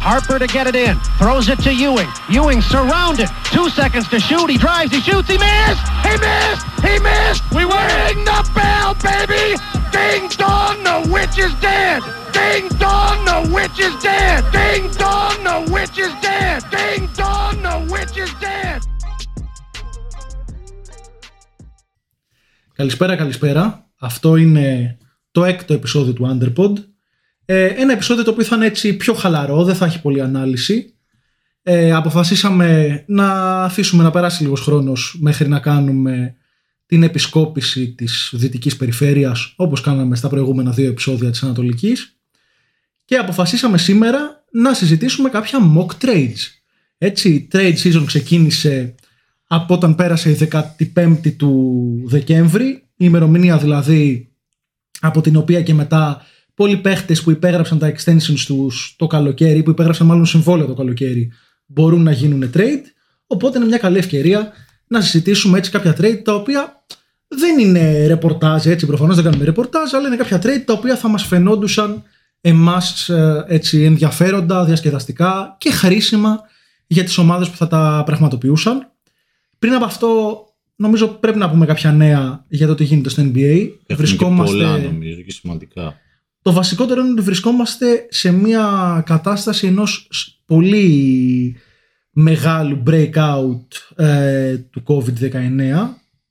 Harper to get it in. Throws it to Ewing. Ewing surrounded. Two seconds to shoot. He drives. He shoots. He missed. He missed. He missed. We ring the bell, baby. Ding dong, the witch is dead. Ding dong, the witch is dead. Ding dong, the witch is dead. Ding dong, the witch is dead. Καλησπέρα, καλησπέρα. Αυτό είναι το έκτο επεισόδιο του Underpod. Ε, ένα επεισόδιο το οποίο θα είναι έτσι πιο χαλαρό, δεν θα έχει πολλή ανάλυση. Ε, αποφασίσαμε να αφήσουμε να περάσει λίγος χρόνος μέχρι να κάνουμε την επισκόπηση της δυτικής περιφέρειας όπως κάναμε στα προηγούμενα δύο επεισόδια της Ανατολικής και αποφασίσαμε σήμερα να συζητήσουμε κάποια mock trades. Έτσι, η trade season ξεκίνησε από όταν πέρασε η 15η του Δεκέμβρη, η ημερομηνία δηλαδή από την οποία και μετά πολλοί παίχτες που υπέγραψαν τα extensions τους το καλοκαίρι, που υπέγραψαν μάλλον συμβόλαιο το καλοκαίρι, μπορούν να γίνουν trade. Οπότε είναι μια καλή ευκαιρία να συζητήσουμε έτσι κάποια trade τα οποία δεν είναι ρεπορτάζ, έτσι προφανώς δεν κάνουμε ρεπορτάζ, αλλά είναι κάποια trade τα οποία θα μας φαινόντουσαν εμάς έτσι ενδιαφέροντα, διασκεδαστικά και χρήσιμα για τις ομάδες που θα τα πραγματοποιούσαν. Πριν από αυτό, νομίζω πρέπει να πούμε κάποια νέα για το τι γίνεται στο NBA. Έχουμε Βρισκόμαστε... και πολλά νομίζω και σημαντικά. Το βασικότερο είναι ότι βρισκόμαστε σε μια κατάσταση ενός σ- πολύ μεγάλου breakout ε, του COVID-19.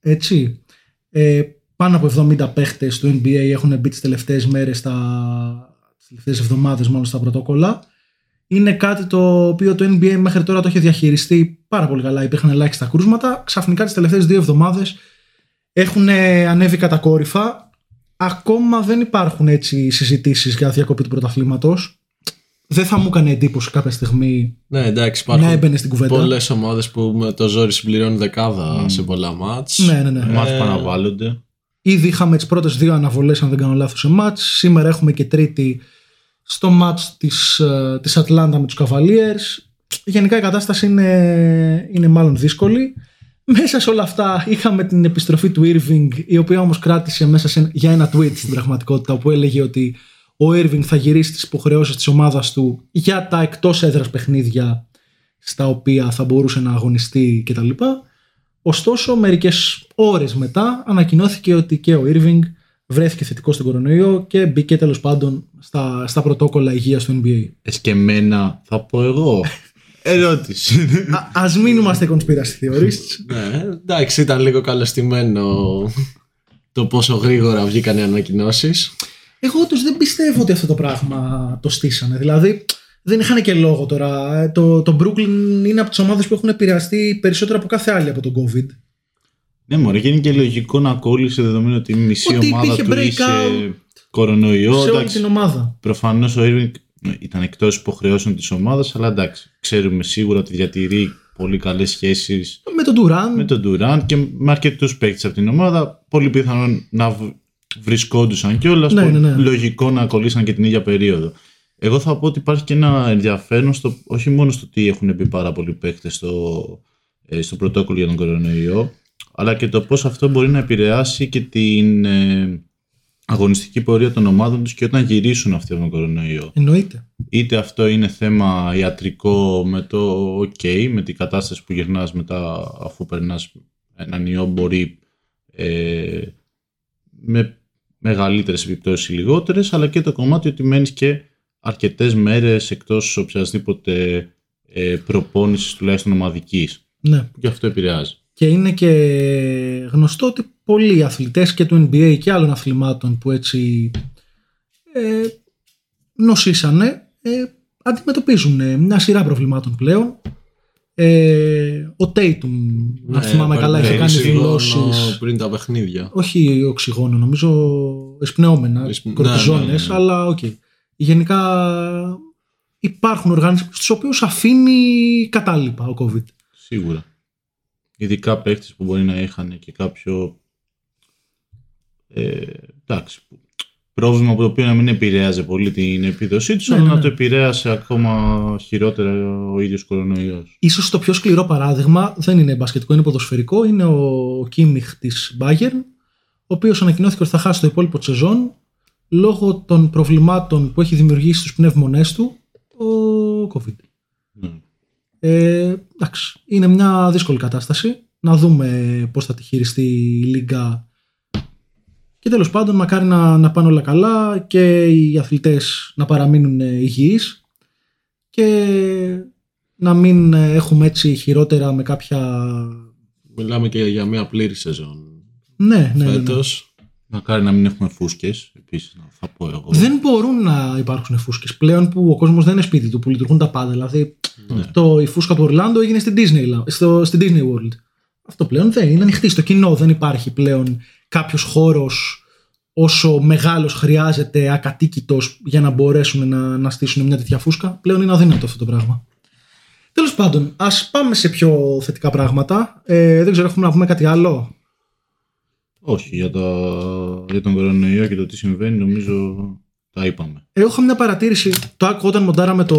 Έτσι. Ε, πάνω από 70 παίχτες του NBA έχουν μπει τις τελευταίες μέρες, στα, τις τελευταίες εβδομάδες μάλλον στα πρωτόκολλα. Είναι κάτι το οποίο το NBA μέχρι τώρα το είχε διαχειριστεί πάρα πολύ καλά. Υπήρχαν ελάχιστα κρούσματα. Ξαφνικά τις τελευταίες δύο εβδομάδες έχουν ανέβει κατακόρυφα. Ακόμα δεν υπάρχουν έτσι συζητήσεις για διακοπή του πρωταθλήματος. Δεν θα μου έκανε εντύπωση κάποια στιγμή Ναι, εντάξει, να υπάρχουν έμπαινε στην κουβέντα. πολλές ομάδες που με το ζόρι συμπληρώνουν δεκάδα σε πολλά ματς. Ναι, ναι, ναι. Ματς που αναβάλλονται. Ήδη είχαμε τις πρώτες δύο αναβολές αν δεν κάνω λάθος σε ματς. Σήμερα έχουμε και τρίτη στο ματς της, ε, της Ατλάντα με τους Cavaliers. Γενικά η κατάσταση είναι, είναι μάλλον δύσκολη. Μέσα σε όλα αυτά είχαμε την επιστροφή του Irving η οποία όμως κράτησε μέσα σε, για ένα tweet στην πραγματικότητα όπου έλεγε ότι ο Irving θα γυρίσει τις υποχρεώσεις της ομάδας του για τα εκτός έδρας παιχνίδια στα οποία θα μπορούσε να αγωνιστεί κτλ. Ωστόσο, μερικές ώρες μετά ανακοινώθηκε ότι και ο Irving βρέθηκε θετικός στον κορονοϊό και μπήκε τέλος πάντων στα, στα πρωτόκολλα υγείας του NBA. Εσκεμμένα θα πω εγώ. Ερώτηση. Α ας μην είμαστε conspiracy theorists. Ναι, εντάξει, ήταν λίγο καλεστημένο το πόσο γρήγορα βγήκαν οι ανακοινώσεις. Εγώ όντως δεν πιστεύω ότι αυτό το πράγμα το στήσανε. Δηλαδή, δεν είχαν και λόγο τώρα. Ε, Το, το Brooklyn είναι από τις ομάδες που έχουν επηρεαστεί περισσότερο από κάθε άλλη από τον COVID. ναι, μωρέ, και είναι και λογικό να κόλλησε δεδομένου ότι η μισή Ότι ομάδα υπήρχε του είχε breakout κορονοϊό. σε όλη εντάξει. την ομάδα. Προφανώς ο Irving ήταν εκτός υποχρεώσεων της ομάδας, αλλά εντάξει, ξέρουμε σίγουρα ότι διατηρεί πολύ καλές σχέσεις Με τον Durant. με τον Durant και με αρκετούς παίκτες από την ομάδα. Πολύ πιθανόν να β- βρισκόντουσαν κιόλας. Ναι, ναι, ναι. Λογικό να κολλήσαν και την ίδια περίοδο. Εγώ θα πω ότι υπάρχει και ένα ενδιαφέρον στο, όχι μόνο στο ότι έχουν μπει πάρα πολλοί παίκτες στο, ε, στο πρωτόκολλο για τον κορονοϊό, αλλά και το πώς αυτό μπορεί να επηρεάσει και την ε, αγωνιστική πορεία των ομάδων τους και όταν γυρίσουν αυτοί από τον κορονοϊό. Εννοείται. Είτε αυτό είναι θέμα ιατρικό με το ok, με την κατάσταση που γυρνάς μετά αφού περνάς έναν ιό μπορεί ε, με μεγαλύτερες επιπτώσεις ή λιγότερες, αλλά και το κομμάτι ότι μένεις και αρκετές μέρες εκτός οποιασδήποτε ε, προπόνησης τουλάχιστον ομαδικής. Ναι. Που και αυτό επηρεάζει. Και είναι και γνωστό ότι πολλοί αθλητές και του NBA και άλλων αθλημάτων που έτσι ε, νοσήσανε ε, αντιμετωπίζουν ε, μια σειρά προβλημάτων πλέον. Ε, ο Tatum, αν θυμάμαι καλά, είχε κάνει δηλώσεις πριν τα παιχνίδια. όχι οξυγόνο, νομίζω εισπνεόμενα, Εισπ- κορτιζόνες, ναι, ναι, ναι. αλλά οκ. Γενικά υπάρχουν οργανισμοί στους οποίους αφήνει κατάλοιπα ο COVID. Σίγουρα. Ειδικά παίκτες που μπορεί να είχαν και κάποιο ε, εντάξει, που- πρόβλημα που το οποίο να μην επηρέαζε πολύ την επίδοσή τους, Ναι, αλλά ναι, να ναι. το επηρέασε ακόμα χειρότερα ο ίδιος κορονοϊός. Ίσως το πιο σκληρό παράδειγμα δεν είναι μπασκετικό, είναι ποδοσφαιρικό. Είναι ο Κίμιχ της Bayern, ο οποίος ανακοινώθηκε ότι θα χάσει το υπόλοιπο τη σεζόν λόγω των προβλημάτων που έχει δημιουργήσει στους πνεύμονές του το COVID. Ναι. Ε, εντάξει, είναι μια δύσκολη κατάσταση. Να δούμε πώς θα τη χειριστεί η Λίγκα. Και τέλος πάντων, μακάρι να, να πάνε όλα καλά και οι αθλητές να παραμείνουν υγιείς και να μην έχουμε έτσι χειρότερα με κάποια... Μιλάμε και για μια πλήρη σεζόν. Ναι, ναι, ναι, ναι. Φέτος. Μακάρι να μην έχουμε φούσκες. Επίσης, θα πω εγώ. Δεν μπορούν να υπάρξουν φούσκες πλέον που ο κόσμος δεν είναι σπίτι του, που λειτουργούν τα πάντα. Δηλαδή, Ναι. το, η φούσκα του Ορλάντο έγινε στην Disney, στο, στην Disney World. Αυτό πλέον δεν είναι ανοιχτή στο κοινό. Δεν υπάρχει πλέον κάποιος χώρος όσο μεγάλος χρειάζεται ακατοίκητος για να μπορέσουν να, να στήσουν μια τέτοια φούσκα. Πλέον είναι αδύνατο αυτό το πράγμα. Τέλος πάντων, ας πάμε σε πιο θετικά πράγματα. Ε, δεν ξέρω, έχουμε να πούμε κάτι άλλο; Όχι, για, τα... για τον κορονοϊό και το τι συμβαίνει, νομίζω τα είπαμε. Εγώ είχα μια παρατήρηση, το άκουγα όταν μοντάραμε το,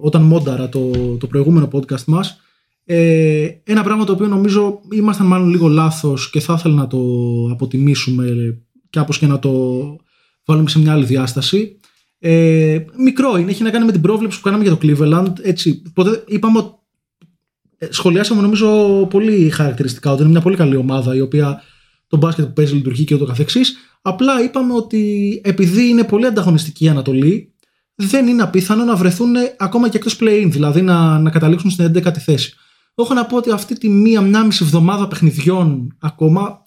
όταν μόνταρα το, το προηγούμενο podcast μας. Ε, ένα πράγμα το οποίο νομίζω ήμασταν μάλλον λίγο λάθος και θα ήθελα να το αποτιμήσουμε κάπως και να το βάλουμε σε μια άλλη διάσταση. Ε, μικρό είναι, έχει να κάνει με την πρόβλεψη που κάναμε για το Cleveland. Έτσι, ποτέ είπαμε ότι ε, σχολιάσαμε νομίζω πολύ χαρακτηριστικά ότι είναι μια πολύ καλή ομάδα η οποία το μπάσκετ που παίζει λειτουργεί και ούτω καθεξής. Απλά είπαμε ότι επειδή είναι πολύ ανταγωνιστική η Ανατολή, δεν είναι απίθανο να βρεθούν ακόμα και εκτός play-in, δηλαδή να, να καταλήξουν στην 11η θέση. Έχω να πω ότι αυτή τη μία-μία μισή εβδομάδα παιχνιδιών ακόμα,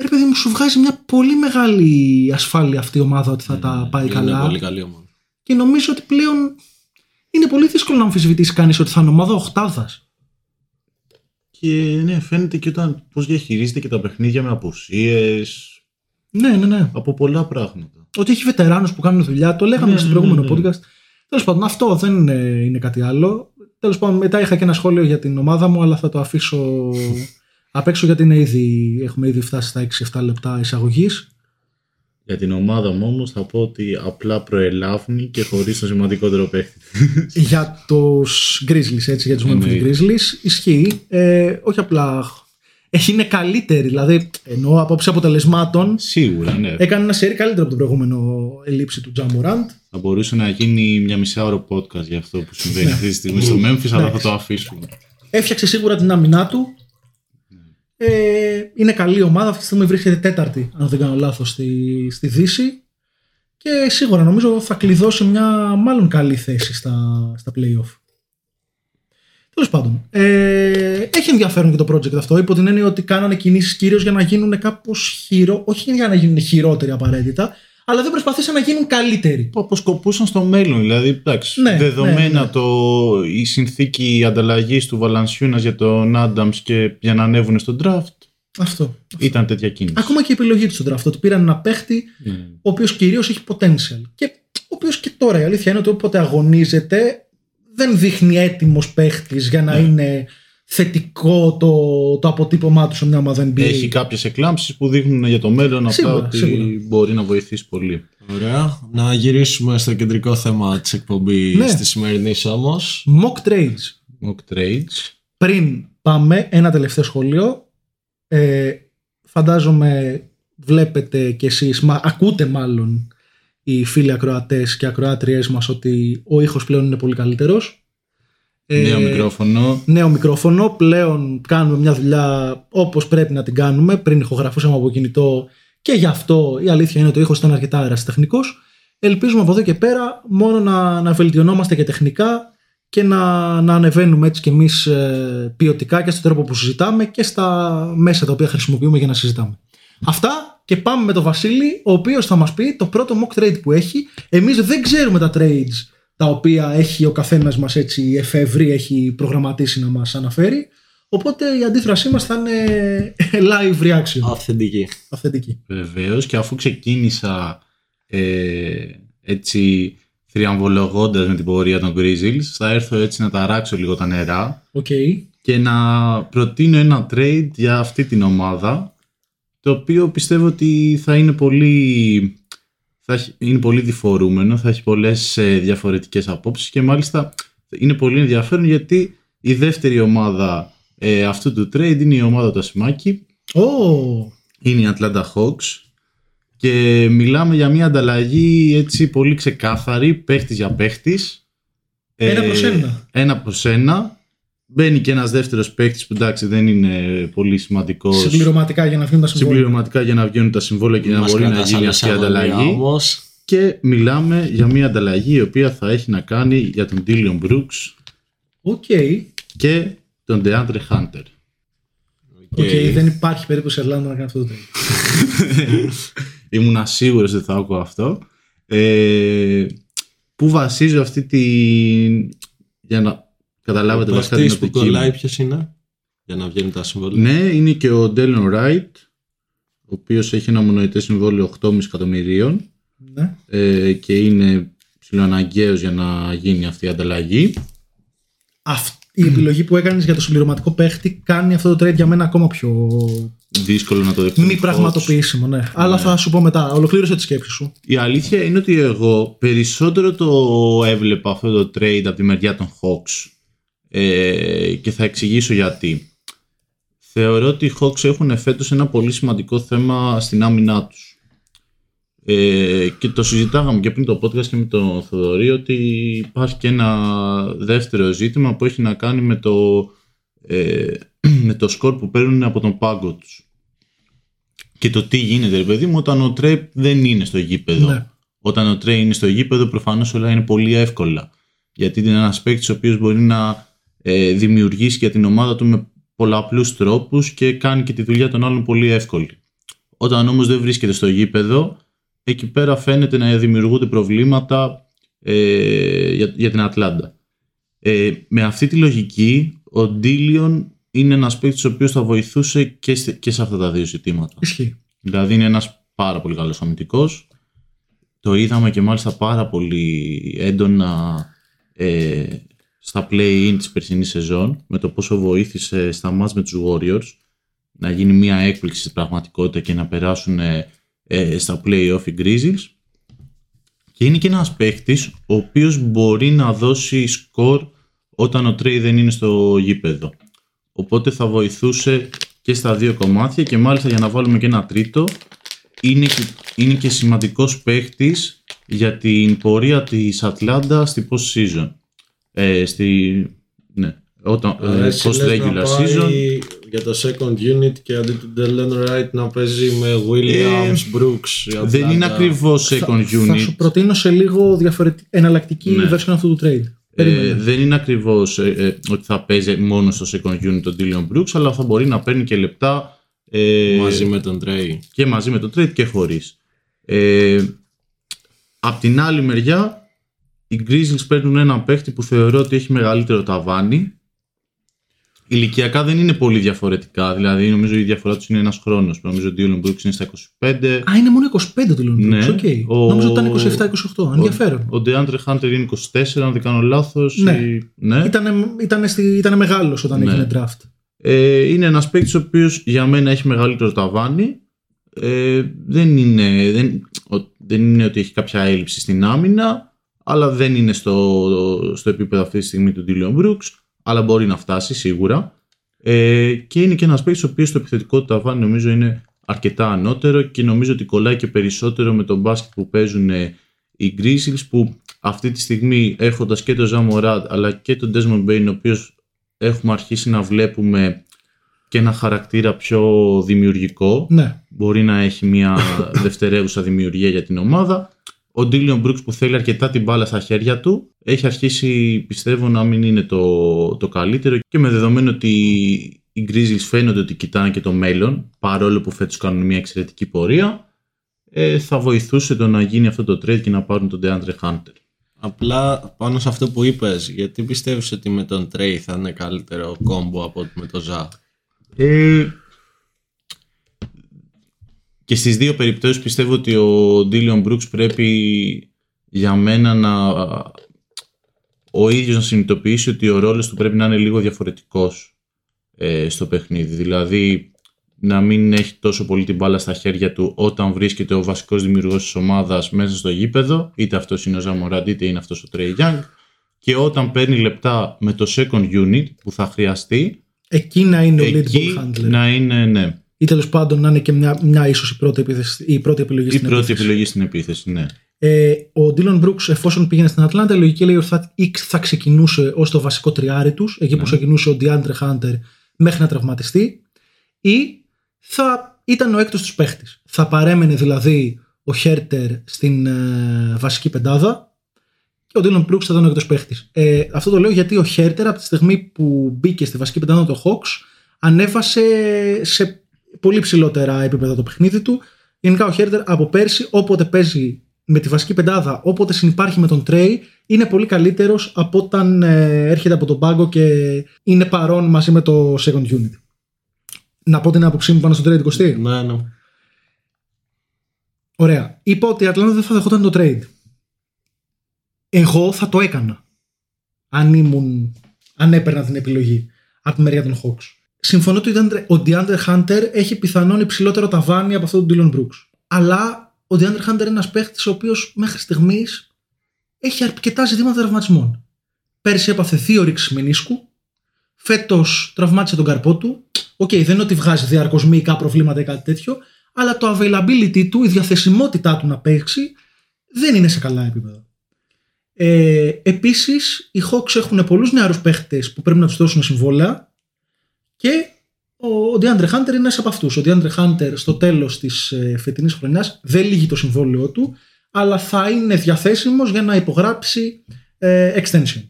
ρε παιδί μου, σου βγάζει μια πολύ μεγάλη ασφάλεια αυτή η ομάδα ότι θα τα πάει Είναι καλά. πολύ καλή ομάδα. Και νομίζω ότι πλέον είναι πολύ δύσκολο να αμφισβητήσει κανείς ότι θα είναι ομάδα οχτάδας. Και ναι, φαίνεται και όταν πώς διαχειρίζεται και τα παιχνίδια με απουσίες. Ναι, ναι, ναι. Από πολλά πράγματα. Ότι έχει βετεράνους που κάνουν δουλειά, το λέγαμε Ναι, στο ναι, προηγούμενο ναι, ναι. podcast. Τέλος πάντων, αυτό δεν είναι, είναι κάτι άλλο. Τέλος πάντων, μετά είχα και ένα σχόλιο για την ομάδα μου, αλλά θα το αφήσω απ' έξω γιατί είναι ήδη, έχουμε ήδη φτάσει στα 6-7 λεπτά εισαγωγής. Για την ομάδα μου όμως θα πω ότι απλά προελάβνει και χωρίς το σημαντικότερο παίχτη. για τους Grizzlies, έτσι, για τους Memphis Εννοείται. Grizzlies, ισχύει. Ε, όχι απλά. Έχει είναι καλύτερη, δηλαδή ενώ απόψη αποτελεσμάτων Σίγουρα, ναι. έκανε ένα σερί καλύτερο από τον προηγούμενο ελήψη του Τζαμοράντ. Θα μπορούσε να γίνει μια μισή ώρα podcast για αυτό που συμβαίνει αυτή τη στιγμή στο Memphis, αλλά θα το αφήσουμε. Έφτιαξε σίγουρα την άμυνά του. Ε, είναι καλή ομάδα. Αυτή τη στιγμή βρίσκεται τέταρτη, αν δεν κάνω λάθος, στη, στη Δύση. Και σίγουρα νομίζω θα κλειδώσει μια μάλλον καλή θέση στα, στα play-off. Τέλος πάντων, ε, έχει ενδιαφέρον και το project αυτό, υπό την έννοια ότι κάνανε κινήσεις κυρίως για να γίνουν κάπως χειρο... όχι για να γίνουν χειρότεροι απαραίτητα, αλλά δεν προσπαθήσαν να γίνουν καλύτεροι. Που αποσκοπούσαν στο μέλλον. Δηλαδή, εντάξει, Ναι, δεδομένα ναι, ναι. Το, η συνθήκη ανταλλαγής του Βαλανσιούνας για τον Άνταμς και για να ανέβουν στο draft Αυτό. ήταν τέτοια κίνηση. Ακόμα και η επιλογή του στον draft, ότι πήραν ένα παίχτη Ναι. ο οποίος κυρίως έχει potential. Και ο οποίος και τώρα η αλήθεια είναι ότι όποτε αγωνίζεται δεν δείχνει έτοιμος παίχτης για να είναι θετικό το, το αποτύπωμά του σε μια ομάδα NBA. Έχει κάποιες εκλάμψεις που δείχνουν για το μέλλον απλά Σίγουρα, ότι σίγουρα. μπορεί να βοηθήσει πολύ. Ωραία. Να γυρίσουμε στο κεντρικό θέμα της εκπομπής Ναι. της σημερινής όμως. Mock trades. Mock trades. Πριν πάμε, ένα τελευταίο σχόλιο. Ε, φαντάζομαι βλέπετε κι εσείς, μα, ακούτε μάλλον οι φίλοι ακροατές και ακροάτριές μας ότι ο ήχος πλέον είναι πολύ καλύτερος. Νέο Ε, μικρόφωνο. νέο μικρόφωνο. Πλέον κάνουμε μια δουλειά όπως πρέπει να την κάνουμε. Πριν ηχογραφούσαμε από κινητό και γι' αυτό η αλήθεια είναι ότι ο ήχος ήταν αρκετά αεραστεχνικός. Ελπίζουμε από εδώ και πέρα μόνο να, να βελτιωνόμαστε και τεχνικά και να, να ανεβαίνουμε έτσι κι εμείς ε, ποιοτικά και στον τρόπο που συζητάμε και στα μέσα τα οποία χρησιμοποιούμε για να συζητάμε. Αυτά και πάμε με τον Βασίλη, ο οποίος θα μας πει το πρώτο mock trade που έχει. Εμείς δεν ξέρουμε τα trades τα οποία έχει ο καθένας μας έτσι εφεύρει, έχει προγραμματίσει να μας αναφέρει. Οπότε η αντίδρασή μας θα είναι live reaction, Αυθεντική. αυθεντική. Βεβαίως και αφού ξεκίνησα ε, έτσι θριαμβολογώντας με την πορεία των Grizzlies θα έρθω έτσι να ταράξω λίγο τα νερά Οκ. και να προτείνω ένα trade για αυτή την ομάδα το οποίο πιστεύω ότι θα είναι πολύ θα έχει- είναι πολύ διφορούμενο, θα έχει πολλές ε, διαφορετικές απόψεις και μάλιστα είναι πολύ ενδιαφέρον γιατί η δεύτερη ομάδα ε, αυτού του trade είναι η ομάδα του Ασημάκη Ω, είναι η Atlanta Hawks και μιλάμε για μια ανταλλαγή έτσι πολύ ξεκάθαρη, παίχτης για παίχτης Ένα προς ένα. Ένα προς ένα. Μπαίνει και ένας δεύτερος παίκτης που εντάξει δεν είναι πολύ σημαντικός. Συμπληρωματικά για να βγουν τα συμβόλαια. Συμπληρωματικά για να βγαίνουν τα συμβόλαια και να Μας μπορεί να κρατάς γίνει άλλα αυτή η αγωνία ανταλλαγή. Όμως, Και μιλάμε για μια ανταλλαγή η οποία θα έχει να κάνει για τον Dillion Brooks Οκ. και τον DeAndre Hunter. Οκ, και- δεν υπάρχει περίπτωση η Ελλάδα να κάνει αυτό το trade. Ήμουν σίγουρο ότι θα ακούω αυτό. Ε, πού βασίζω αυτή τη. για να καταλάβετε ο βασικά την παίχτης που οπτική. κολλάει μου. ποιος είναι για να βγαίνουν τα συμβόλαια. Ναι, είναι και ο Ντέλον Ράιτ, ο οποίος έχει ένα μονοετέ συμβόλαιο 8,5 εκατομμυρίων ναι. ε, και είναι ψηλοαναγκαίος για να γίνει αυτή η ανταλλαγή. Αυτή η επιλογή που έκανες για το συμπληρωματικό παίχτη κάνει αυτό το trade για μένα ακόμα πιο Δύσκολο να το δεχτώ. μη πραγματοποιήσιμο. Ναι. Αλλά θα σου πω μετά. Ολοκλήρωσε τη σκέψη σου. Η αλήθεια είναι ότι εγώ περισσότερο το έβλεπα αυτό το trade από τη μεριά των Hawks ε, και θα εξηγήσω γιατί. Θεωρώ ότι οι Hawks έχουν φέτος ένα πολύ σημαντικό θέμα στην άμυνά τους. Ε, και το συζητάγαμε και πριν το podcast και με τον Θοδωρή ότι υπάρχει και ένα δεύτερο ζήτημα που έχει να κάνει με το, ε, με το σκορ που παίρνουν από τον πάγκο τους. Και το τι γίνεται, ρε παιδί μου, όταν ο Τρέι δεν είναι στο γήπεδο. Ναι. Όταν ο Τρέι είναι στο γήπεδο, προφανώς όλα είναι πολύ εύκολα. Γιατί είναι ένας παίκτης ο οποίος μπορεί να ε, δημιουργήσει για την ομάδα του με πολλαπλούς τρόπους και κάνει και τη δουλειά των άλλων πολύ εύκολη. Όταν όμως δεν βρίσκεται στο γήπεδο, εκεί πέρα φαίνεται να δημιουργούνται προβλήματα ε, για, για την Ατλάντα. Ε, με αυτή τη λογική, ο Ντίλον είναι ένας παίκτης ο οποίος θα βοηθούσε και, σε- και σε αυτά τα δύο ζητήματα. Ισχύει. Δηλαδή είναι ένας πάρα πολύ καλός αμυντικός. Το είδαμε και μάλιστα πάρα πολύ έντονα ε, στα play-in της περσινής σεζόν με το πόσο βοήθησε στα ματς με τους Warriors να γίνει μια έκπληξη στην πραγματικότητα και να περάσουν ε, ε, στα play-off οι Grizzlies. Και είναι και ένας παίχτης ο οποίος μπορεί να δώσει σκορ όταν ο Τρέι δεν είναι στο γήπεδο. Οπότε θα βοηθούσε και στα δύο κομμάτια και μάλιστα για να βάλουμε και ένα τρίτο είναι και, είναι και σημαντικός παίχτης για την πορεία της Ατλάντα στη post season. Ε, στη, ναι, όταν, ε, Άρα εσύ post λες να regular πάει season. για το second unit και αντί του Delon Wright να παίζει με Williams, Brooks. η Ε, Δεν είναι Atlanta. ακριβώς second Θα, θα σου unit. προτείνω σε λίγο διαφορετική, εναλλακτική Ναι. version αυτού του trade. Ε, Περίμενε. δεν είναι ακριβώς ε, ε, ότι θα παίζει μόνο στο second unit τον Dylan Brooks, αλλά θα μπορεί να παίρνει και λεπτά ε, Μαζί με τον Trey. και μαζί με το trade και χωρίς. Ε, απ' την άλλη μεριά, οι Grizzlies παίρνουν έναν παίχτη που θεωρώ ότι έχει μεγαλύτερο ταβάνι. Ηλικιακά δεν είναι πολύ διαφορετικά, δηλαδή νομίζω η διαφορά τους είναι ένας χρόνος. Νομίζω ότι ο Dylan Brooks είναι στα 25. Α, είναι μόνο 25 ο Ντίλον. Ναι. Οκ. Ο- Νόμιζα ότι ήταν 27-28. Ενδιαφέρον. Ο DeAndre Hunter είναι 24, αν δεν κάνω λάθος. Ναι. ή- ναι. Ήτανε, ήτανε, στη, ήτανε μεγάλος όταν Ναι. έγινε draft. Ε, είναι ένας παίκτης ο οποίος για μένα έχει μεγαλύτερο ταβάνι. Ε, δεν, είναι, δεν, ο- δεν είναι ότι έχει κάποια έλλειψη στην άμυνα, αλλά δεν είναι στο, στο επίπεδο αυτή τη στιγμή του Dylan Brooks, αλλά μπορεί να φτάσει σίγουρα. Ε, και είναι και ένας παίκτης ο οποίος στο επιθετικό του ταβάνι νομίζω είναι αρκετά ανώτερο και νομίζω ότι κολλάει και περισσότερο με τον μπάσκετ που παίζουν ε, οι Grizzlies που αυτή τη στιγμή έχοντας και τον Ζαμοράντ αλλά και τον Desmond Bain ο οποίος έχουμε αρχίσει να βλέπουμε και ένα χαρακτήρα πιο δημιουργικό. Ναι. Μπορεί να έχει μια δευτερεύουσα δημιουργία για την ομάδα. Ο Ντίλιον Brooks που θέλει αρκετά την μπάλα στα χέρια του έχει αρχίσει πιστεύω να μην είναι το, το καλύτερο και με δεδομένο ότι οι Grizzlies φαίνονται ότι κοιτάνε και το μέλλον παρόλο που φέτος κάνουν μια εξαιρετική πορεία ε, θα βοηθούσε το να γίνει αυτό το trade και να πάρουν τον DeAndre Hunter. Απλά πάνω σε αυτό που είπες, γιατί πιστεύεις ότι με τον Trey θα είναι καλύτερο κόμπο από ότι με τον Ζα; Ε, και στις δύο περιπτώσεις πιστεύω ότι ο Ντίλιον Brooks πρέπει για μένα να ο ίδιος να συνειδητοποιήσει ότι ο ρόλος του πρέπει να είναι λίγο διαφορετικός ε, στο παιχνίδι. Δηλαδή να μην έχει τόσο πολύ την μπάλα στα χέρια του όταν βρίσκεται ο βασικός δημιουργός της ομάδας μέσα στο γήπεδο, είτε αυτός είναι ο Ζαμοράντ είτε είναι αυτός ο Trey Young και όταν παίρνει λεπτά με το second unit που θα χρειαστεί Εκεί να είναι ο lead εκεί ball handler. να είναι ναι, Ή τέλος πάντων να είναι και μια, μια ίσως η πρώτη, επίθεση, η πρώτη επιλογή η στην πρώτη επίθεση. επιλογή στην επίθεση. Ναι. Ε, ο Ντίλον Μπρούξ, εφόσον πήγαινε στην Ατλάντα, η λογική λέει ότι θα, ή θα ξεκινούσε ως το βασικό τριάρι τους, εκεί που ξεκινούσε ο Ντιάντρε Χάντερ μέχρι να τραυματιστεί, ή θα ήταν ο έκτος τους παίχτης. Θα παρέμενε δηλαδή ο Χέρτερ στην ε, βασική πεντάδα και ο Ντίλον Μπρούξ θα ήταν ο έκτος παίχτης. Ε, αυτό το λέω γιατί ο Χέρτερ από τη στιγμή που μπήκε στη βασική πεντάδα των Hawks ανέβασε σε πολύ ψηλότερα επίπεδα το παιχνίδι του. Γενικά ο Χέρτερ από πέρσι, όποτε παίζει με τη βασική πεντάδα, όποτε συνυπάρχει με τον Τρέι, είναι πολύ καλύτερος από όταν ε, έρχεται από τον πάγκο και είναι παρόν μαζί με το second unit. Να πω την άποψή μου πάνω στο trade 20. Ναι, ναι. Ωραία. Είπα ότι η Ατλάντα δεν θα δεχόταν το trade. Εγώ θα το έκανα. Αν ήμουν. Αν έπαιρνα την επιλογή από τη μεριά των Hawks. Συμφωνώ ότι ο DeAndre Hunter έχει πιθανόν υψηλότερο ταβάνι από αυτό τον Dylan Brooks. Αλλά ο DeAndre Hunter είναι ένας παίχτης ο οποίος μέχρι στιγμής έχει αρκετά ζητήματα τραυματισμών. Πέρσι έπαθε δύο ρήξεις μηνίσκου. Φέτος τραυμάτισε τον καρπό του. OK, okay, δεν είναι ότι βγάζει διαρκώς μυϊκά προβλήματα ή κάτι τέτοιο, αλλά το availability του, η διαθεσιμότητά του να παίξει, δεν είναι σε καλά επίπεδα. Ε, Επίσης, οι Hawks έχουν πολλούς νεαρούς παίχτες που πρέπει να τους δώσουν συμβόλαια και ο DeAndre Hunter είναι ένας από αυτούς. Ο DeAndre Hunter στο τέλος της ε, φετινής χρονιάς δεν λύγει το συμβόλαιό του, αλλά θα είναι διαθέσιμος για να υπογράψει ε, extension.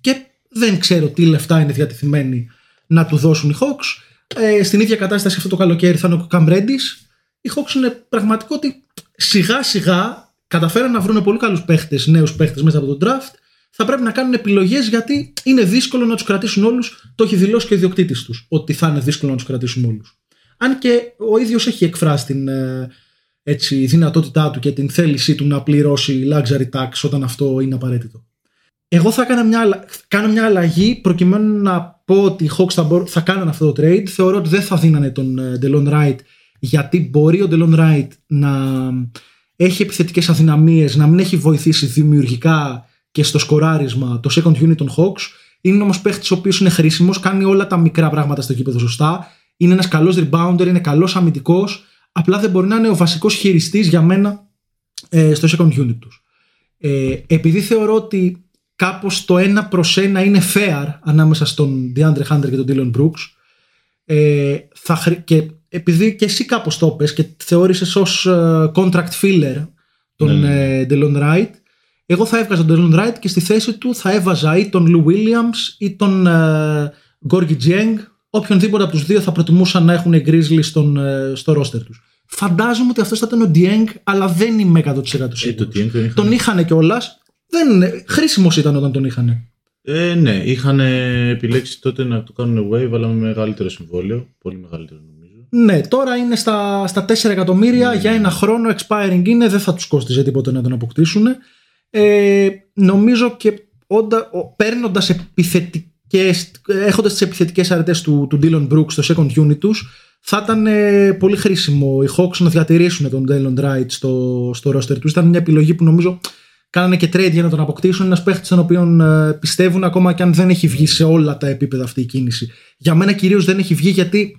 Και δεν ξέρω τι λεφτά είναι διατεθειμένοι να του δώσουν οι Hawks. Ε, στην ίδια κατάσταση αυτό το καλοκαίρι θα είναι ο Cam Reddish. Οι Hawks είναι πραγματικό ότι σιγά σιγά καταφέραν να βρουν πολύ καλούς παίχτες, νέους παίχτες μέσα από τον draft. Θα πρέπει να κάνουν επιλογές γιατί είναι δύσκολο να τους κρατήσουν όλους. Το έχει δηλώσει και ο ιδιοκτήτης τους ότι θα είναι δύσκολο να τους κρατήσουν όλους. Αν και ο ίδιος έχει εκφράσει την ε, έτσι, δυνατότητά του και την θέλησή του να πληρώσει luxury tax όταν αυτό είναι απαραίτητο. Εγώ θα κάνω μια, κάνω μια αλλαγή προκειμένου να πω ότι οι Hawks θα, θα κάνουν αυτό το trade. Θεωρώ ότι δεν θα δίνανε τον ε, Delon Wright γιατί μπορεί ο Delon Wright να έχει επιθετικές αδυναμίες, να μην έχει βοηθήσει δημιουργικά και στο σκοράρισμα το second unit των Hawks. Είναι όμως παίχτης ο οποίος είναι χρήσιμος, κάνει όλα τα μικρά πράγματα στο κήπεδο σωστά. Είναι ένας καλός rebounder, είναι καλός αμυντικός. Απλά δεν μπορεί να είναι ο βασικός χειριστής για μένα ε, στο second unit τους. Ε, επειδή θεωρώ ότι κάπως το ένα προς ένα είναι fair ανάμεσα στον DeAndre Hunter και τον Dylan Brooks ε, θα, και επειδή και εσύ κάπως το πες και θεώρησες ως uh, contract filler τον ναι. uh, Delon Wright εγώ θα έβγαζα τον Delon Wright και στη θέση του θα έβαζα ή τον Lou Williams ή τον uh, Gorgie Jeng οποιονδήποτε από τους δύο θα προτιμούσαν να έχουν Grizzly στον, uh, στο roster τους φαντάζομαι ότι αυτός θα ήταν ο Dieng αλλά δεν είμαι 100% σίγουρο ε, το τον είχαν, τον είχαν κιόλας. Χρήσιμος ήταν όταν τον είχαν. Ε, ναι, είχαν επιλέξει τότε να το κάνουν wave αλλά με μεγαλύτερο συμβόλαιο. Πολύ μεγαλύτερο ναι, τώρα είναι στα, στα 4 εκατομμύρια ναι. για ένα χρόνο expiring είναι, δεν θα τους κόστιζε τίποτα να τον αποκτήσουν. Ε, νομίζω και όντα, παίρνοντας επιθετικές, έχοντας τις επιθετικές αρετές του, του Dylan Brooks στο second unit τους, θα ήταν ε, πολύ χρήσιμο οι Hawks να διατηρήσουν τον Dylan Wright στο, στο roster τους. Ήταν μια επιλογή που νομίζω κάνανε και trade για να τον αποκτήσουν. Ένας παίχτης τον οποίο ε, πιστεύουν ακόμα και αν δεν έχει βγει σε όλα τα επίπεδα αυτή η κίνηση. Για μένα κυρίως δεν έχει βγει γιατί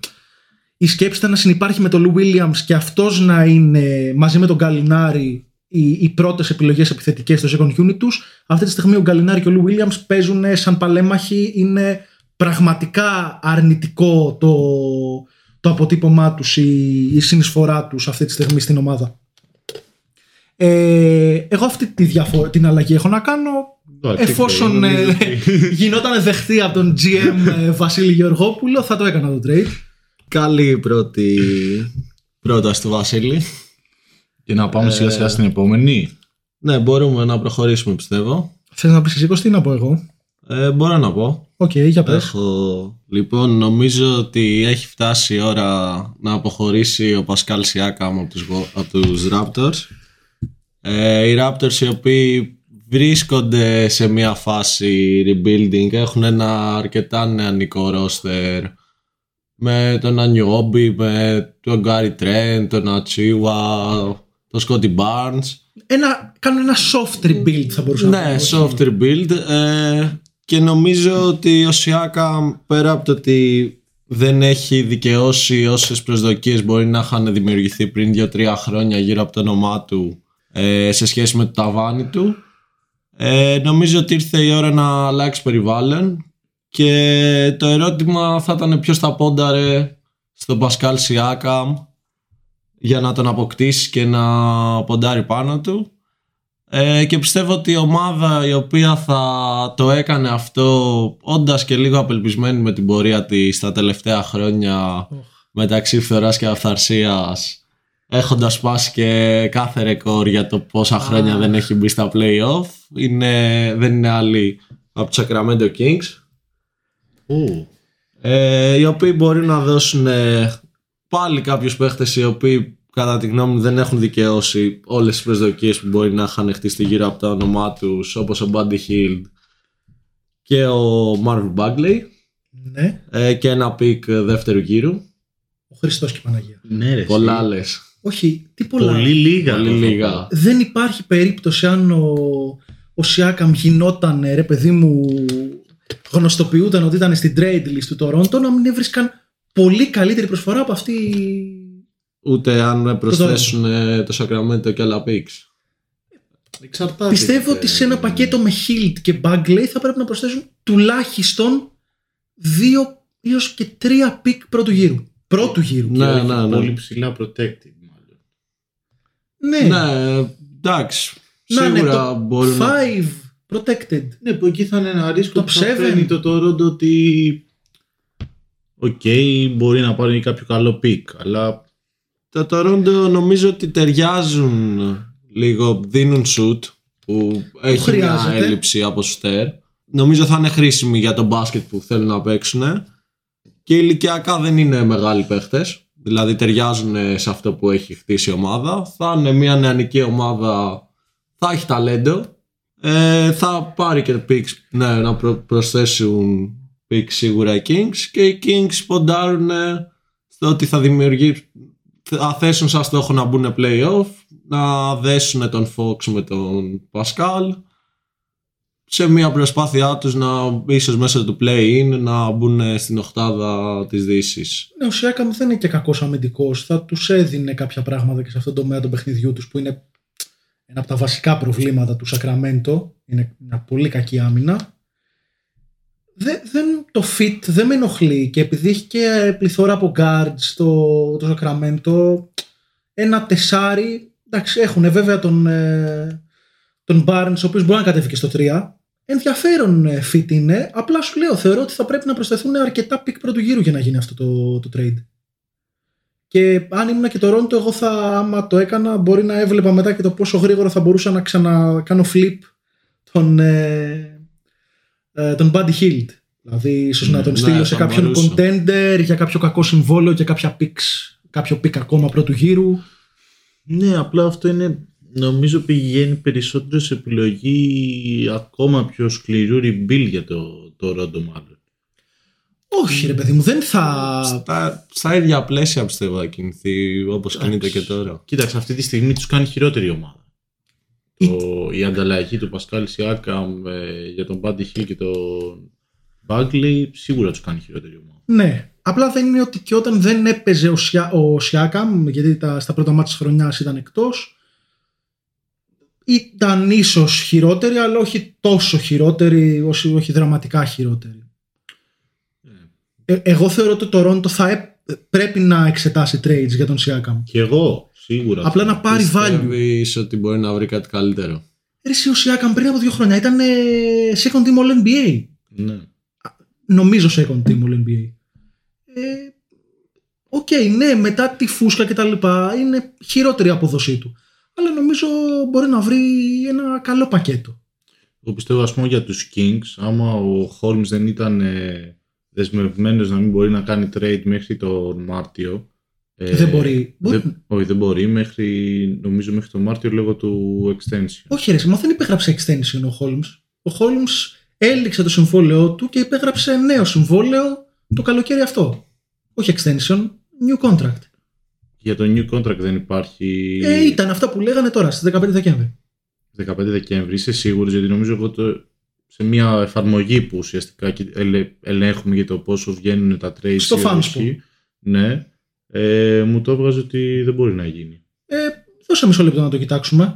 η σκέψη ήταν να συνεπάρχει με τον Λου Williams και αυτός να είναι μαζί με τον Γκαλινάρη οι, οι πρώτες επιλογές επιθετικές στο second unit τους. Αυτή τη στιγμή ο Γκαλινάρη και ο Λου Williams παίζουν σαν παλέμαχοι. Είναι πραγματικά αρνητικό το, το αποτύπωμά τους, η, η συνεισφορά τους αυτή τη στιγμή στην ομάδα. Ε, εγώ αυτή τη διαφο- την αλλαγή έχω να κάνω εφόσον ε, γινόταν δεχτή από τον GM ε, Βασίλη Γεωργόπουλο θα το έκανα το trade. Καλή πρώτη πρόταση του Βασίλη. Και να πάμε σιγά σιγά στην επόμενη. Ναι, μπορούμε να προχωρήσουμε πιστεύω. Θες να πεις εσύ τι να πω εγώ; Ε, μπορώ να πω. ΟΚ, okay, για πες. Έχω... Λοιπόν, νομίζω ότι έχει φτάσει η ώρα να αποχωρήσει ο Πασκάλ Σιάκαμ από τους, από τους Raptors. Ε, οι Raptors οι οποίοι βρίσκονται σε μια φάση rebuilding, έχουν ένα αρκετά νεανικό roster με τον Ανιόμπι, με τον Γκάρι Τρέντ, τον Ατσίουα, τον Σκότι Μπάρνς. Ένα, κάνουν ένα soft rebuild θα μπορούσα να Ναι, soft rebuild. Ε, και νομίζω ότι ο Σιάκα πέρα από το ότι δεν έχει δικαιώσει όσες προσδοκίες μπορεί να είχαν δημιουργηθεί πριν 2-3 χρόνια γύρω από το όνομά του ε, σε σχέση με το ταβάνι του. Ε, νομίζω ότι ήρθε η ώρα να αλλάξει περιβάλλον και το ερώτημα θα ήταν ποιος θα πόνταρε στον Πασκάλ Σιάκαμ για να τον αποκτήσει και να ποντάρει πάνω του. Ε, και πιστεύω ότι η ομάδα η οποία θα το έκανε αυτό όντας και λίγο απελπισμένη με την πορεία της τα τελευταία χρόνια μεταξύ φθοράς και αυθαρσίας έχοντας σπάσει και κάθε ρεκόρ για το πόσα χρόνια δεν έχει μπει στα play-off είναι, δεν είναι άλλη από τους Sacramento Kings. Ε, οι οποίοι μπορεί να δώσουν ε, πάλι κάποιους παίχτες οι οποίοι κατά τη γνώμη μου δεν έχουν δικαιώσει όλες τις προσδοκίες που μπορεί να είχαν χτίσει γύρω από το όνομά τους όπως ο Buddy Hield και ο Marvin Bagley Ναι. ε, και ένα pick δεύτερου γύρου. Ο Χριστός και η Παναγία. Ναι, ρε. Πολλά εσύ. λες. Όχι, τι πολλά. Πολύ λίγα. Πολύ θα πω. λίγα. Δεν υπάρχει περίπτωση αν ο, ο Σιάκαμ γινόταν, ρε παιδί μου, γνωστοποιούταν ότι ήταν στην trade list του Τορόντο, να μην έβρισκαν πολύ καλύτερη προσφορά από αυτή. Ούτε αν προσθέσουν ε, το Sacramento και άλλα picks. Εξαρτάται. Πιστεύω και- ότι σε ένα πακέτο με Hield και Bagley θα πρέπει να προσθέσουν τουλάχιστον δύο έως και τρία πικ πρώτου γύρου. Πρώτου γύρου. Ναι, όχι ναι, ναι. Πολύ ψηλά protected, μάλλον. Ναι, Ναι, εντάξει. να είναι Σίγουρα το μπορούν να... 5 protected. Ναι, που εκεί θα είναι ένα ρίσκο Το που θα seven. φέρνει το Toronto ότι Οκ, μπορεί να πάρει κάποιο καλό πικ, αλλά Τα Toronto νομίζω ότι ταιριάζουν λίγο, δίνουν shoot που έχει μια χρειάζεται. έλλειψη από στέρ. Νομίζω θα είναι χρήσιμοι για το μπάσκετ που θέλουν να παίξουν και ηλικιακά δεν είναι μεγάλοι παίχτες. Δηλαδή ταιριάζουν σε αυτό που έχει χτίσει η ομάδα. Θα είναι μια νεανική ομάδα, θα έχει ταλέντο. Ε, θα πάρει και picks, ναι, να προ- προσθέσουν picks σίγουρα οι Kings και οι Kings ποντάρουν στο ότι θα δημιουργήσουν θα θέσουν σαν στόχο να μπουν play-off, να δέσουν τον Fox με τον Pascal σε μια προσπάθειά τους να ίσως μέσα του play-in να μπουν στην οχτάδα της Δύσης. Ναι, ο Σιάκαμ δεν είναι και κακός αμυντικός. Θα τους έδινε κάποια πράγματα και σε αυτόν τον τομέα των παιχνιδιού τους που είναι ένα από τα βασικά προβλήματα του Σακραμέντο. Είναι μια πολύ κακή άμυνα. Δεν, δεν, το fit δεν με ενοχλεί και επειδή έχει και πληθώρα από guards στο το Σακραμέντο, ένα τεσάρι. Εντάξει, έχουν βέβαια τον, ε, τον Barnes, ο οποίος μπορεί να κατέβει και στο 3. Ενδιαφέρον ε, fit είναι. Απλά σου λέω, θεωρώ ότι θα πρέπει να προσθεθούν αρκετά picks πρώτου γύρου για να γίνει αυτό το, το trade. Και αν ήμουν και Τορόντο, εγώ θα, άμα το έκανα, μπορεί να έβλεπα μετά και το πόσο γρήγορα θα μπορούσα να ξανακάνω flip τον, ε, ε, τον Buddy Hield. Δηλαδή, ίσως να τον Ναι, στείλω θα σε κάποιον μπορούσα. contender για κάποιο κακό συμβόλαιο και κάποια picks, κάποιο pick ακόμα πρώτου γύρου. ναι, απλά αυτό είναι νομίζω πηγαίνει περισσότερο σε επιλογή ακόμα πιο σκληρού rebuild για το, το Rondo μάλλον. Όχι, ρε παιδί μου, δεν θα. Στα, στα ίδια πλαίσια πιστεύω θα κινηθεί όπως κινείται και τώρα. Κοίταξε, αυτή τη στιγμή τους κάνει χειρότερη ομάδα. Η- Το, η ανταλλαγή του Πασκάλ Σιάκαμ ε, για τον Buddy Hill και τον Bagley σίγουρα τους κάνει χειρότερη ομάδα. Ναι. Απλά δεν είναι ότι και όταν δεν έπαιζε ο, Σιά, ο Σιάκαμ, γιατί τα, στα πρώτα μάτια της χρονιάς ήταν εκτός, ήταν ίσως χειρότερη, αλλά όχι τόσο χειρότερη, όχι, όχι δραματικά χειρότερη. Ε, εγώ θεωρώ ότι το Toronto θα έ- πρέπει να εξετάσει trades για τον Σιάκαμ. Και εγώ σίγουρα. Απλά να πάρει value. Πιστεύεις ότι μπορεί να βρει κάτι καλύτερο. Ρε, εσύ ο Σιάκαμ πριν από δύο χρόνια ήταν ε, second team All NBA. Ναι. νομίζω second team All NBA. Ε, Οκ, ναι, μετά τη φούσκα και τα λοιπά είναι χειρότερη η απόδοσή του. Αλλά νομίζω μπορεί να βρει ένα καλό πακέτο. Εγώ πιστεύω ας πούμε για τους Kings άμα ο Holmes δεν ήταν ε, δεσμευμένος να μην μπορεί να κάνει trade μέχρι τον Μάρτιο ε, Δεν μπορεί. δεν- όχι δεν μπορεί μέχρι, νομίζω μέχρι τον Μάρτιο λόγω του extension. Όχι, ρε, μα δεν υπέγραψε extension ο Holmes. Ο Holmes έληξε το συμβόλαιό του και υπέγραψε νέο συμβόλαιο το καλοκαίρι αυτό. Όχι extension, new contract. Για το new contract δεν υπάρχει Ε, ήταν αυτά που λέγανε τώρα στις 15 Δεκέμβρη. 15 Δεκέμβρη, είσαι σίγουρος γιατί νομίζω εγώ το, σε μια εφαρμογή που ουσιαστικά και ελε- ελέγχουμε για το πόσο βγαίνουν τα trades Στο ή Fanspo. όχι, ναι, ε, μου το έβγαζε ότι δεν μπορεί να γίνει. Ε, δώσε μισό λεπτό να το κοιτάξουμε.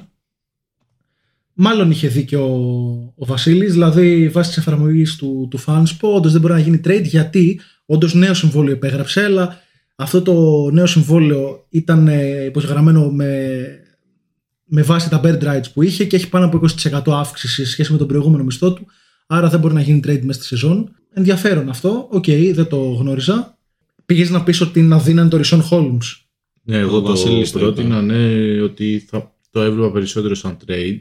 Μάλλον είχε δίκιο ο, ο Βασίλης, δηλαδή βάσει της εφαρμογής του, του Fanspo, όντως δεν μπορεί να γίνει trade γιατί όντως νέο συμβόλαιο υπέγραψε, αλλά αυτό το νέο συμβόλαιο ήταν ε, υπογεγραμμένο με, με βάση τα bird rights που είχε και έχει πάνω από 20% αύξηση σε σχέση με τον προηγούμενο μισθό του. Άρα δεν μπορεί να γίνει trade μέσα στη σεζόν. Ενδιαφέρον αυτό. Οκ, okay, δεν το γνώριζα. Πήγες να πεις ότι είναι αδύνατο το Ρισόν Χόλμς. Ναι, εγώ Ο το Βασίλης το πρότεινα ναι, ότι θα το έβλεπα περισσότερο σαν trade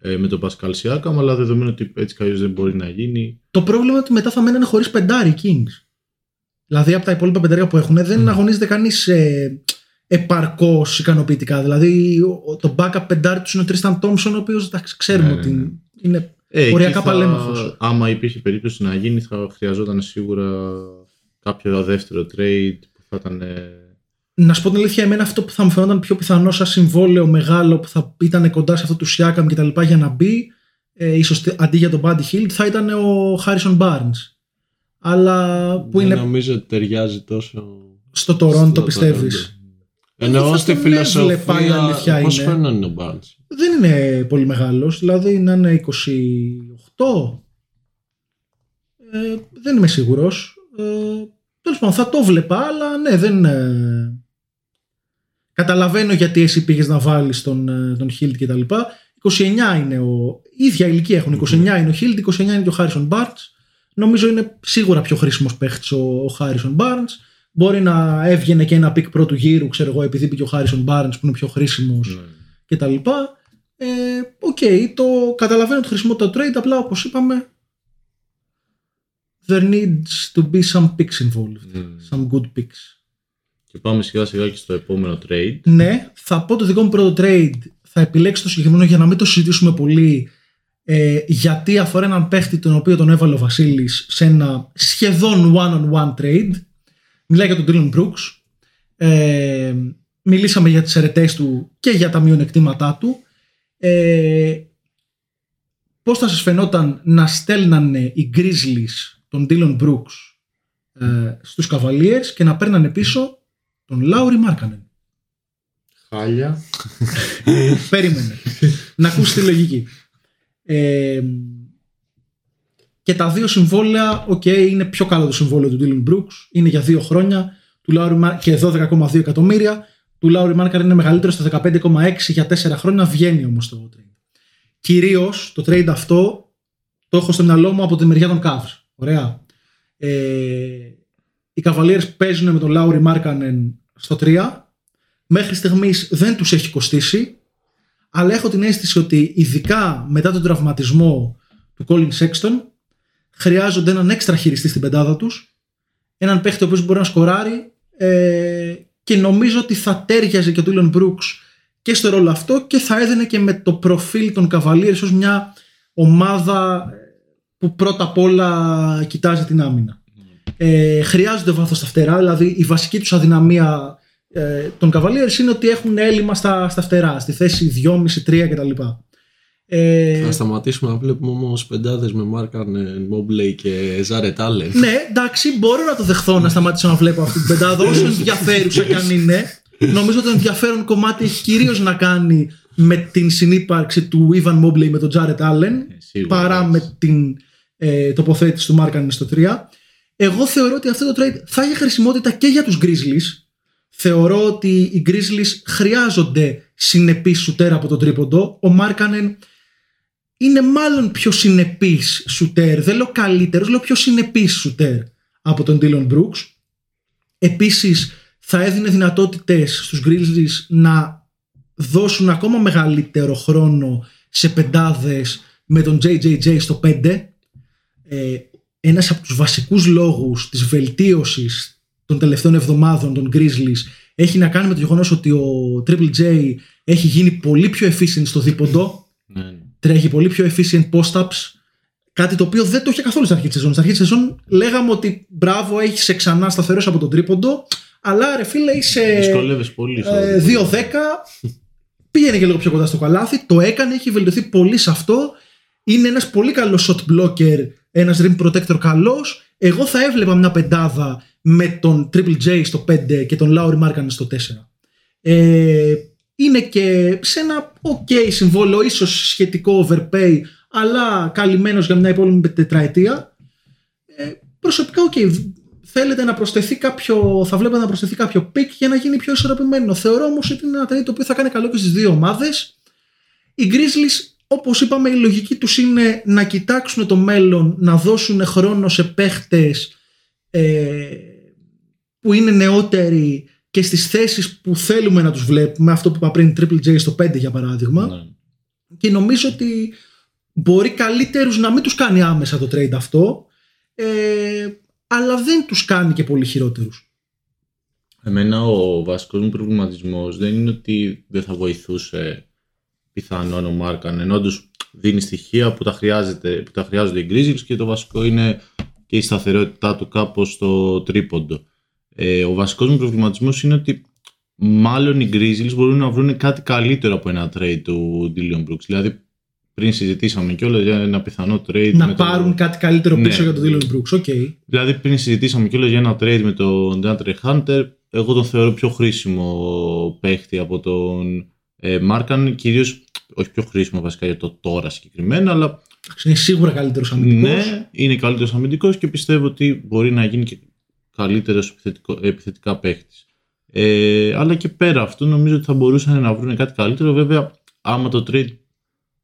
ε, με τον Πασκάλ Σιάκαμ, αλλά δεδομένου ότι έτσι κι αλλιώς δεν μπορεί να γίνει. Το πρόβλημα είναι ότι μετά θα μένουν χωρίς πεντάρι οι Kings. Δηλαδή από τα υπόλοιπα πεντάρια που έχουν δεν αγωνίζεται κανείς ε, επαρκώς ικανοποιητικά. Δηλαδή ο- το backup πεντάρι τους είναι ο Τρίσταν Τόμσον, ο οποίος ξέρουμε Ναι, ναι, ότι ναι. είναι Ε, οριακά εκεί θα- παλέμαχος. Άμα υπήρχε περίπτωση να γίνει, θα χρειαζόταν σίγουρα κάποιο δεύτερο trade που θα ήταν. ε, Να σου πω την αλήθεια, εμένα αυτό που θα μου φαινόταν πιο πιθανό σαν συμβόλαιο μεγάλο που θα ήταν κοντά σε αυτό του Siakam και τα λοιπά για να μπει, ε, ίσως τε- αντί για τον Buddy Hield, θα ήταν ο Harrison Barnes. Αλλά που Δεν είναι νομίζω ότι ταιριάζει τόσο. στο Toronto, στο πιστεύεις; Εννοώ θα στη τον έβλεπα, η φιλοσοφία. αλήθεια Πώς είναι. φαίνεται ο Barnes; Δεν είναι πολύ μεγάλος, δηλαδή να είναι 28. Ε, δεν είμαι σίγουρος. Ε, Τέλος πάντων, θα το βλέπα, αλλά ναι, δεν. ε, Καταλαβαίνω γιατί εσύ πήγες να βάλεις τον, ε, τον Hield και τα λοιπά. 29 είναι ο. η ίδια ηλικία έχουν. 29 είναι ο Hield, 29 είναι και ο Harrison Barnes. Νομίζω είναι σίγουρα πιο χρήσιμος παίχτης ο, ο Harrison Barnes. Μπορεί να έβγαινε και ένα pick πρώτου γύρου, ξέρω εγώ, επειδή πήγε ο Harrison Barnes που είναι πιο χρήσιμος ναι. και τα λοιπά. Ε, Οκ, το καταλαβαίνω τη χρησιμότητα του trade, απλά όπως είπαμε there needs to be some picks involved. Mm. Some good picks. Και πάμε σιγά σιγά και στο επόμενο trade. Ναι, θα πω το δικό μου πρώτο trade. Θα επιλέξω το συγκεκριμένο για να μην το συζητήσουμε πολύ. Ε, γιατί αφορά έναν παίχτη τον οποίο τον έβαλε ο Βασίλης σε ένα σχεδόν one-on-one trade. Μιλάει για τον Dillon Brooks. Ε, μιλήσαμε για τις αρετές του και για τα μειονεκτήματά του. Ε, πώς θα σας φαινόταν να στέλνανε οι Grizzlies τον Dillon Brooks ε, στους Cavaliers και να παίρνανε πίσω τον Λάουρι Μάρκανεν. Χάλια. Περίμενε. να ακούσεις τη λογική. Ε, και τα δύο συμβόλαια, οκ, είναι πιο καλό το συμβόλαιο του Dillon Brooks. Είναι για δύο χρόνια του Λάουρι Μάρ- και 12,2 εκατομμύρια. Του Λάουρι Μάρκαρ είναι μεγαλύτερο στα 15,6 για 4 χρόνια. Βγαίνει όμως το trade. Κυρίως το trade αυτό το έχω στο μυαλό μου από τη μεριά των Cavs. Ωραία. Ε, οι Cavaliers παίζουν με τον Λάουρι Μάρκανεν στο 3. Μέχρι στιγμής δεν τους έχει κοστίσει. Αλλά έχω την αίσθηση ότι ειδικά μετά τον τραυματισμό του Colin Sexton χρειάζονται έναν έξτρα χειριστή στην πεντάδα τους. Έναν παίχτη ο οποίος μπορεί να σκοράρει ε, και νομίζω ότι θα τέριαζε και ο Dylan Brooks και στο ρόλο αυτό και θα έδαινε και με το προφίλ των Cavaliers ως μια ομάδα που πρώτα απ' όλα κοιτάζει την άμυνα. Ε, χρειάζονται βάθος στα φτερά, δηλαδή η βασική τους αδυναμία ε, των Cavaliers είναι ότι έχουν έλλειμμα στα, στα φτερά, στη θέση 2,5-3 κτλ. Ε, Θα σταματήσουμε να βλέπουμε όμως πεντάδες με Μάρκαν Μόμπλεϊ και Ζάρετ Άλεν. ναι, εντάξει, μπορώ να το δεχθώ να σταματήσω να βλέπω αυτή την πεντάδα, όσο ενδιαφέρουσα κι αν είναι. Νομίζω ότι το ενδιαφέρον κομμάτι έχει κυρίως να κάνει με την συνύπαρξη του Ivan Mobley με τον Jared Allen σίγουρα, παρά εντάξει. με την ε, τοποθέτηση του Μάρκαν στο 3. Εγώ θεωρώ ότι αυτό το trade θα έχει χρησιμότητα και για τους Grizzlies. Θεωρώ ότι οι Grizzlies χρειάζονται συνεπή σουτέρ από τον τρίποντο. Ο Μάρκανεν είναι μάλλον πιο συνεπής σουτέρ. Δεν λέω καλύτερος, λέω πιο συνεπής σουτέρ από τον Dylan Brooks. Επίσης θα έδινε δυνατότητες στους Grizzlies να δώσουν ακόμα μεγαλύτερο χρόνο σε πεντάδες με τον JJJ στο 5 ε, ένας από τους βασικούς λόγους της βελτίωσης των τελευταίων εβδομάδων των Grizzlies έχει να κάνει με το γεγονός ότι ο Triple J έχει γίνει πολύ πιο efficient στο δίποντο Ναι, ναι. τρέχει πολύ πιο efficient post-ups κάτι το οποίο δεν το είχε καθόλου στην αρχή της σεζόν στην αρχή της σεζόν λέγαμε ότι μπράβο έχεις ξανά σταθερός από τον τρίποντο αλλά ρε φίλε είσαι Δυσκολεύεσαι πολύ. στο ε, δίποντο. 2-10 πήγαινε και λίγο πιο κοντά στο καλάθι το έκανε, έχει βελτιωθεί πολύ σε αυτό είναι ένας πολύ καλός shot blocker ένας rim protector καλός εγώ θα έβλεπα μια πεντάδα με τον Triple J στο 5 και τον Lowry Markkanen στο 4 ε, είναι και σε ένα ok συμβόλαιο, ίσως σχετικό overpay, αλλά καλυμμένος για μια υπόλοιπη τετραετία. Ε, προσωπικά, ok, θέλετε να προσθεθεί κάποιο, θα βλέπετε να προσθεθεί κάποιο pick για να γίνει πιο ισορροπημένο. Θεωρώ όμως ότι είναι ένα trade το οποίο θα κάνει καλό και στις δύο ομάδες. Οι Grizzlies, όπως είπαμε, η λογική τους είναι να κοιτάξουν το μέλλον, να δώσουν χρόνο σε παίχτες ε, που είναι νεότεροι και στις θέσεις που θέλουμε να τους βλέπουμε, αυτό που είπα πριν, Triple J στο 5 για παράδειγμα. Ναι. Και νομίζω ότι μπορεί καλύτερους να μην τους κάνει άμεσα το trade αυτό, ε, αλλά δεν τους κάνει και πολύ χειρότερους. Εμένα ο βασικός μου προβληματισμός δεν είναι ότι δεν θα βοηθούσε πιθανόν ο Μάρκαν, ενώ όντως δίνει στοιχεία που τα, χρειάζεται, που τα χρειάζονται οι Grizzlies και το βασικό είναι και η σταθερότητά του κάπως στο τρίποντο. Ε, ο βασικός μου προβληματισμός είναι ότι μάλλον οι Grizzlies μπορούν να βρουν κάτι καλύτερο από ένα trade του Dillion Brooks. Δηλαδή πριν συζητήσαμε κιόλας για ένα πιθανό trade. Να με πάρουν το... κάτι καλύτερο πίσω Ναι. για τον Dylan Brooks. Okay. Δηλαδή πριν συζητήσαμε κιόλας για ένα trade με τον DeAndre Hunter, εγώ τον θεωρώ πιο χρήσιμο παίχτη από τον ε, Μάρκαν, κυρίως όχι πιο χρήσιμο βασικά για το τώρα συγκεκριμένα, αλλά Είναι σίγουρα καλύτερος αμυντικός. ναι, είναι καλύτερος αμυντικός και πιστεύω ότι μπορεί να γίνει και καλύτερος επιθετικά παίχτης. Ε, αλλά και πέρα αυτού νομίζω ότι θα μπορούσαν να βρουν κάτι καλύτερο. Βέβαια, άμα το trade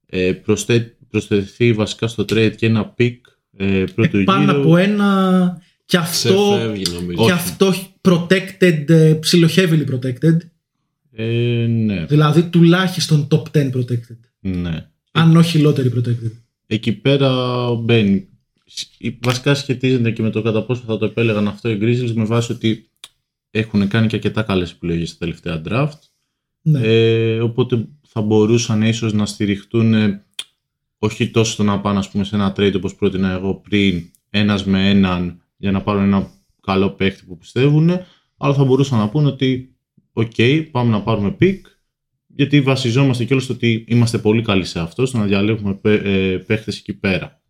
ε, προσθέ, προσθεθεί βασικά στο trade και ένα pick ε, πρώτου Ε, πάνω γύρου. από ένα και αυτό, Ξεφεύγει νομίζω. και αυτό protected, ε, ψιλοχεύλι protected. Ε, ναι, Δηλαδή τουλάχιστον top 10 protected. ναι. Αν όχι lottery protected. Εκεί πέρα μπαίνει. Σ- Βασικά σχετίζεται και με το κατά πόσο θα το επέλεγαν αυτό οι Grizzlies με βάση ότι έχουν κάνει και αρκετά καλές επιλογές στα τελευταία draft. Ναι. Ε, οπότε θα μπορούσαν ίσως να στηριχτούν ε, όχι τόσο στο να πάνε ας πούμε, σε ένα trade όπως πρότεινα εγώ πριν ένας με έναν για να πάρουν ένα καλό παίχτη που πιστεύουν αλλά θα μπορούσαν να πούνε ότι οκ πάμε να πάρουμε pick γιατί βασιζόμαστε κιόλας στο ότι είμαστε πολύ καλοί σε αυτό στο να διαλέγουμε παί- ε, παίχτες εκεί πέρα.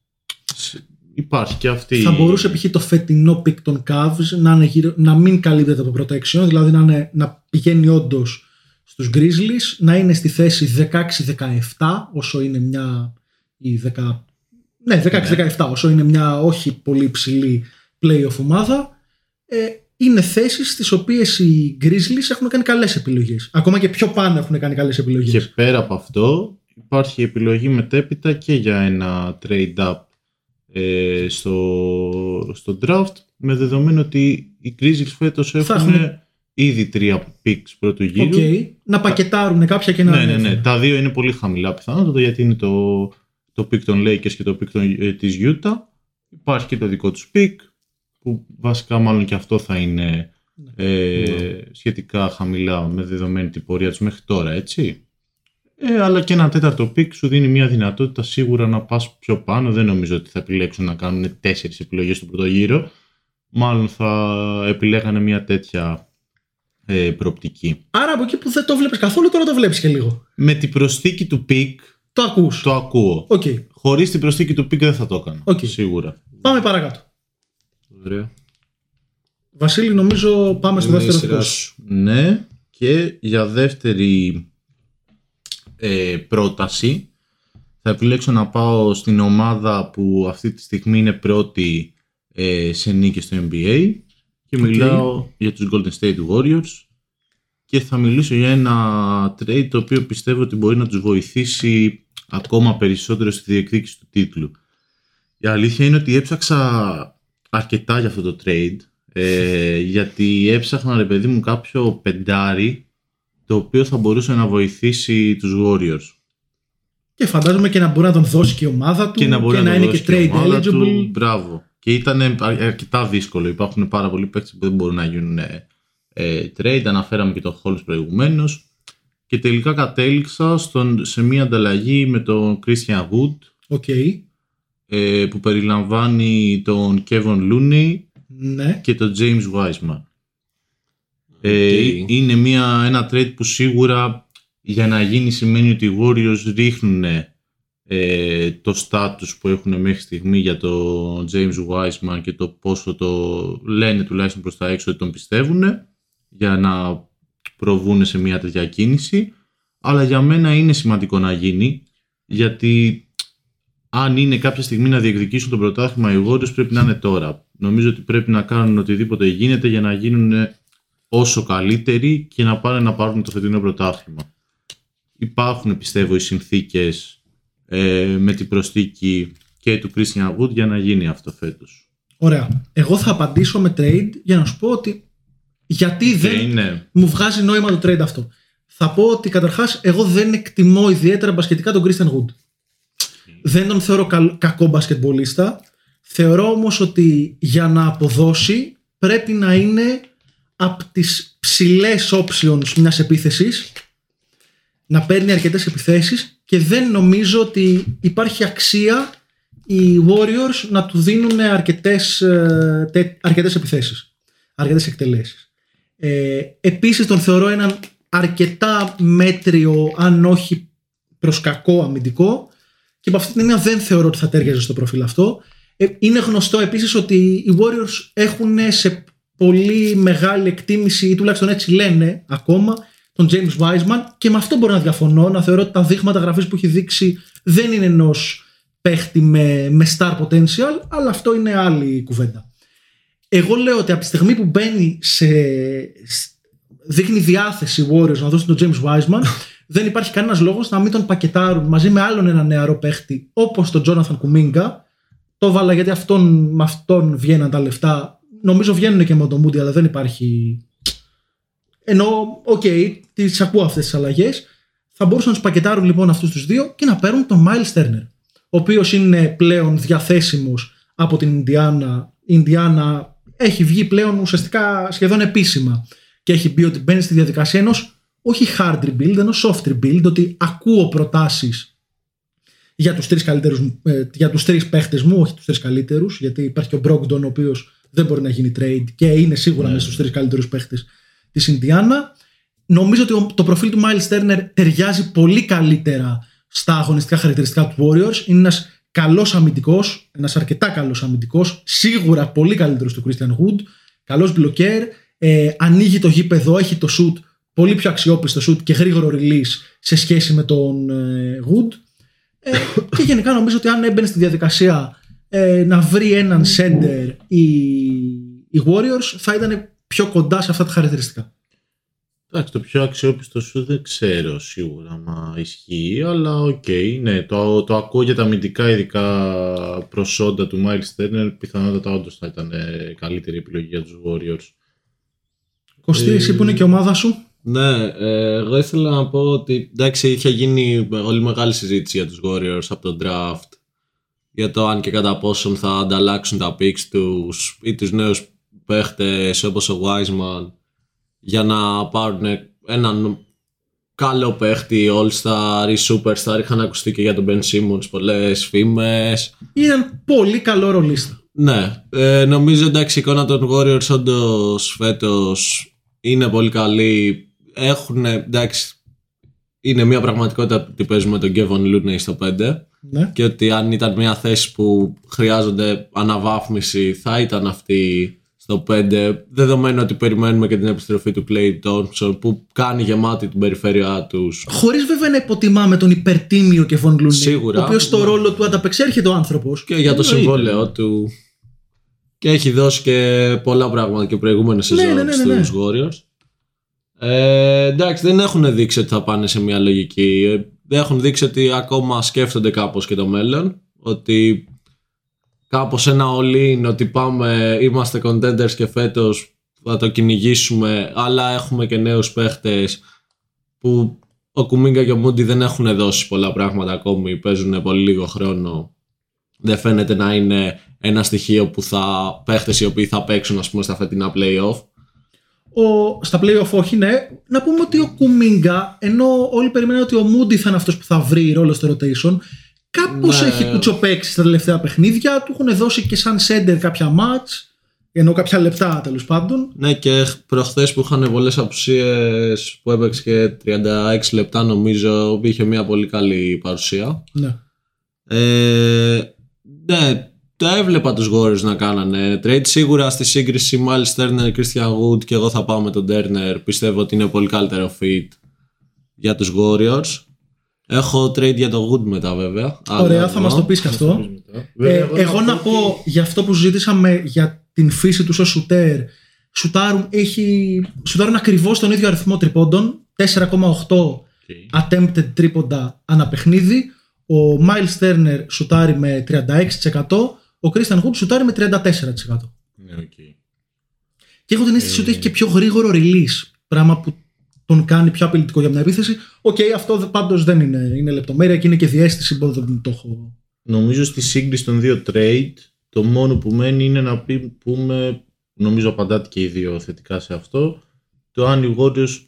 Σ- Υπάρχει και αυτή Θα μπορούσε π.χ. το φετινό pick των Cavs να, είναι γύρω, να μην καλύπτεται από protection, δηλαδή να, είναι, να πηγαίνει όντως στους Grizzlies, να είναι στη θέση 16-17, όσο είναι μια. Η 10, ναι, 16-17, όσο είναι μια όχι πολύ υψηλή playoff ομάδα. Ε, είναι θέσεις στις οποίες οι Grizzlies έχουν κάνει καλές επιλογές. Ακόμα και πιο πάνω έχουν κάνει καλές επιλογές. Και πέρα από αυτό υπάρχει επιλογή μετέπειτα και για ένα trade up ε, στο, στο draft με δεδομένο ότι οι Grizzlies φέτος έχουν έχουν- ήδη τρία picks πρώτου γύρου. Οκ. Να πακετάρουν κάποια και να ναι, ναι, ναι. ανέβουν. Τα δύο είναι πολύ χαμηλά πιθανότατα γιατί είναι το, το pick των Lakers και το pick των, ε, της Utah. Υπάρχει και το δικό τους pick που βασικά μάλλον και αυτό θα είναι ε, σχετικά χαμηλά με δεδομένη την πορεία τους μέχρι τώρα, έτσι. Ε, αλλά και ένα τέταρτο pick σου δίνει μια δυνατότητα σίγουρα να πας πιο πάνω. Δεν νομίζω ότι θα επιλέξουν να κάνουν τέσσερις επιλογές στο πρώτο γύρο. Μάλλον θα επιλέγανε μια τέτοια ε, προοπτική. Άρα από εκεί που δεν το βλέπεις καθόλου, τώρα το βλέπεις και λίγο. Με την προσθήκη του pick Το ακούς. το ακούω. Οκ. Χωρίς την προσθήκη του pick δεν θα το έκανα. Οκ. Σίγουρα. Πάμε παρακάτω. Ωραία. Βασίλη, νομίζω πάμε στο Είναι η δεύτερο σειρά δικό σου. Ναι, και για δεύτερη ε, πρόταση θα επιλέξω να πάω στην ομάδα που αυτή τη στιγμή είναι πρώτη ε, σε νίκες στο NBA και μιλάω για τους Golden State Warriors και θα μιλήσω για ένα trade το οποίο πιστεύω ότι μπορεί να τους βοηθήσει ακόμα περισσότερο στη διεκδίκηση του τίτλου. Η αλήθεια είναι ότι έψαξα αρκετά για αυτό το trade ε, γιατί έψαχνα ρε παιδί μου κάποιο πεντάρι το οποίο θα μπορούσε να βοηθήσει τους Warriors Και φαντάζομαι και να μπορεί να τον δώσει και η ομάδα του και να μπορεί να, το είναι δώσει και η trade ομάδα eligible. Του. Μπράβο. Και ήταν αρκετά δύσκολο. Υπάρχουν πάρα πολλοί παίκτες που δεν μπορούν να γίνουν ε, ε, trade. Αναφέραμε και τον Holmes προηγουμένως. Και τελικά κατέληξα στον, σε μια ανταλλαγή με τον Christian Wood OK. Ε, που περιλαμβάνει τον Kevon Looney Ναι. και τον James Wiseman. Ε, Οκ. είναι μια, ένα trade που σίγουρα για να γίνει σημαίνει ότι οι Warriors ρίχνουν ε, το status που έχουν μέχρι στιγμής για τον James Wiseman και το πόσο το λένε τουλάχιστον προς τα έξω ότι τον πιστεύουν για να προβούν σε μια τέτοια κίνηση αλλά για μένα είναι σημαντικό να γίνει γιατί αν είναι κάποια στιγμή να διεκδικήσουν το πρωτάθλημα οι Warriors πρέπει να είναι τώρα. Νομίζω ότι πρέπει να κάνουν οτιδήποτε γίνεται για να γίνουν όσο καλύτεροι και να πάνε να πάρουν το φετινό πρωτάθλημα. Υπάρχουν πιστεύω οι συνθήκες ε, με την προστίκη και του Christian Wood για να γίνει αυτό φέτος. Ωραία. Εγώ θα απαντήσω με trade για να σου πω ότι γιατί δεν ναι. μου βγάζει νόημα το trade αυτό. Θα πω ότι καταρχάς εγώ δεν εκτιμώ ιδιαίτερα μπασκετικά τον Christian Wood. Δεν τον θεωρώ καλ- κακό μπασκετμπολίστα. Θεωρώ όμως ότι για να αποδώσει πρέπει να είναι από τις ψηλές options μιας επίθεσης να παίρνει αρκετές επιθέσεις και δεν νομίζω ότι υπάρχει αξία οι Warriors να του δίνουν αρκετές, ε, τε- αρκετές επιθέσεις, αρκετές εκτελέσεις. Ε, επίσης τον θεωρώ έναν αρκετά μέτριο, αν όχι προς κακό αμυντικό και από αυτή την έννοια δεν θεωρώ ότι θα τέριαζε στο προφίλ αυτό. Ε, είναι γνωστό επίσης ότι οι Warriors έχουν σε πολύ μεγάλη εκτίμηση ή τουλάχιστον έτσι λένε ακόμα τον James Wiseman και με αυτό μπορώ να διαφωνώ να θεωρώ ότι τα δείγματα γραφής που έχει δείξει δεν είναι ενός παίχτη με, με star potential αλλά αυτό είναι άλλη κουβέντα. Εγώ λέω ότι από τη στιγμή που μπαίνει σε, σ- δείχνει διάθεση οι Warriors να δώσουν τον James Wiseman δεν υπάρχει κανένας λόγος να μην τον πακετάρουν μαζί με άλλον ένα νεαρό παίχτη όπως τον Jonathan Kuminga το βάλα γιατί αυτόν, με αυτόν βγαίναν τα λεφτά νομίζω βγαίνουν και με τον Moody αλλά δεν υπάρχει ενώ, OK, okay, τις ακούω αυτές τις αλλαγές. Θα μπορούσαν να τους πακετάρουν λοιπόν αυτούς τους δύο και να παίρνουν τον Miles Turner. Ο οποίος είναι πλέον διαθέσιμος από την Ινδιάνα. Η Ινδιάνα έχει βγει πλέον ουσιαστικά σχεδόν επίσημα και έχει πει ότι μπαίνει στη διαδικασία ενός όχι hard rebuild, ενό soft rebuild, ότι ακούω προτάσεις για τους τρεις καλύτερους, ε, για τους τρεις παίχτες μου, όχι τους τρεις καλύτερους, γιατί υπάρχει και ο Brogdon ο οποίος δεν μπορεί να γίνει trade και είναι σίγουρα μέσα στους τρεις καλύτερους παίχτες της Ινδιάνα. Νομίζω ότι ο- το προφίλ του Miles Turner ταιριάζει πολύ καλύτερα στα αγωνιστικά χαρακτηριστικά του Warriors. Είναι ένας καλός αμυντικός, ένας αρκετά καλός αμυντικός, σίγουρα πολύ καλύτερος του Christian Wood, καλός μπλοκέρ, ε, ανοίγει το γήπεδο, έχει το shoot, πολύ πιο αξιόπιστο shoot και γρήγορο release σε σχέση με τον ε, Wood. Ε, και γενικά νομίζω ότι αν έμπαινε στη διαδικασία ε, να βρει έναν center οι, οι Warriors θα ήταν πιο κοντά σε αυτά τα χαρακτηριστικά. Εντάξει, το πιο αξιόπιστο σουτ δεν ξέρω σίγουρα αν ισχύει, αλλά οκ, ναι, το, το ακούω για τα αμυντικά ειδικά προσόντα του Miles Turner, πιθανότατα όντως θα ήταν ε, καλύτερη επιλογή για τους Warriors. Κωστή, Ε, εσύ που είναι και η ομάδα σου. Ναι, ε, εγώ ήθελα να πω ότι εντάξει είχε γίνει πολύ μεγάλη συζήτηση για τους Warriors από τον draft για το αν και κατά πόσον θα ανταλλάξουν τα picks τους ή τους νέους παίχτες όπως ο Wiseman για να πάρουν έναν καλό παίχτη all-star ή superstar είχαν ακουστεί και για τον Ben Simmons πολλές φήμες Ήταν πολύ καλό ρολίστα. ναι, ε, νομίζω εντάξει η εικόνα των Warriors όντως φέτος είναι πολύ καλή. Έχουν, εντάξει, είναι μια πραγματικότητα ότι παίζουμε τον Kevin Looney στο 5 Ναι. και ότι αν ήταν μια θέση που χρειάζονται αναβάθμιση θα ήταν αυτή στο 5 δεδομένου ότι περιμένουμε και την επιστροφή του Clay Thompson που κάνει γεμάτη την περιφέρειά τους Χωρίς βέβαια να υποτιμάμε τον υπερτίμιο και Von Looney, Σίγουρα. Ο οποίος στο ρόλο του ανταπεξέρχεται ο άνθρωπος. και για το συμβόλαιό του και έχει δώσει και πολλά πράγματα και προηγούμενες Ναι, σεζόν ναι, ναι, ναι, ναι. στους Warriors ε, εντάξει δεν έχουν δείξει ότι θα πάνε σε μια λογική. Ε, δεν έχουν δείξει ότι ακόμα σκέφτονται κάπως και το μέλλον ότι κάπως ένα all-in ότι πάμε είμαστε contenders και φέτος θα το κυνηγήσουμε αλλά έχουμε και νέους παίχτες που ο Κουμίγκα και ο Μούντι δεν έχουν δώσει πολλά πράγματα ακόμη παίζουν πολύ λίγο χρόνο. Δεν φαίνεται να είναι ένα στοιχείο που θα παίχτες οι οποίοι θα παίξουν ας πούμε στα φετινά play-off Ο, στα playoff όχι, ναι. Να πούμε ότι ο Κουμίγκα, ενώ όλοι περιμένουν ότι ο Μούντι θα είναι αυτός που θα βρει ρόλο στο rotation, κάπως Ναι. έχει κουτσοπέξει στα τελευταία παιχνίδια. Του έχουν δώσει και σαν σέντερ κάποια match, ενώ κάποια λεπτά τέλος πάντων. Ναι και προχθές που είχαν πολλές απουσίες που έπαιξε και 36 λεπτά νομίζω είχε μια πολύ καλή παρουσία. Ναι. Ε, ναι, τα έβλεπα τους Warriors να κάνανε trade. Σίγουρα στη σύγκριση Miles Turner, Christian Wood και εγώ θα πάω με τον Turner. Πιστεύω ότι είναι πολύ καλύτερο fit για τους Warriors. Έχω trade για το Wood μετά βέβαια. Ωραία, Αλλά θα μας το πεις και αυτό. Βέβαια, Ε, εγώ να πω για αυτό που συζήτησαμε για την φύση του ως σουτέρ. Σουτάρουν, έχει, σουτάρουν ακριβώς τον ίδιο αριθμό τριπόντων. 4,8 attempted τρίποντα ανά παιχνίδι. Ο Miles Turner σουτάρει με 36%. Ο Christian Wood σουτάρει με 34%. Ναι, οκ. Και έχω την αίσθηση ότι έχει και πιο γρήγορο release. Πράγμα που τον κάνει πιο απειλητικό για μια επίθεση. Οκ, αυτό πάντως δεν είναι, είναι λεπτομέρεια και είναι και διαίσθηση. Μπορεί να το έχω. Νομίζω στη σύγκριση των δύο trade, το μόνο που μένει είναι να πει, πούμε, νομίζω απαντάτε και οι δύο θετικά σε αυτό, το αν οι Warriors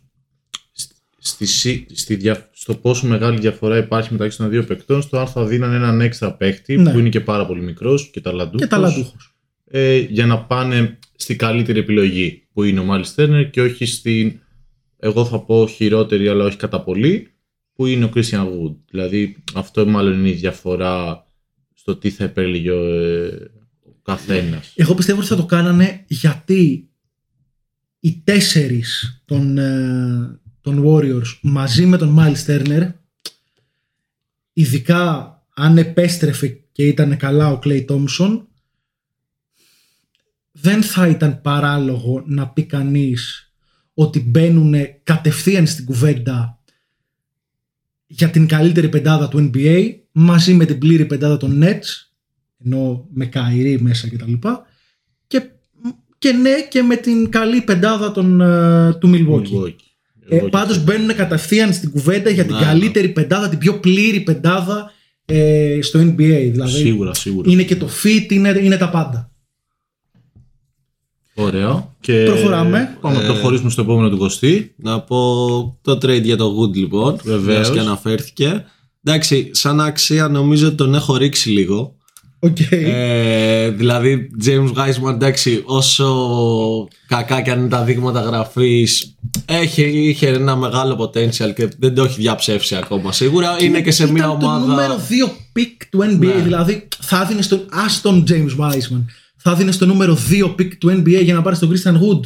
στη, στη, στη δια- στο πόσο μεγάλη διαφορά υπάρχει μεταξύ των δύο παικτών, στο αν θα δίναν έναν έξτρα παίχτη, Ναι. που είναι και πάρα πολύ μικρός και ταλαντούχος, Και ταλαντούχος. ε, για να πάνε στη καλύτερη επιλογή, που είναι ο Miles Turner και όχι στην, εγώ θα πω χειρότερη αλλά όχι κατά πολύ, που είναι ο Christian Wood. Δηλαδή αυτό μάλλον είναι η διαφορά στο τι θα επέλεγε ο, ε, ο καθένας. Εγώ πιστεύω ότι θα το κάνανε γιατί οι τέσσερις των, ε, των Warriors μαζί με τον Miles Turner ειδικά αν επέστρεφε και ήταν καλά ο Clay Thompson δεν θα ήταν παράλογο να πει κανείς ότι μπαίνουν κατευθείαν στην κουβέντα για την καλύτερη πεντάδα του NBA μαζί με την πλήρη πεντάδα των Nets ενώ με Καϊρή μέσα και τα λοιπά και, και ναι και με την καλή πεντάδα των, ε, του Milwaukee. Milwaukee. Ε, Εγώ πάντως και- μπαίνουν κατευθείαν στην κουβέντα για την Ναι, καλύτερη πεντάδα, την πιο πλήρη πεντάδα ε, στο NBA. Δηλαδή Σίγουρα, σίγουρα. είναι και το fit, είναι, είναι τα πάντα. Ωραίο. Και Προχωράμε. Πάμε να Ε, προχωρήσουμε στο επόμενο του Κωστή. Να πω το trade για το Wood λοιπόν. Βεβαίως. μιας και αναφέρθηκε. Εντάξει, σαν αξία νομίζω ότι τον έχω ρίξει λίγο. Οκ. Ε, δηλαδή, James Wiseman, εντάξει, όσο κακά και αν είναι τα δείγματα γραφής, είχε ένα μεγάλο potential και δεν το έχει διαψεύσει ακόμα σίγουρα. Είναι και σε Ήταν μια το ομάδα. νούμερο 2 pick του NBA. Ναι. Δηλαδή θα δίνει στο Houston James Wiseman. Θα δίνει το νούμερο 2 pick του NBA για να πάρει τον Christian Wood.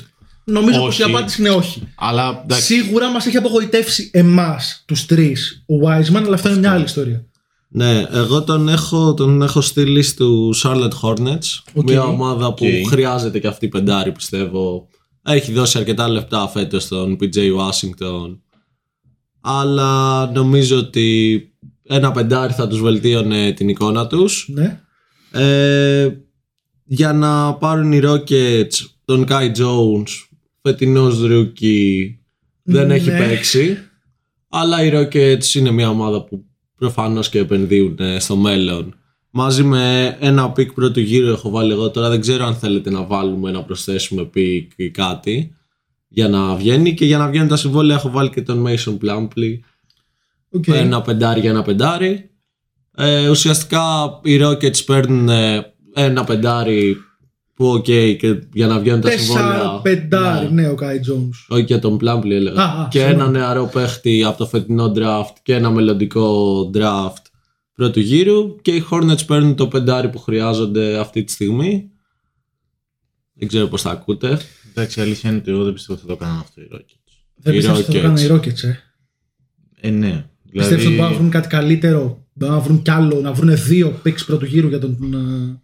Νομίζω πως η Όχι. απάντηση είναι όχι. Αλλά εντάξει, Σίγουρα μας έχει απογοητεύσει εμάς τους τρεις ο Wiseman, αλλά αυτό είναι μια άλλη ιστορία. Ναι, εγώ τον έχω, τον έχω στείλει στους Charlotte Hornets. OK. Μια ομάδα που Οκ. χρειάζεται και αυτή πεντάρι πιστεύω. Έχει δώσει αρκετά λεπτά φέτος στον PJ Washington. Αλλά νομίζω ότι ένα πεντάρι θα τους βελτίωνε την εικόνα τους. Ναι. Ε, για να πάρουν οι Rockets τον Kai Jones, φετινός rookie, δεν Ναι. έχει παίξει. Αλλά οι Rockets είναι μια ομάδα που προφανώς και επενδύουν ε, στο μέλλον. Μαζί με ένα pick πρώτου γύρου έχω βάλει εγώ τώρα. Δεν ξέρω αν θέλετε να βάλουμε να προσθέσουμε pick ή κάτι για να βγαίνει. Και για να βγαίνουν τα συμβόλαια έχω βάλει και τον Mason Plumlee. Οκ. Ένα πεντάρι για ένα πεντάρι. Ε, ουσιαστικά οι Rockets παίρνουν ε, ένα πεντάρι που οκ και για να βγαίνουν τα συμβόλαια. Τέσσερα πεντάρι, Ναι. ναι, ο Kai Jones. Όχι για τον Plumlee έλεγα. Α, α, και συγγνώμη. ένα νεαρό παίχτη από το φετινό draft και ένα μελλοντικό draft πρώτου γύρου. Και οι Hornets παίρνουν το πεντάρι που χρειάζονται αυτή τη στιγμή. Δεν ξέρω πώς θα ακούτε. εντάξει, η αλήθεια είναι ότι εγώ δεν πιστεύω ότι θα το έκαναν αυτό οι Rockets. Δεν Οι πιστεύω ότι θα το Rockets. κάνουν οι Rockets, ε. Ε, ναι. Πιστεύω ότι Δηλαδή, μπορούν να βρουν κάτι καλύτερο. Μπορούν να βρουν κι άλλο, να βρουν δύο picks πρώτου γύρου για τον, ε,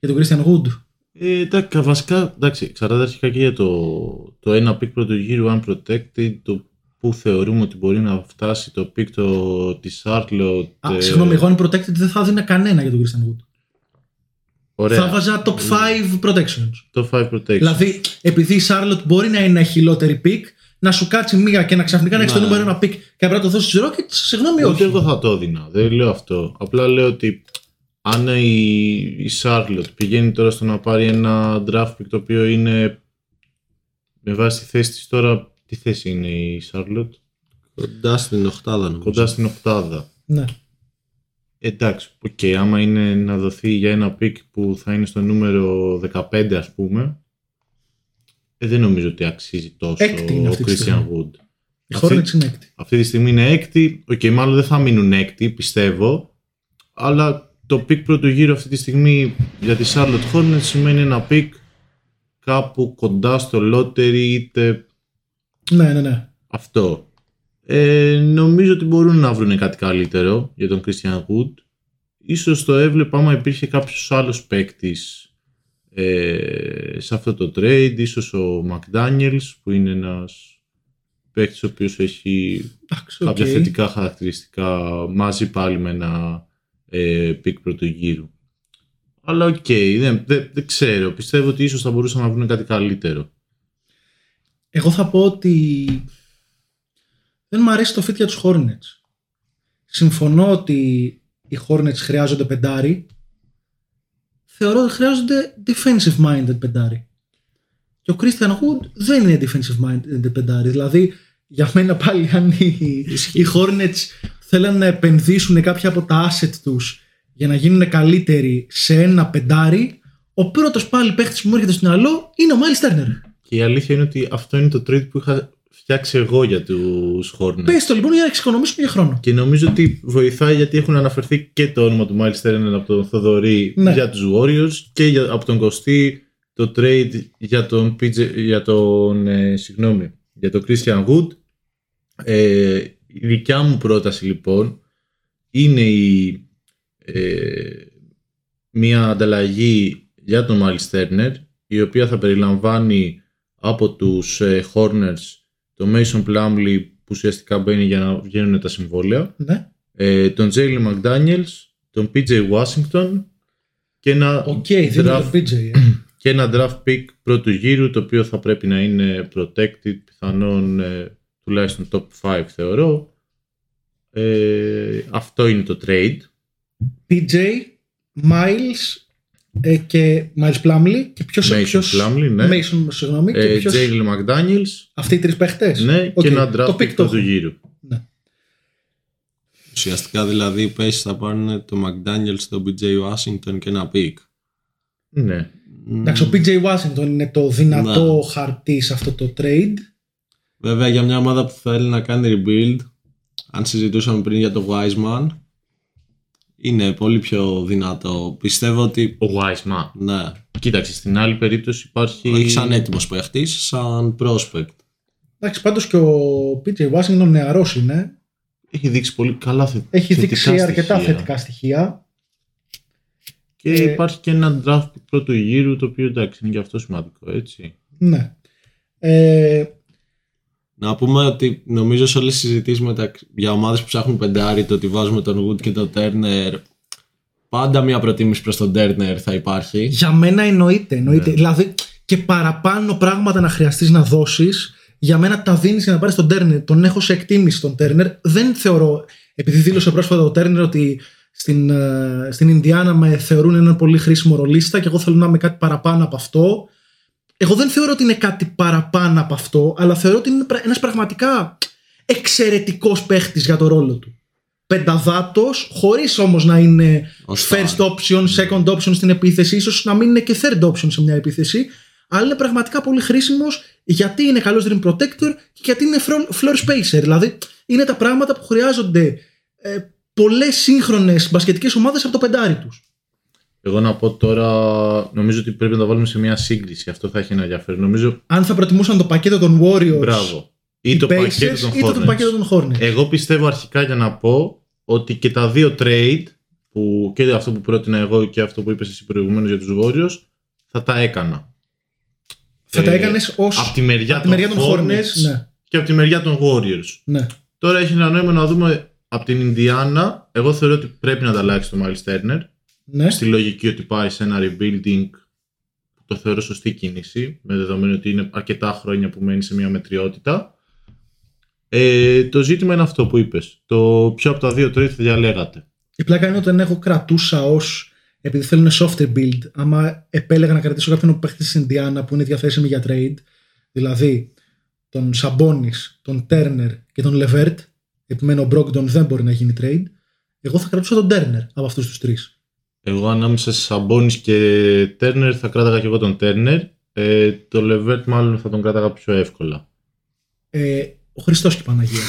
για τον Christian Wood; Ε, εντάξει, βασικά, εντάξει, εξαρτάται αρχικά και για το, το ένα pick πρώτου γύρου unprotected, το που θεωρούμε ότι μπορεί να φτάσει το pick το, της Charlotte. Α, ε, συγγνώμη, εγώ αν protected δεν θα έδινα κανένα για τον Christian Wood. Ωραία. Θα βάζα top 5 protections. Το 5 protection. Δηλαδή, επειδή η Charlotte μπορεί να είναι χειλότερη pick, να σου κάτσει μία και να ξαφνικά να έχει το Ναι. νούμερο ένα pick και να το δώσει στους Rockets, συγγνώμη, Ούτε όχι. εγώ θα το έδινα. Δεν λέω αυτό. Απλά λέω ότι αν η, η Charlotte πηγαίνει τώρα στο να πάρει ένα draft pick το οποίο είναι με βάση τη θέση της τώρα, τι θέση είναι η Charlotte, Κοντά στην οχτάδα νομίζω. κοντά στην οκτάδα. Ναι. Εντάξει, οκ, άμα είναι να δοθεί για ένα pick που θα είναι στο νούμερο 15 ας πούμε, ε, δεν νομίζω ότι αξίζει τόσο Έκτη είναι ο αυτή τη Christian στιγμή. Wood. Η Αυτή- Hornets είναι έκτη. Αυτή τη στιγμή είναι έκτη. Οκ, μάλλον δεν θα μείνουν έκτη, πιστεύω. Αλλά το pick πρώτου γύρου αυτή τη στιγμή για τη Charlotte Hornets σημαίνει ένα pick κάπου κοντά στο lottery είτε Ναι, ναι, ναι. αυτό. Ε, νομίζω ότι μπορούν να βρουν κάτι καλύτερο για τον Christian Wood. Ίσως το έβλεπα άμα υπήρχε κάποιος άλλος παίκτης ε, σε αυτό το trade. Ίσως ο McDaniels που είναι ένας παίκτης ο οποίος έχει Εντάξει, κάποια οκ. θετικά χαρακτηριστικά μαζί πάλι με ένα ε, pick πρώτου γύρου. Αλλά οκ, δεν, δεν, δεν ξέρω. Πιστεύω ότι ίσως θα μπορούσαν να βρουν κάτι καλύτερο. Εγώ θα πω ότι δεν μου αρέσει το fit για τους Hornets. Συμφωνώ ότι οι Hornets χρειάζονται πεντάρι. Θεωρώ ότι χρειάζονται defensive minded πεντάρι. Και ο Christian Wood δεν είναι defensive minded πεντάρι. Δηλαδή, για μένα πάλι αν οι, οι Hornets θέλουν να επενδύσουν κάποια από τα asset τους για να γίνουν καλύτεροι σε ένα πεντάρι, ο πρώτος πάλι παίχτης που μου έρχεται στο μυαλό είναι ο Miles Turner. Και η αλήθεια είναι ότι αυτό είναι το trade που είχα φτιάξει εγώ για τους Hornets. Πες το λοιπόν για να εξοικονομήσουμε για χρόνο. Και νομίζω ότι βοηθάει γιατί έχουν αναφερθεί και το όνομα του Miles Turner από τον Θοδωρή Ναι. για τους Warriors και για, από τον Κωστή το trade για τον, PJ, για τον ε, συγγνώμη, για τον Christian Wood. Ε, η δικιά μου πρόταση λοιπόν είναι η, ε, μια ανταλλαγή για τον Miles Turner η οποία θα περιλαμβάνει από τους ε, Hornets τον Mason Plumlee που ουσιαστικά μπαίνει για να βγαίνουν τα συμβόλαια Ναι. ε, τον Jalen McDaniels, τον PJ Washington και ένα, Οκ, δίνω draft, το PJ. ε. και ένα draft pick πρώτου γύρου το οποίο θα πρέπει να είναι protected πιθανόν ε, τουλάχιστον top 5 θεωρώ ε, αυτό είναι το trade PJ, Miles ε, και Miles Plumlee και ποιος Mason ποιος, Plumlee, ναι. Mason, συγγνώμη, και ε, ποιος, Jalen McDaniels αυτοί οι τρεις παίχτες; ναι, Οκ, και ένα το draft pick pick το πρώτου έχω. γύρου Ναι. Ουσιαστικά δηλαδή οι Pacers θα πάρουν το McDaniels, τον BJ Washington και ένα pick. ναι. Εντάξει, ο PJ Washington είναι το δυνατό Ναι. χαρτί σε αυτό το trade. Βέβαια για μια ομάδα που θέλει να κάνει rebuild, αν συζητούσαμε πριν για το Wiseman, είναι πολύ πιο δυνατό. Πιστεύω ότι ο Wiseman ναι, κοίταξε στην άλλη περίπτωση υπάρχει όχι σαν έτοιμος παίχτης, σαν prospect. Εντάξει, πάντως και ο PJ Washington νεαρός είναι. έχει δείξει πολύ καλά θε, Έχει θετικά δείξει αρκετά στοιχεία. θετικά στοιχεία. Και Ε, υπάρχει και ένα draft pick πρώτου γύρου το οποίο εντάξει είναι και αυτό σημαντικό έτσι. Ναι. Ε, Να πούμε ότι νομίζω σε όλες τις συζητήσεις για ομάδες που ψάχνουν πεντάρι, το ότι βάζουμε τον Wood και τον Turner, πάντα μια προτίμηση προς τον Turner θα υπάρχει. για μένα εννοείται. εννοείται. Ναι. Δηλαδή και παραπάνω πράγματα να χρειαστείς να δώσεις για μένα τα δίνεις για να πάρεις τον Turner. Τον έχω σε εκτίμηση τον Turner. Δεν θεωρώ, επειδή δήλωσε πρόσφατα ο Turner ότι στην, ε, στην Ινδιάνα με θεωρούν έναν πολύ χρήσιμο ρολίστα και εγώ θέλω να είμαι κάτι παραπάνω από αυτό. Εγώ δεν θεωρώ ότι είναι κάτι παραπάνω από αυτό, αλλά θεωρώ ότι είναι πρα- ένας πραγματικά εξαιρετικός παίχτης για το ρόλο του. Πενταδάτος, χωρίς όμως να είναι Ως first star. option, second option στην επίθεση, ίσως να μην είναι και third option σε μια επίθεση, αλλά είναι πραγματικά πολύ χρήσιμος γιατί είναι καλός rim protector και γιατί είναι fro- floor spacer. Δηλαδή είναι τα πράγματα που χρειάζονται ε, πολλές σύγχρονες μπασκετικές ομάδες από το πεντάρι τους. Εγώ να πω τώρα, νομίζω ότι πρέπει να τα βάλουμε σε μια σύγκριση. Αυτό θα έχει ένα ενδιαφέρον. Νομίζω, Αν θα προτιμούσαν το πακέτο των Warriors μπράβο. Ή οι το Pacers, πακέτο των είτε το Hornets. πακέτο των Hornets. Εγώ πιστεύω αρχικά για να πω ότι και τα δύο trade, που και αυτό που πρότεινα εγώ και αυτό που είπες εσύ προηγουμένως για τους Warriors, θα τα έκανα. θα τα ε, έκανες ως Από τη μεριά, από τη μεριά των Hornets. Ναι, και από τη μεριά των Warriors. ναι. Τώρα έχει ένα νόημα να δούμε από την Ινδιάνα. Εγώ θεωρώ ότι πρέπει να τα αλλάξει το Miles Turner. Ναι. Στη λογική ότι πάει σε ένα rebuilding που το θεωρώ σωστή κίνηση, με δεδομένο ότι είναι αρκετά χρόνια που μένει σε μια μετριότητα. Ε, το ζήτημα είναι αυτό που είπες. Το ποιο από τα δύο trade θα διαλέγατε. Η πλάκα είναι ότι τον έχω κρατούσα ως. Επειδή θέλουν softer build, άμα επέλεγα να κρατήσω κάποιον παίχτης τη Ινδιάνα που είναι διαθέσιμη για trade, δηλαδή τον Σαμπόνι, τον Τέρνερ και τον Λεβέρτ, επιμένω ο Μπρόγκντον δεν μπορεί να γίνει trade, εγώ θα κρατούσα τον Τέρνερ από αυτούς τους τρεις. Εγώ ανάμεσα σε Σαμπόνις και Τέρνερ θα κράταγα και εγώ τον Τέρνερ. Ε, το Λεβέρτ μάλλον θα τον κράταγα πιο εύκολα. Ε, ο Χριστός και η Παναγία.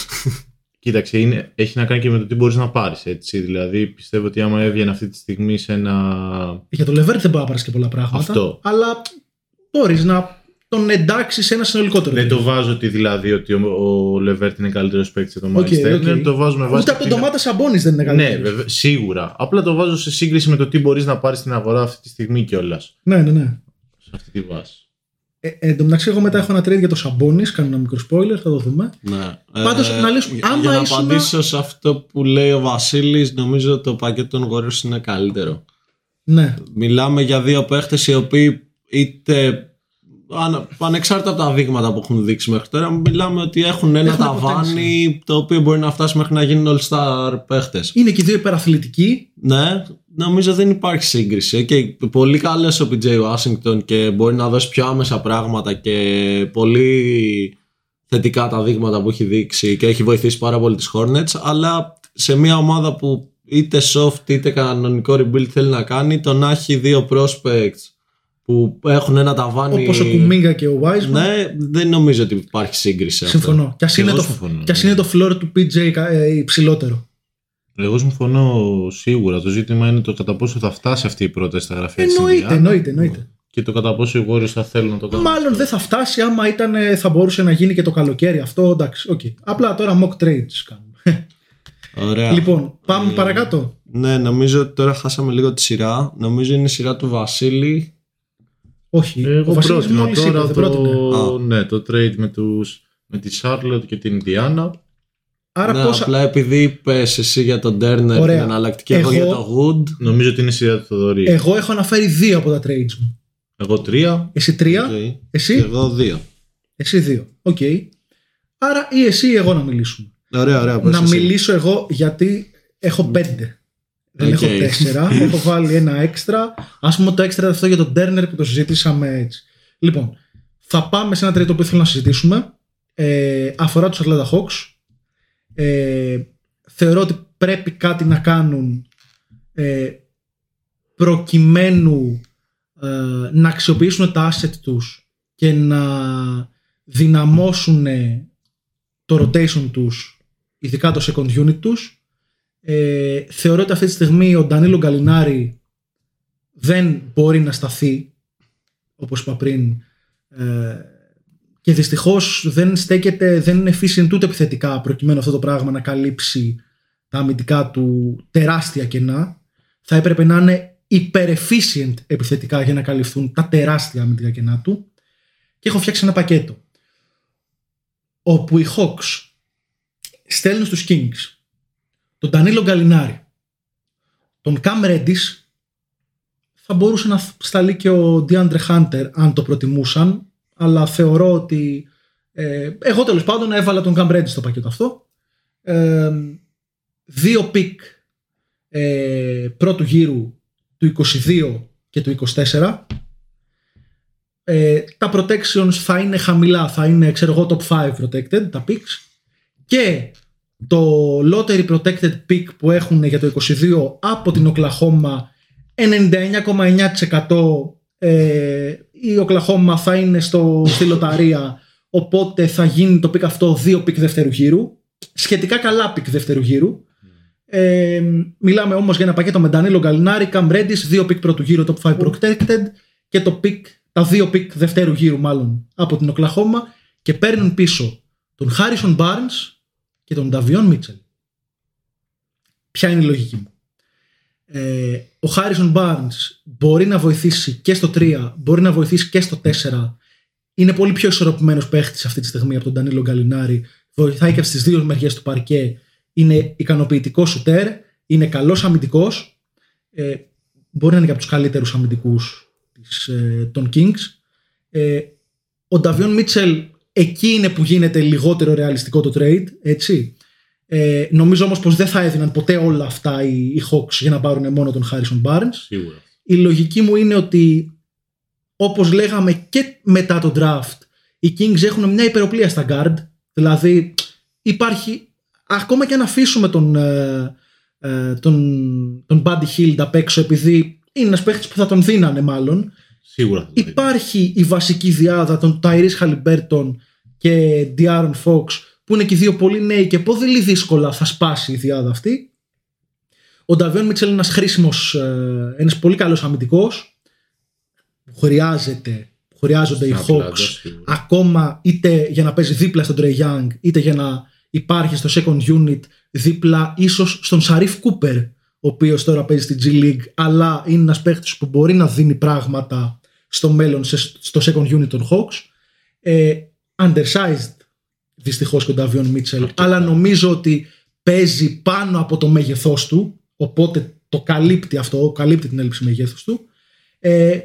Κοίταξε, είναι, έχει να κάνει και με το τι μπορείς να πάρεις, έτσι. Δηλαδή, πιστεύω ότι άμα έβγαινε αυτή τη στιγμή σε ένα... για τον Λεβέρτ δεν μπορεί να πάρεις και πολλά πράγματα. Αυτό. Αλλά μπορείς να τον εντάξει σε ένα συνολικότερο. Δεν trade. το βάζω ότι δηλαδή ότι ο, ο Λεβέρτ είναι καλύτερος παίκτης από τον Οκ, Μάιλς Τέρνερ. οκ. Το βάζω με βάση. Ούτε από τον την- Ντομάντα Σαμπόνις δεν είναι Ναι, καλύτερος. βέβαια, σίγουρα. Απλά το βάζω σε σύγκριση με το τι μπορείς να πάρεις στην αγορά αυτή τη στιγμή κιόλας. Σε Ναι, ναι, ναι. αυτή τη βάση. Ε, εν τω μεταξύ, εγώ μετά έχω ένα trade για το Σαμπόνι. Κάνω ένα μικρό spoiler, θα το δούμε. Ναι. Πάντως, να λύσουμε- για- άμα Για να ήσουν- απαντήσω σε αυτό που λέει ο Βασίλης, νομίζω το πακέτο των Warriors είναι καλύτερο. Ναι. Μιλάμε για δύο παίχτες οι οποίοι είτε. Αν- Ανεξάρτητα από τα δείγματα που έχουν δείξει μέχρι τώρα, μιλάμε ότι έχουν ένα Έχουν ταβάνι το οποίο μπορεί να φτάσει μέχρι να γίνουν all-star παίχτες. Είναι και οι δύο υπεραθλητικοί. Ναι, νομίζω δεν υπάρχει σύγκριση. Okay, πολύ καλό ο PJ Washington και μπορεί να δώσει πιο άμεσα πράγματα και πολύ θετικά τα δείγματα που έχει δείξει και έχει βοηθήσει πάρα πολύ τις Hornets αλλά σε μια ομάδα που είτε soft είτε κανονικό rebuild θέλει να κάνει το να έχει δύο prospects που έχουν ένα ταβάνι Όπως ο Κουμίνγκα και ο Wiseman. ναι, δεν νομίζω ότι υπάρχει σύγκριση σε αυτό. Συμφωνώ. Κι ας Και είναι, εγώ το, συμφωνώ. κι ας είναι το floor του PJ κα- ε, υψηλότερο. Εγώ συμφωνώ σίγουρα. Το ζήτημα είναι το κατά πόσο θα φτάσει αυτή η πρόταση στα γραφεία της Εννοείται, Ινδιάνα εννοείται, εννοείται. Και το κατά πόσο οι Warriors θα θέλουν να το κάνουν. Μάλλον δεν θα φτάσει άμα ήταν, ε, θα μπορούσε να γίνει και το καλοκαίρι αυτό. Εντάξει, οκ. Απλά τώρα mock trades κάνουμε. Ωραία. λοιπόν, πάμε Ε, παρακάτω. Ναι, νομίζω ότι τώρα χάσαμε λίγο τη σειρά. Νομίζω είναι η σειρά του Βασίλη. Όχι. Εγώ ο Βασίλης πρότεινα μόλις είπε, τώρα δεν το, πρότεινε. ναι, το trade με, τους, με τη Charlotte και την Indiana. Άρα ναι, πόσα. απλά επειδή είπες εσύ για τον Turner Ωραία. την εναλλακτική, εγώ, Εγώ- για το Wood. Νομίζω ότι είναι η σειρά του Θοδωρή. Εγώ έχω αναφέρει δύο από τα trades μου. Εγώ τρία. Εσύ τρία, Οκ. Και εσύ, εγώ δύο. εσύ δύο. Οκ. Άρα ή εσύ ή εγώ να μιλήσουμε. Ωραία, ωραία. πες να εσύ. μιλήσω εγώ γιατί έχω πέντε. Δεν Οκ. έχω τέσσερα. έχω βάλει ένα έξτρα. Α πούμε το έξτρα αυτό για τον Turner που το συζήτησαμε έτσι. Λοιπόν, θα πάμε σε ένα τρίτο που θέλω να συζητήσουμε. Ε, αφορά τους Atlanta Hawks. Ε, θεωρώ ότι πρέπει κάτι να κάνουν ε, προκειμένου ε, να αξιοποιήσουν τα asset τους και να δυναμώσουν το rotation τους ειδικά το second unit τους ε, θεωρώ ότι αυτή τη στιγμή ο Ντανίλο Γκαλινάρη δεν μπορεί να σταθεί όπως είπα πριν ε, και δυστυχώς δεν στέκεται δεν είναι efficient ούτε επιθετικά προκειμένου αυτό το πράγμα να καλύψει τα αμυντικά του τεράστια κενά. Θα έπρεπε να είναι υπερ-efficient επιθετικά για να καλυφθούν τα τεράστια αμυντικά κενά του. Και έχω φτιάξει ένα πακέτο όπου οι Hawks στέλνουν στους Kings τον Ντανίλο Γκαλινάρι τον Cam Reddish θα μπορούσε να σταλεί και ο DeAndre Hunter αν το προτιμούσαν αλλά θεωρώ ότι ε, εγώ τέλος πάντων έβαλα τον Cam Reddish στο πακέτο αυτό. Ε, δύο pick ε, πρώτου γύρου του 22 και του 24 ε, τα protections θα είναι χαμηλά θα είναι ξέρω εγώ top 5 protected τα picks. Και το lottery protected pick που έχουν για το 22 από την Οκλαχώμα 99,9% ε, η Οκλαχώμα θα είναι στο, στη λοταρία οπότε θα γίνει το pick αυτό δύο pick δεύτερου γύρου σχετικά καλά pick δεύτερου γύρου. Ε, μιλάμε όμως για ένα πακέτο με Ντανίλο Γκαλινάρη, Cam Reddish, δύο pick πρώτου γύρου top 5 protected και το pick, τα δύο pick δευτέρου γύρου μάλλον από την Οκλαχώμα και παίρνουν πίσω τον Harrison Barnes και τον Davion Mitchell. Ποια είναι η λογική μου; Ε, ο Harrison Barnes μπορεί να βοηθήσει και στο 3, μπορεί να βοηθήσει και στο 4. Είναι πολύ πιο ισορροπημένος παίχτης αυτή τη στιγμή από τον Ντανίλο Γκαλινάρη. Βοηθάει και στι δύο μεριές του παρκέ. Είναι ικανοποιητικός σουτέρ. Είναι καλός αμυντικός. Ε, μπορεί να είναι και από τους καλύτερους αμυντικούς ε, των Kings. Ε, ο Νταβιόν Μίτσελ εκεί είναι που γίνεται λιγότερο ρεαλιστικό το trade. Έτσι. Ε, νομίζω όμως πως δεν θα έδιναν ποτέ όλα αυτά οι, οι Hawks για να πάρουν μόνο τον Harrison Barnes. Σίγουρα. Η λογική μου είναι ότι όπως λέγαμε και μετά το draft οι Kings έχουν μια υπεροπλία στα guard δηλαδή υπάρχει ακόμα και αν αφήσουμε τον, ε, ε, τον, τον Buddy Hield απ' έξω επειδή είναι ένας παίχτης που θα τον δίνανε μάλλον Σίγουρα θα το δει. υπάρχει η βασική διάδα των Tyrese Halliburton και De'Aaron Fox που είναι και οι δύο πολύ νέοι και πολύ δύσκολα θα σπάσει η διάδα αυτή. Ο Νταβιόν Μίτσελ είναι ένας χρήσιμος, ε, ένας πολύ καλός αμυντικός που χρειάζεται, που χρειάζονται οι Στην Ατλάντα, Hawks σίγουρα. ακόμα είτε για να παίζει δίπλα στον Trey Young είτε για να υπάρχει στο second unit δίπλα ίσως στον Σαρίφ Κούπερ ο οποίος τώρα παίζει στη G League αλλά είναι ένας παίχτης που μπορεί να δίνει πράγματα στο μέλλον σε- στο second unit των Hawks ε, undersized δυστυχώς και ο Νταβιόν Μίτσελ αλλά νομίζω ότι παίζει πάνω από το μέγεθός του οπότε το καλύπτει αυτό, καλύπτει την έλλειψη μεγέθους του. Ε,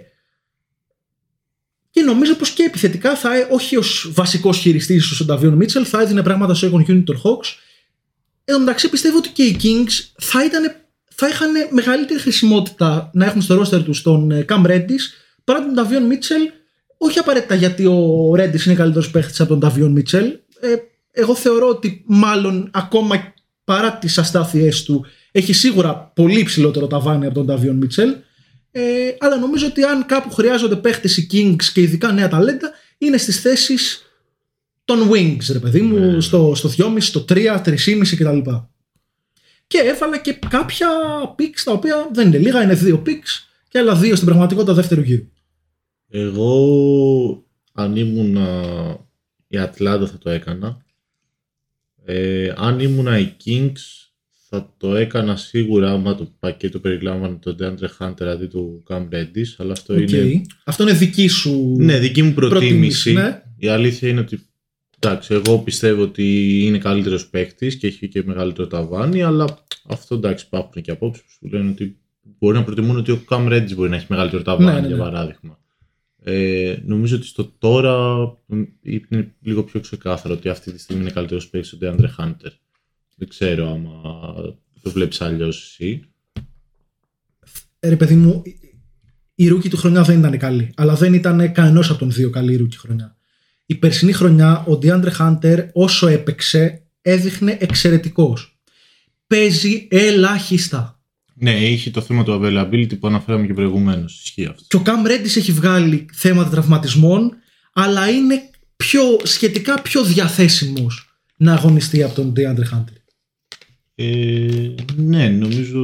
και νομίζω πως και επιθετικά θα, ε- όχι ως βασικός χειριστής ίσως ο Νταβιόν Μίτσελ θα έδινε πράγματα στο second unit των Hawks. Εν τω μεταξύ πιστεύω ότι και οι Kings θα, ήταν, θα είχαν μεγαλύτερη χρησιμότητα να έχουν στο roster τους τον ε, Cam Reddish παρά τον Davion Mitchell όχι απαραίτητα γιατί ο Reddish είναι καλύτερος παίχτης από τον Davion Mitchell ε, εγώ θεωρώ ότι μάλλον ακόμα παρά τις αστάθειές του έχει σίγουρα πολύ υψηλότερο ταβάνι από τον Davion Mitchell ε, αλλά νομίζω ότι αν κάπου χρειάζονται παίχτες οι Kings και ειδικά νέα ταλέντα είναι στις θέσεις των wings, ρε παιδί μου, Ναι. στο, στο 2,5, στο 3, 3,5 κτλ. Και έβαλα και κάποια picks τα οποία δεν είναι λίγα, είναι δύο picks και άλλα δύο στην πραγματικότητα δεύτερου γύρου. Εγώ αν ήμουν η Ατλάντα θα το έκανα. Ε, αν ήμουν οι Kings θα το έκανα σίγουρα άμα το πακέτο περιλάμβανε τον DeAndre Hunter αντί του Cam Reddish αλλά αυτό Οκ. είναι Αυτό είναι δική σου. ναι, δική μου προτίμηση. Προτίμηση, ναι. Η αλήθεια είναι ότι εντάξει, εγώ πιστεύω ότι είναι καλύτερος παίκτης και έχει και μεγαλύτερο ταβάνι, αλλά αυτό εντάξει, υπάρχουν και απόψεις που σου λένε ότι μπορεί να προτιμούν ότι ο Cam Reddish μπορεί να έχει μεγαλύτερο ταβάνι, Ναι, ναι, για ναι. παράδειγμα. Ε, νομίζω ότι στο τώρα μ, είναι λίγο πιο ξεκάθαρο ότι αυτή τη στιγμή είναι καλύτερος παίκτης ο DeAndre Hunter. Δεν ξέρω άμα το βλέπεις αλλιώς εσύ. Ε, Ρε παιδί μου, η ρούκη του χρονιά δεν ήταν καλή. Αλλά δεν ήταν κανένας από των δύο καλή ρούκη χρονιά. Η περσινή χρονιά ο DeAndre Hunter όσο έπαιξε έδειχνε εξαιρετικός. Παίζει ελάχιστα. Ναι, είχε το θέμα του availability που αναφέραμε και προηγουμένως. Ισχύει αυτό. Και ο Cam Reddish έχει βγάλει θέματα τραυματισμών, αλλά είναι πιο, σχετικά πιο διαθέσιμος να αγωνιστεί από τον DeAndre Hunter. Ε, ναι, νομίζω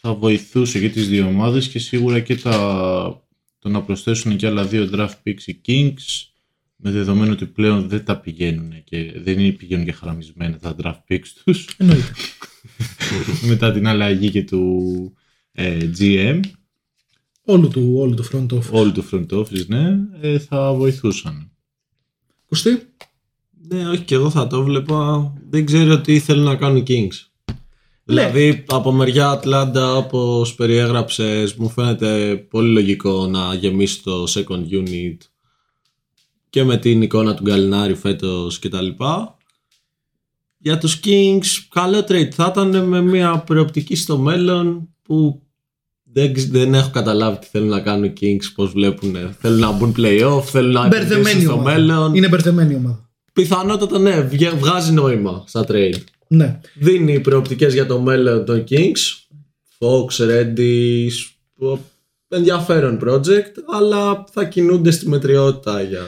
θα βοηθούσε και τις δύο ομάδες και σίγουρα και τα, το να προσθέσουν και άλλα δύο draft picks οι Kings με δεδομένο ότι πλέον δεν τα πηγαίνουν και δεν είναι πηγαίνουν και χαραμισμένα τα draft picks τους Εννοείται. Μετά την αλλαγή και του ε, GM όλου, του, όλου του front office. όλου του front office ναι, ε, θα βοηθούσαν. Κωστή; Ναι, όχι και εγώ θα το βλέπα. Δεν ξέρω τι θέλουν να κάνουν οι Kings. Δηλαδή από μεριά Ατλάντα όπως περιέγραψες μου φαίνεται πολύ λογικό να γεμίσει το second unit και με την εικόνα του Γκαλινάρη φέτος κτλ. Για τους Kings καλό trade θα ήταν με μια προοπτική στο μέλλον που δεν, ξ- δεν έχω καταλάβει τι θέλουν να κάνουν οι Kings, πώς βλέπουν. Θέλουν να μπουν playoff, θέλουν να επενδύσουν Μπερδεμένη στο ομάδα. μέλλον. Είναι μπερδεμένη ομάδα. Πιθανότατα ναι, βγε- βγάζει νόημα στα trade. Ναι. Δίνει προοπτικές για το μέλλον των Kings. Fox, Reddish, που- ενδιαφέρον project, αλλά θα κινούνται στη μετριότητα για...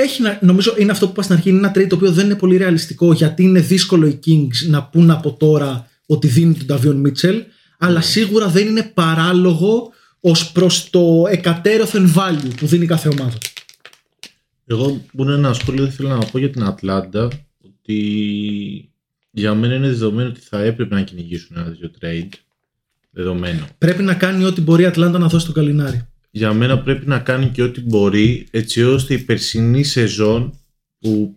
Έχει, να- νομίζω είναι αυτό που είπα στην αρχή, είναι ένα trade το οποίο δεν είναι πολύ ρεαλιστικό γιατί είναι δύσκολο οι Kings να πούν από τώρα ότι δίνουν τον Davion Mitchell, αλλά σίγουρα δεν είναι παράλογο ως προς το εκατέρωθεν value που δίνει κάθε ομάδα. Εγώ μόνο ένα σχόλιο δεν θέλω να πω για την Ατλάντα ότι για μένα είναι δεδομένο ότι θα έπρεπε να κυνηγήσουν ένα τέτοιο trade. Δεδομένο. Πρέπει να κάνει ό,τι μπορεί η Ατλάντα να δώσει τον Γκαλινάρι. Για μένα πρέπει να κάνει και ό,τι μπορεί έτσι ώστε η περσινή σεζόν που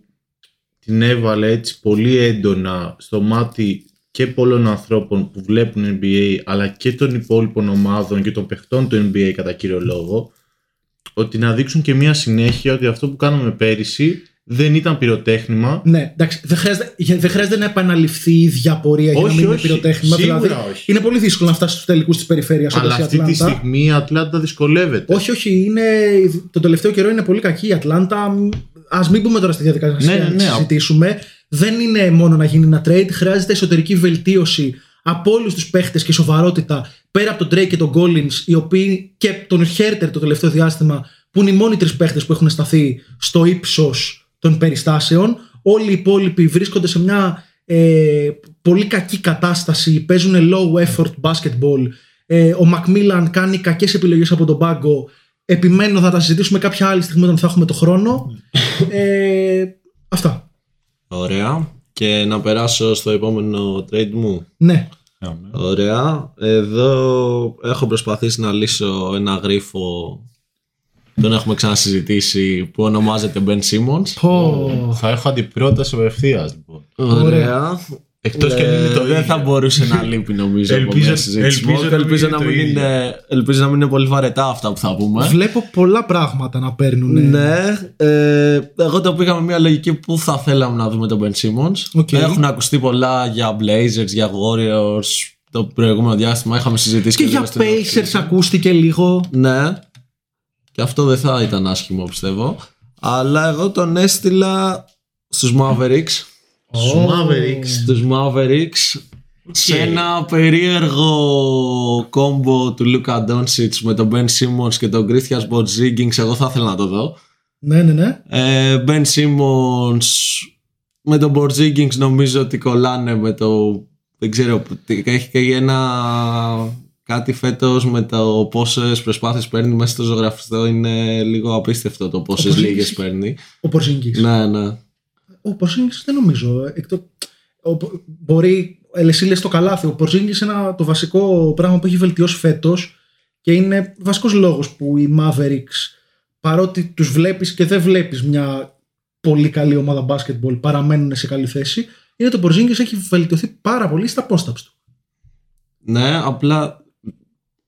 την έβαλε έτσι πολύ έντονα στο μάτι και πολλών ανθρώπων που βλέπουν NBA αλλά και των υπόλοιπων ομάδων και των παιχτών του NBA κατά κύριο λόγο ότι να δείξουν και μια συνέχεια ότι αυτό που κάναμε πέρυσι δεν ήταν πυροτέχνημα Ναι, εντάξει, δεν χρειάζεται, για- δεν χρειάζεται να επαναληφθεί η ίδια πορεία για να Όχι, μην είναι όχι. πυροτέχνημα. Σίγουρα δηλαδή, όχι. είναι πολύ δύσκολο να φτάσει στους τελικούς της περιφέρειας όπως αλλά η αυτή τη Ατλάντα. στιγμή η Ατλάντα δυσκολεύεται. Όχι, όχι. Είναι, το τελευταίο καιρό είναι πολύ κακή η Ατλάντα. Α μην μπούμε τώρα στη διαδικασία Ναι, να ναι, ναι. συζητήσουμε. Δεν είναι μόνο να γίνει ένα trade. Χρειάζεται εσωτερική βελτίωση από όλους τους παίχτες και σοβαρότητα πέρα από τον Drake και τον Collins, οι οποίοι και τον Χέρτερ το τελευταίο διάστημα, που είναι οι μόνοι τρεις παίχτες που έχουν σταθεί στο ύψος των περιστάσεων. Όλοι οι υπόλοιποι βρίσκονται σε μια ε, πολύ κακή κατάσταση. Παίζουν low effort basketball. Ε, ο Macmillan κάνει κακές επιλογές από τον πάγκο επιμένω θα τα συζητήσουμε κάποια άλλη στιγμή όταν θα έχουμε το χρόνο. ε, αυτά. Ωραία. Και να περάσω στο επόμενο trade μου. Ναι. Ωραία. Εδώ έχω προσπαθήσει να λύσω ένα γρίφο. Τον έχουμε ξανασυζητήσει που ονομάζεται Ben Simmons. Πω. Θα έχω αντιπρόταση απευθεία λοιπόν. Ωραία. Εκτός και αν είναι το Ε, ίδιο. δεν θα μπορούσε να λείπει νομίζω από Ελπίζω- μια συζήτηση. ελπίζω Μόνο να ελπίζω, μην να είναι μην το ίδιο. είναι, ελπίζω να μην είναι πολύ βαρετά αυτά που θα πούμε. Βλέπω πολλά πράγματα να παίρνουν. Ναι, ε, εγώ το πήγα με μια λογική που θα θέλαμε να δούμε τον Ben Simmons. Οκ. Έχουν ακουστεί πολλά για Blazers, για Warriors το προηγούμενο διάστημα. Είχαμε συζητήσει Και για λίγο στην Pacers off-season. ακούστηκε λίγο. Ναι, και αυτό δεν θα ήταν άσχημο πιστεύω. Αλλά εγώ τον έστειλα στους Mavericks. Στους Mavericks. Στους Mavericks σε ένα περίεργο κόμπο του Luka Doncic με τον Ben Simmons και τον Kristaps Porzingis εγώ θα ήθελα να το δω. Ναι, ναι, ναι. Ε, Ben Simmons με τον Porzingis νομίζω ότι κολλάνε με το δεν ξέρω τι- έχει και ένα κάτι φέτος με το πόσες προσπάθειες παίρνει μέσα στο ζωγραφιστό είναι λίγο απίστευτο το πόσες Porzingis. λίγες παίρνει Ο Πορζίνγκη. ναι ναι Ο Πορζίνγκη δεν νομίζω. Εκτό... Ο... Μπορεί. ε, Εσύ λες το καλάθι. Ο Πορζίνγκη είναι το βασικό πράγμα που έχει βελτιώσει φέτος και είναι βασικός λόγος που οι Mavericks παρότι τους βλέπεις και δεν βλέπεις μια πολύ καλή ομάδα μπάσκετμπολ παραμένουν σε καλή θέση. Είναι το Πορζίνγκη έχει βελτιωθεί πάρα πολύ στα post-ups του. ναι απλά ε,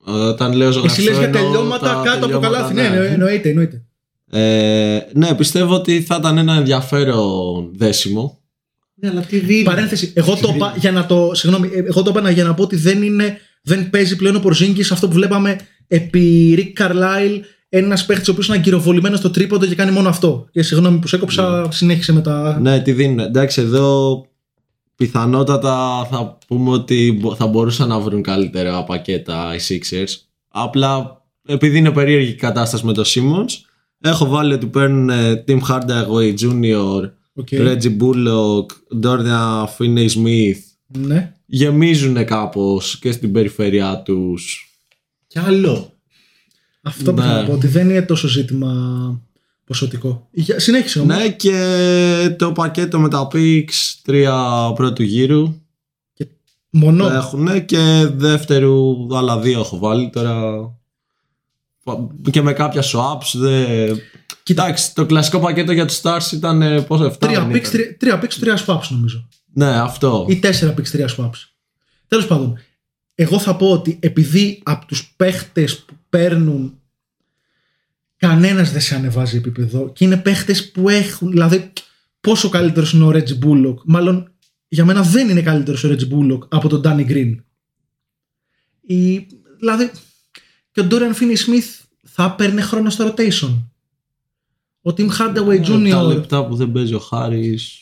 όταν λέω Εσύ ζωγραφιστό λες για εννοώ τελειώματα τα κάτω από τελειώματα, καλάθι. Ναι, ναι, εννοείται, εννοείται. Ε, ναι πιστεύω ότι θα ήταν ένα ενδιαφέρον δέσιμο Ναι, αλλά τι δίνει; Παρένθεση. Εγώ το είπα για να το. Συγγνώμη, ε, εγώ το είπα για να πω ότι δεν είναι. Δεν παίζει πλέον ο Πορζίνγκης αυτό που βλέπαμε επί Ρικ Καρλάιλ. Ένας παίχτης ο οποίος είναι αγκυροβολημένος στο τρίποντο και κάνει μόνο αυτό. Και συγγνώμη που σε έκοψα, συνέχισε με τα. Ναι, τι δίνουν. Εντάξει, εδώ πιθανότατα θα πούμε ότι μπο- θα μπορούσαν να βρουν καλύτερα πακέτα οι Sixers. Απλά επειδή είναι περίεργη η κατάσταση με το Simmons, έχω βάλει ότι παίρνουν ε, Tim Hardaway Jr., Οκ. Reggie Bullock, Dorian Finney-Smith. Ναι. Γεμίζουν κάπως και στην περιφέρειά τους. Κι άλλο. Αυτό που Ναι. θέλω να πω ότι δεν είναι τόσο ζήτημα ποσοτικό. Για- Συνέχισε όμως. Ναι, και το πακέτο με τα picks τρία πρώτου γύρου. Μονό. Έχουν και δεύτερου, άλλα δύο έχω βάλει τώρα. Και με κάποια swaps. Δε... Κοιτάξτε, το κλασικό πακέτο για τους Stars ήταν ε, πόσο 7 Τρία δεν picks, ήταν. τρία, τρία picks, τρία swaps νομίζω. Ναι, αυτό. Ή τέσσερα picks, τρία swaps. Τέλος πάντων, εγώ θα πω ότι επειδή από τους παίχτες που παίρνουν κανένας δεν σε ανεβάζει επίπεδο και είναι παίχτες που έχουν, δηλαδή πόσο καλύτερος είναι ο Reggie Bullock, μάλλον για μένα δεν είναι καλύτερος ο Reggie Bullock από τον Danny Green. Η, δηλαδή και ο Dorian Finney-Smith θα παίρνει χρόνο στο rotation. Ο Tim Hardaway Ε, Τα Jr. λεπτά που δεν παίζει ο Χάρης.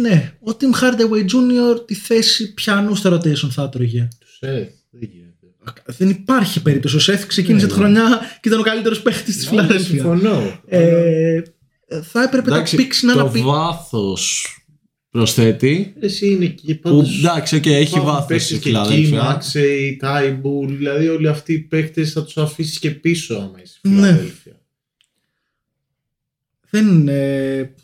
Ναι, ο Tim Hardaway Jr. τη θέση πιανού στο rotation θα έτρωγε. Τους Σεφ. Δεν γίνεται. Δεν υπάρχει περίπτωση. Ο Σεφ ξεκίνησε Ναι, τη χρονιά και ήταν ο καλύτερος παίχτης της Φιλαδέλφια. Συμφωνώ. Ε, θα έπρεπε Εντάξει, τα πίξ να το αναπεί. βάθος προσθέτει. Εσύ είναι εκεί Που, πάντως. εντάξει, okay, έχει υπάρχουν βάθος παίκτες η και Φιλαδέλφια. Μάξεϊ, Τάιμπουλ, δηλαδή όλοι αυτοί οι παίκτες θα τους αφήσεις και πίσω άμα είσαι στη Ναι. Φιλαδέλφια. Δεν. Ε,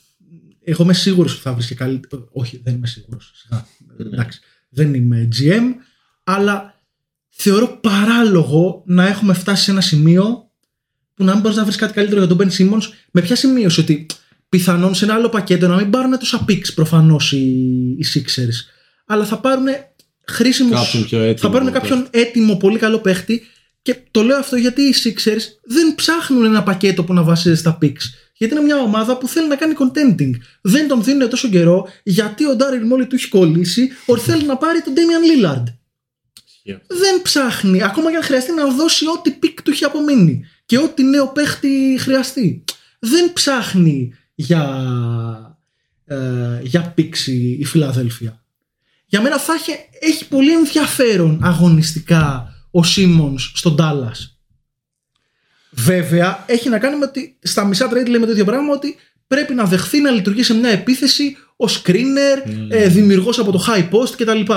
εγώ είμαι σίγουρος ότι θα βρεις και καλύτερο. Όχι, δεν είμαι σίγουρος. Ναι. Εντάξει. Δεν είμαι GM, αλλά θεωρώ παράλογο να έχουμε φτάσει σε ένα σημείο που να μην μπορείς να βρεις κάτι καλύτερο για τον Ben Simmons. Με ποια σημείωση ότι πιθανόν σε ένα άλλο πακέτο να μην πάρουν τόσα picks προφανώς οι, οι Sixers, αλλά θα πάρουν χρήσιμου. Κάποιον πιο έτοιμο Θα πάρουν παίχτη. κάποιον έτοιμο, πολύ καλό παίχτη. Και το λέω αυτό γιατί οι Sixers δεν ψάχνουν ένα πακέτο που να βασίζεται στα picks. Γιατί είναι μια ομάδα που θέλει να κάνει contending. Δεν τον δίνουν τόσο καιρό γιατί ο Daryl Morey του έχει κολλήσει ότι θέλει να πάρει τον Damian Lillard. Ισχύει αυτό. Δεν ψάχνει, ακόμα και αν χρειαστεί να δώσει ό,τι pick του έχει απομείνει και ό,τι νέο παίχτη χρειαστεί. Δεν ψάχνει για, ε, για picks η Φιλαδέλφια. Για μένα θα έχει, έχει πολύ ενδιαφέρον αγωνιστικά ο Σίμονς στον Τάλλας. Βέβαια, έχει να κάνει με ότι στα μισά trade λέμε το ίδιο πράγμα ότι πρέπει να δεχθεί να λειτουργεί σε μια επίθεση ως screener, ε, δημιουργός από το high post κτλ.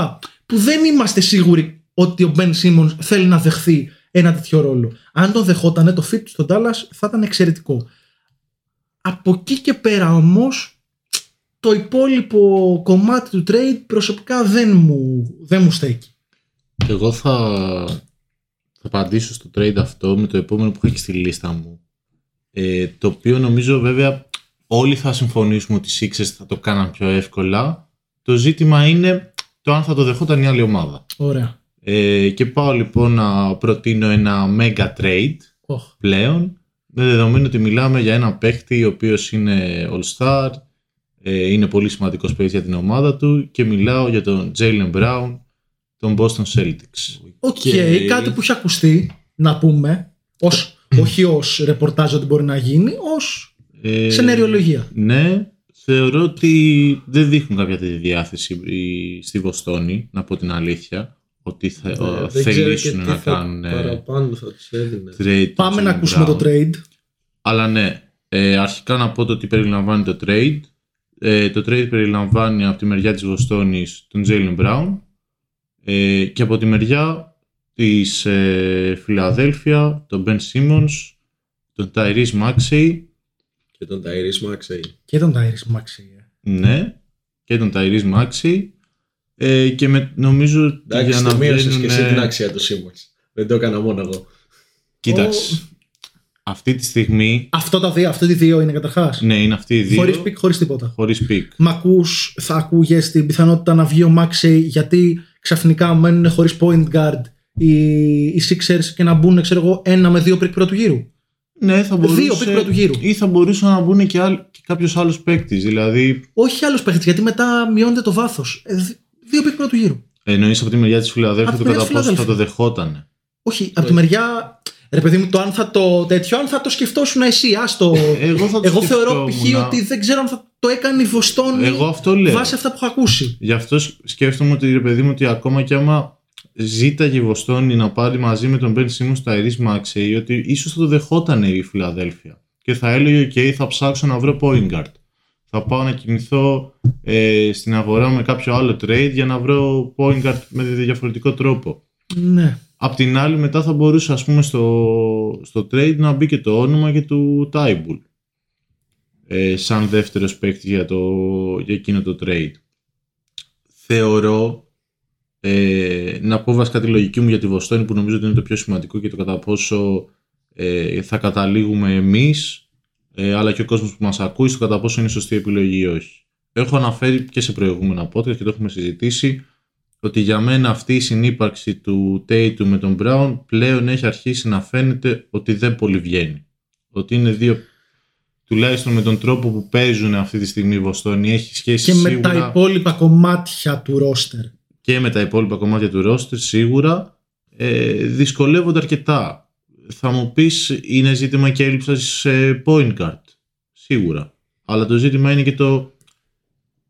Που δεν είμαστε σίγουροι ότι ο Ben Simmons θέλει να δεχθεί ένα τέτοιο ρόλο. Αν τον δεχότανε, το fit του στον Dallas θα ήταν εξαιρετικό. Από εκεί και πέρα όμως, το υπόλοιπο κομμάτι του trade προσωπικά δεν μου, δεν μου στέκει. Και εγώ θα, θα απαντήσω στο trade αυτό με το επόμενο που έχω και στη λίστα μου. Ε, το οποίο νομίζω βέβαια όλοι θα συμφωνήσουμε ότι οι Sixers θα το κάναν πιο εύκολα. Το ζήτημα είναι το αν θα το δεχόταν η άλλη ομάδα. Ωραία. Ε, και πάω λοιπόν να προτείνω ένα mega trade Οχ. πλέον με δεδομένο ότι μιλάμε για ένα παίχτη ο οποίος είναι all-star ε, είναι πολύ σημαντικός παίκτης για την ομάδα του και μιλάω για τον Jaylen Brown των Boston Celtics. Οκ, Οκ. κάτι που έχει ακουστεί, να πούμε, ως, όχι ως ρεπορτάζ ότι μπορεί να γίνει, ως Ε, σεναριολογία. Ναι, θεωρώ ότι δεν δείχνουν κάποια τέτοια διάθεση οι- στη Βοστόνη, να πω την αλήθεια, ότι θα, Ε, ε, δεν ξέρω και θελήσουν τι να θα- κάνουν ε, Παραπάνω θα τους έδινε. trade. του Πάμε να Jalen ακούσουμε Brown. το trade. Αλλά ναι, ε, αρχικά να πω το τι περιλαμβάνει το trade. Ε, το trade περιλαμβάνει από τη μεριά της Βοστόνης τον Jalen Brown ε, και από τη μεριά της ε, Φιλαδέλφια τον Ben Simmons, τον Tyrese Maxey, Και τον Tyrese Maxey. Και τον Tyrese Maxey. ε. ναι, και τον Tyrese Maxey ε, και με, νομίζω ότι Εντάξει, για να το μείωσες και βγαίνουνε- εσύ την αξία του Simmons. Δεν το έκανα μόνο εγώ. Κοίταξε, αυτή τη στιγμή, Αυτό τα δύο, αυτοί οι δύο είναι καταρχάς. ναι είναι αυτοί οι δύο, Χωρίς pick, χωρίς τίποτα. χωρίς pick. Μ' ακούς, θα ακούγες την πιθανότητα να βγει ο Maxey γιατί ξαφνικά μένουν χωρίς point guard οι, οι Sixers και να μπουν, ξέρω εγώ, ένα με δύο pick πρώτου γύρου. Ναι, θα μπορούσε. Δύο pick πρώτου γύρου. Ή θα μπορούσαν να μπουν και, άλλ, και κάποιος άλλος παίκτης. Δηλαδή, Όχι άλλος παίχτης, γιατί μετά μειώνεται το βάθος. Ε, δι- δύο πρικ πρώτου γύρου. εννοείς από τη μεριά της Φιλαδέλφια Από το τη κατά μεριά της πόσο θα το Φιλαδέλφια. δεχότανε. Όχι, από τη μεριά. Ρε παιδί μου, το αν θα το τέτοιο, αν θα το σκεφτόσουν εσύ, άστο. Εγώ θα το Εγώ θεωρώ σκεφτόμουν. π.χ. ότι δεν ξέρω αν θα το έκανε η Βοστόνη Εγώ αυτό λέω. βάσει αυτά που έχω ακούσει. Γι' αυτό σκ- σκέφτομαι ότι ρε παιδί μου ότι ακόμα κι άμα ζήταγε η Βοστόνη να πάρει μαζί με τον Ben Simmons τα Iris Maxey, ότι ίσως θα το δεχόταν η Φιλαδέλφια. Και θα έλεγε: OK, θα ψάξω να βρω point guard. Θα πάω να κινηθώ ε, στην αγορά με κάποιο άλλο trade για να βρω point guard με διαφορετικό τρόπο. Ναι. Απ' την άλλη μετά θα μπορούσε ας πούμε στο, στο trade να μπει και το όνομα και του Tybull ε, σαν δεύτερος παίκτης για, το, για εκείνο το trade. Θεωρώ ε, να πω βασικά τη λογική μου για τη Βοστόνη που νομίζω ότι είναι το πιο σημαντικό και το κατά πόσο ε, θα καταλήγουμε εμείς ε, αλλά και ο κόσμος που μας ακούει στο κατά πόσο είναι σωστή επιλογή ή όχι. Έχω αναφέρει και σε προηγούμενα podcast και το έχουμε συζητήσει ότι για μένα αυτή η συνύπαρξη του Tatum με τον Brown πλέον έχει αρχίσει να φαίνεται ότι δεν πολύ βγαίνει. Ότι είναι δύο, τουλάχιστον με τον τρόπο που παίζουν αυτή τη στιγμή οι Βοστόνοι, έχει σχέση Και με σίγουρα τα υπόλοιπα κομμάτια του ρόστερ. και με τα υπόλοιπα κομμάτια του roster σίγουρα ε, δυσκολεύονται αρκετά. Θα μου πεις είναι ζήτημα και έλλειψη σε point guard. Σίγουρα. Αλλά το ζήτημα είναι και το...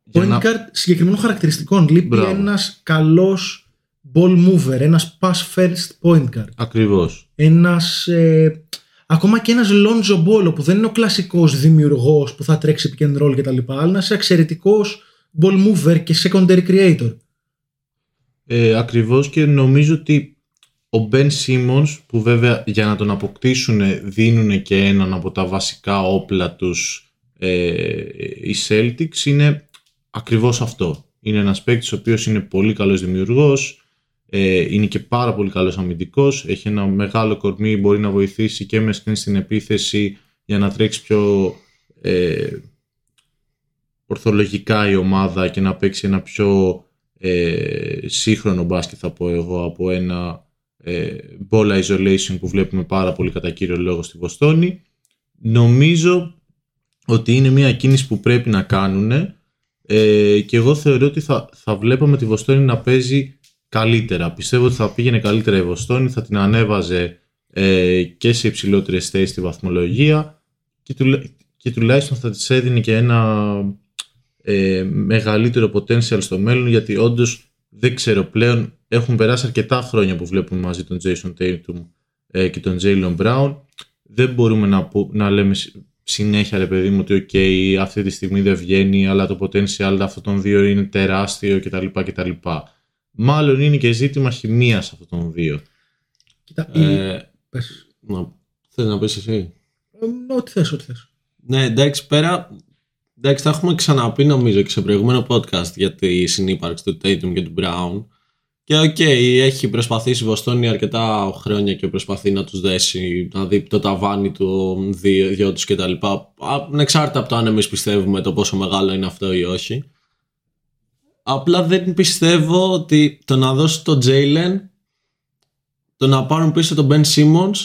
για Point να- guard συγκεκριμένων χαρακτηριστικών. Λείπει Μπράβο. ένας καλός ball mover, ένας pass first point guard. Ακριβώς. Ένας, ε, ακόμα και ένας Lonzo Ball που δεν είναι ο κλασικός δημιουργός που θα τρέξει pick and roll κτλ. Αλλά ένας εξαιρετικός ball mover και secondary creator. Ε, ακριβώς και νομίζω ότι ο Ben Simmons που βέβαια για να τον αποκτήσουν δίνουν και έναν από τα βασικά όπλα τους ε, οι Celtics είναι ακριβώς αυτό. Είναι ένας παίκτης ο οποίος είναι πολύ καλός δημιουργός, ε, είναι και πάρα πολύ καλός αμυντικός, έχει ένα μεγάλο κορμί, μπορεί να βοηθήσει και μες screen στην επίθεση για να τρέξει πιο ε, ορθολογικά η ομάδα και να παίξει ένα πιο ε, σύγχρονο μπάσκετ θα πω εγώ από ένα ε, ball isolation που βλέπουμε πάρα πολύ κατά κύριο λόγο στη Βοστόνη. Νομίζω ότι είναι μια κίνηση που πρέπει να κάνουν ε, και εγώ θεωρώ ότι θα, θα βλέπαμε τη Βοστόνη να παίζει καλύτερα. Πιστεύω ότι θα πήγαινε καλύτερα η Βοστόνη, θα την ανέβαζε ε, και σε υψηλότερες θέσεις στη βαθμολογία και, τουλα- και τουλάχιστον θα της έδινε και ένα ε, μεγαλύτερο potential στο μέλλον γιατί όντως δεν ξέρω πλέον έχουν περάσει αρκετά χρόνια που βλέπουμε μαζί τον Jason Tatum ε, και τον Jalen Brown δεν μπορούμε να, που- να λέμε συ- συνέχεια ρε παιδί μου ότι ok αυτή τη στιγμή δεν βγαίνει αλλά το potential αυτών των δύο είναι τεράστιο κτλ. κτλ. Μάλλον είναι και ζήτημα χημίας αυτών των δύο. Κοίτα, η- Ε, πες. να, θες να πεις εσύ; Ε, Ό,τι θες, ό,τι θες. Ναι, εντάξει, πέρα. Εντάξει, τα έχουμε ξαναπεί νομίζω και σε προηγούμενο podcast για τη συνύπαρξη του Tatum και του Brown. Και οκ, έχει προσπαθήσει η Βοστόνη αρκετά χρόνια και προσπαθεί να τους δέσει, να δει το ταβάνι του δύο, δυο τους κτλ. Ανεξάρτητα από το αν εμείς πιστεύουμε το πόσο μεγάλο είναι αυτό ή όχι. Απλά δεν πιστεύω ότι το να δώσει το Jaylen, το να πάρουν πίσω τον Ben Simmons,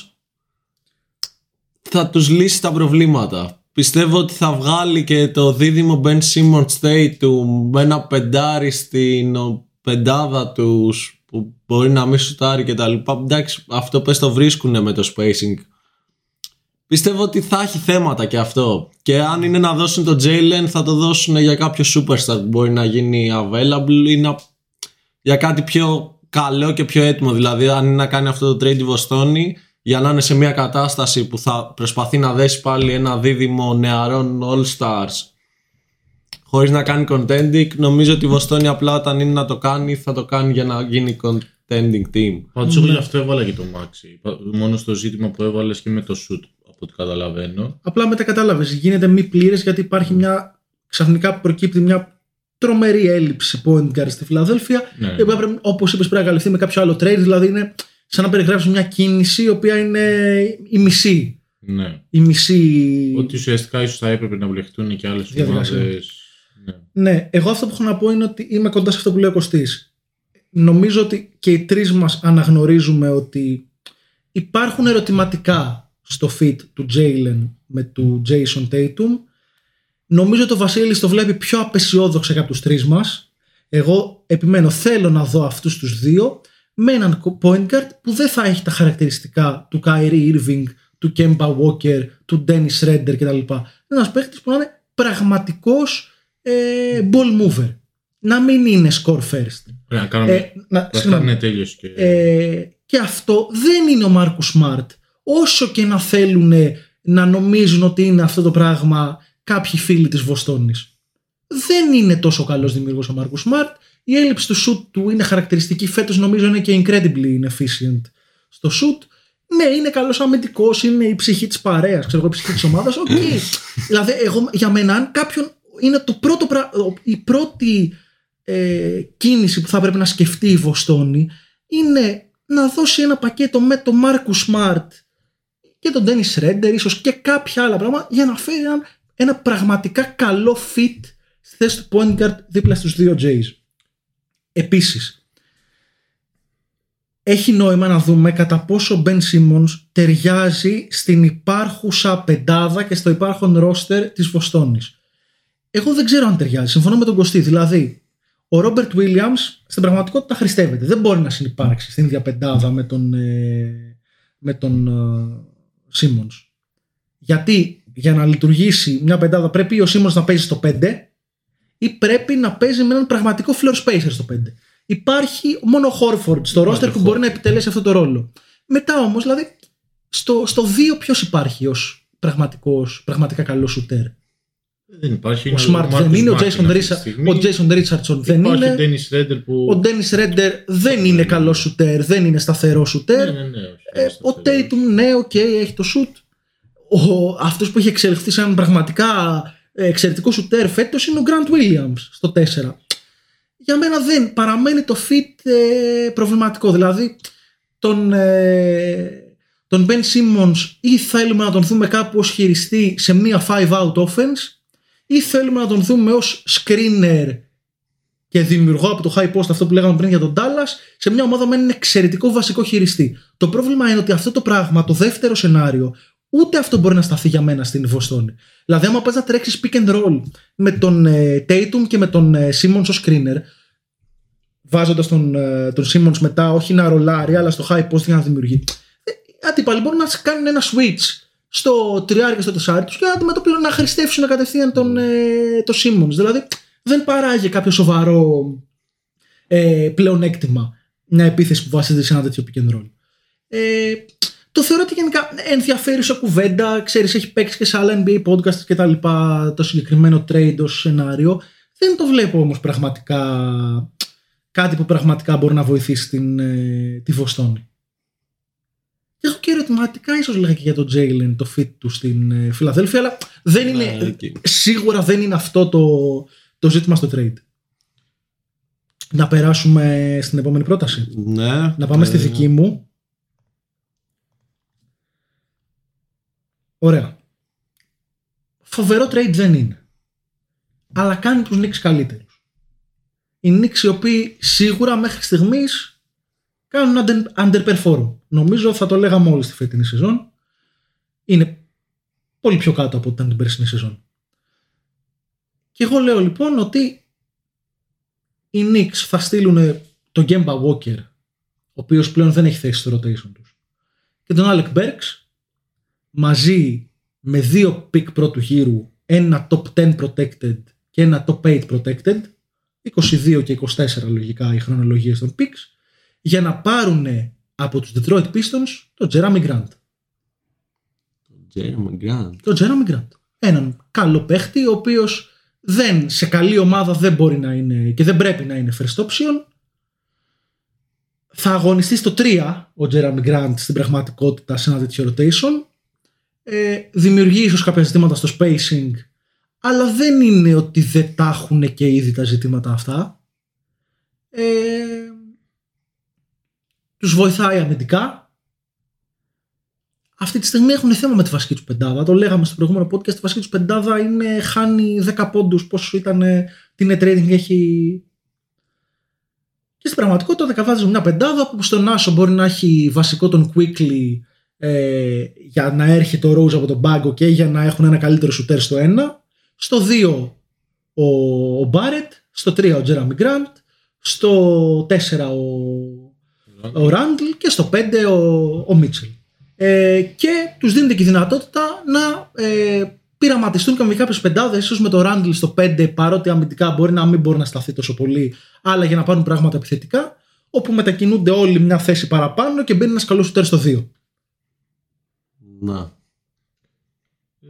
θα τους λύσει τα προβλήματα. Πιστεύω ότι θα βγάλει και το δίδυμο Ben Simmons Tatum με ένα πεντάρι στην ο, πεντάδα τους που μπορεί να μην σουτάρει και τα λοιπά. Εντάξει, αυτό πες το βρίσκουν με το spacing. Πιστεύω ότι θα έχει θέματα και αυτό. Και αν είναι να δώσουν το Jalen θα το δώσουν για κάποιο superstar που μπορεί να γίνει available ή να... για κάτι πιο καλό και πιο έτοιμο. Δηλαδή αν είναι να κάνει αυτό το trade η Βοστόνη για να είναι σε μια κατάσταση που θα προσπαθεί να δέσει πάλι ένα δίδυμο νεαρών All Stars χωρίς να κάνει contending νομίζω ότι η Βοστόνη απλά όταν είναι να το κάνει θα το κάνει για να γίνει contending team Πάντως εγώ γι' αυτό έβαλα και το Maxi. Μόνο στο ζήτημα που έβαλες και με το shoot, από ό,τι καταλαβαίνω. Απλά μετά κατάλαβες. Γίνεται μη πλήρες γιατί υπάρχει μια. ξαφνικά προκύπτει μια τρομερή έλλειψη point guard στη Φιλαδέλφια. Ναι. η οποία πρέπει, όπως είπες, πρέπει να καλυφθεί με κάποιο άλλο trade. Δηλαδή είναι σαν να περιγράψεις μια κίνηση η οποία είναι η μισή. Ναι. Η μισή. Ότι ουσιαστικά ίσως θα έπρεπε να βλεχτούν και άλλες Διαδικασία. ομάδες. Ναι. Ναι, εγώ αυτό που έχω να πω είναι ότι είμαι κοντά σε αυτό που λέει ο Κωστής. Νομίζω ότι και οι τρεις μας αναγνωρίζουμε ότι υπάρχουν ερωτηματικά στο fit του Jalen με του Jason Tatum. Νομίζω ότι ο Βασίλης το βλέπει πιο απεσιόδοξα και από τους τρεις μας. Εγώ επιμένω θέλω να δω αυτούς τους δύο με έναν point guard που δεν θα έχει τα χαρακτηριστικά του Kyrie Irving, του Kemba Walker, του Dennis Redder κτλ. Ένας παίχτης που να είναι πραγματικός ε, ball mover. Να μην είναι score first. Πρέπει να κάνουμε. Ε, να, Βασικά συγγνώμη. ναι, τέλειωσε και. Ε, και αυτό δεν είναι ο Μάρκου Σμαρτ. Όσο και να θέλουν να νομίζουν ότι είναι αυτό το πράγμα κάποιοι φίλοι της Βοστόνης. Δεν είναι τόσο καλός δημιουργός ο Marcus Smart. Η έλλειψη του shoot του είναι χαρακτηριστική. Φέτος νομίζω είναι και incredibly inefficient στο shoot. Ναι, είναι καλός αμυντικός, είναι η ψυχή της παρέας, ξέρω εγώ, η ψυχή της ομάδας. Οκ. δηλαδή, εγώ, για μένα, αν κάποιον είναι το πρώτο, πρα- η πρώτη ε, κίνηση που θα πρέπει να σκεφτεί η Βοστόνη είναι να δώσει ένα πακέτο με τον Μάρκου Σμαρτ και τον Ντένι Ρέντερ, ίσως και κάποια άλλα πράγματα για να φέρει ένα, ένα πραγματικά καλό fit στη θέση του point guard δίπλα στους δύο Jays. Επίσης, έχει νόημα να δούμε κατά πόσο ο Ben Simmons ταιριάζει στην υπάρχουσα πεντάδα και στο υπάρχον ρόστερ της Βοστόνης. Εγώ δεν ξέρω αν ταιριάζει. Συμφωνώ με τον Κωστή. Δηλαδή, ο Ρόμπερτ Βίλιαμς στην πραγματικότητα χρηστεύεται. Δεν μπορεί να συνεπάρξει στην ίδια πεντάδα με τον, ε, με τον ε, Simmons. Γιατί για να λειτουργήσει μια πεντάδα πρέπει ο Simmons να παίζει στο 5 ή πρέπει να παίζει με έναν πραγματικό floor spacer στο 5. Υπάρχει μόνο ο Χόρφορντ στο roster που μπορεί να επιτελέσει αυτό το ρόλο. Μετά όμως, δηλαδή, στο, στο 2 ποιος υπάρχει ως πραγματικά καλός σουτέρ. Δεν υπάρχει. Ο Smart δεν είναι, ο Josh, Richard, ο Josh Richardson δεν υπάρχει είναι. ο Dennis Schröder που. Ο Dennis Schröder δεν είναι καλός σουτέρ, δεν είναι σταθερό σουτέρ. Ναι, ναι, ναι, όχι, Ε, όχι ο σταθερός. Tatum, ναι, οκ, έχει το σουτ. Ο, αυτός που έχει εξελιχθεί σαν πραγματικά ε, εξαιρετικό σουτέρ φέτος είναι ο Grant Williams στο 4. Για μένα δεν παραμένει το fit ε, προβληματικό. Δηλαδή τον, ε, τον Ben Simmons ή θέλουμε να τον δούμε κάπου ως χειριστή σε μία 5 out offense ή θέλουμε να τον δούμε ως screener και δημιουργώ από το high post αυτό που λέγαμε πριν για τον Dallas σε μια ομάδα με έναν εξαιρετικό βασικό χειριστή. Το πρόβλημα είναι ότι αυτό το πράγμα, το δεύτερο σενάριο, ούτε αυτό μπορεί να σταθεί για μένα στην Βοστόνη. Δηλαδή, άμα πας να τρέξεις pick and roll με τον ε, Tatum και με τον ε, Simmons ως screener, βάζοντας τον, ε, τον Simmons μετά όχι να ρολάρει, αλλά στο high post για να δημιουργεί. Ε, οι αντίπαλοι μπορούν να κάνουν ένα switch στο τριάρι και στο τεσσάρι τους και να αντιμετωπίσουν να χρηστεύσουν κατευθείαν τον, ε, τον Simmons. Δηλαδή, δεν παράγει κάποιο σοβαρό ε, πλεονέκτημα μια επίθεση που βασίζεται σε ένα τέτοιο pick and roll. Ε, το θεωρώ ότι γενικά ενδιαφέρουσα κουβέντα. Ξέρεις, έχει παίξει και σε άλλα NBA podcast και τα λοιπά το συγκεκριμένο trade ως σενάριο. Δεν το βλέπω όμως πραγματικά κάτι που πραγματικά μπορεί να βοηθήσει την, ε, τη Βοστόνη. Και έχω και ερωτηματικά ίσως λέγα και για τον Jalen το fit του στην ε, Φιλαδέλφια, αλλά δεν είναι, Ναι, εκεί. σίγουρα δεν είναι αυτό το, το ζήτημα στο trade. Να περάσουμε στην επόμενη πρόταση. Ναι. Να πάμε στη ε, δική μου. Ωραία. Φοβερό trade δεν είναι. Αλλά κάνει τους Knicks καλύτερους. Οι Knicks οι οποίοι σίγουρα μέχρι στιγμής κάνουν under- underperform. Νομίζω θα το λέγαμε όλοι στη φετινή σεζόν. Είναι πολύ πιο κάτω από ό,τι ήταν την περσινή σεζόν. Και εγώ λέω λοιπόν ότι οι Knicks θα στείλουν τον Γκέμπα Walker ο οποίος πλέον δεν έχει θέση στο rotation τους και τον Alec Burks μαζί με δύο pick πρώτου γύρου ένα top 10 protected και ένα top 8 protected 22 και 24 λογικά οι χρονολογίες των picks για να πάρουν από τους Detroit Pistons τον Jeremy Grant Jeremy Grant. τον Jeremy Grant. Έναν καλό παίχτη, ο οποίος δεν, σε καλή ομάδα δεν μπορεί να είναι και δεν πρέπει να είναι first option. Θα αγωνιστεί στο 3 ο Jeremy Grant στην πραγματικότητα σε ένα τέτοιο rotation. Ε, δημιουργεί ίσως κάποια ζητήματα στο spacing, αλλά δεν είναι ότι δεν τα έχουν και ήδη τα ζητήματα αυτά. Ε, τους βοηθάει αμυντικά αυτή τη στιγμή έχουν θέμα με τη βασική του πεντάδα. Το λέγαμε στο προηγούμενο podcast. Η βασική του πεντάδα είναι, χάνει 10 πόντους πόσο ήταν ε, την net rating έχει. Και στην πραγματικότητα δεκαβάζουν μια πεντάδα που στον Άσο μπορεί να έχει βασικό τον Quickly ε, για να έρχεται ο Rose από τον πάγκο και για να έχουν ένα καλύτερο shooter στο 1. Στο 2 ο, ο Barrett. Στο 3 ο Jeremy Grant. Στο 4 ο, ο Ράντλ και στο 5 ο, ο Μίτσελ. Ε, και τους δίνεται και η δυνατότητα να ε, πειραματιστούν και με κάποιες πεντάδες, ίσως με το Ράντλ στο 5, παρότι αμυντικά μπορεί να μην μπορεί να σταθεί τόσο πολύ, αλλά για να πάρουν πράγματα επιθετικά, όπου μετακινούνται όλοι μια θέση παραπάνω και μπαίνει ένας καλός σουτέρ στο 2. Να.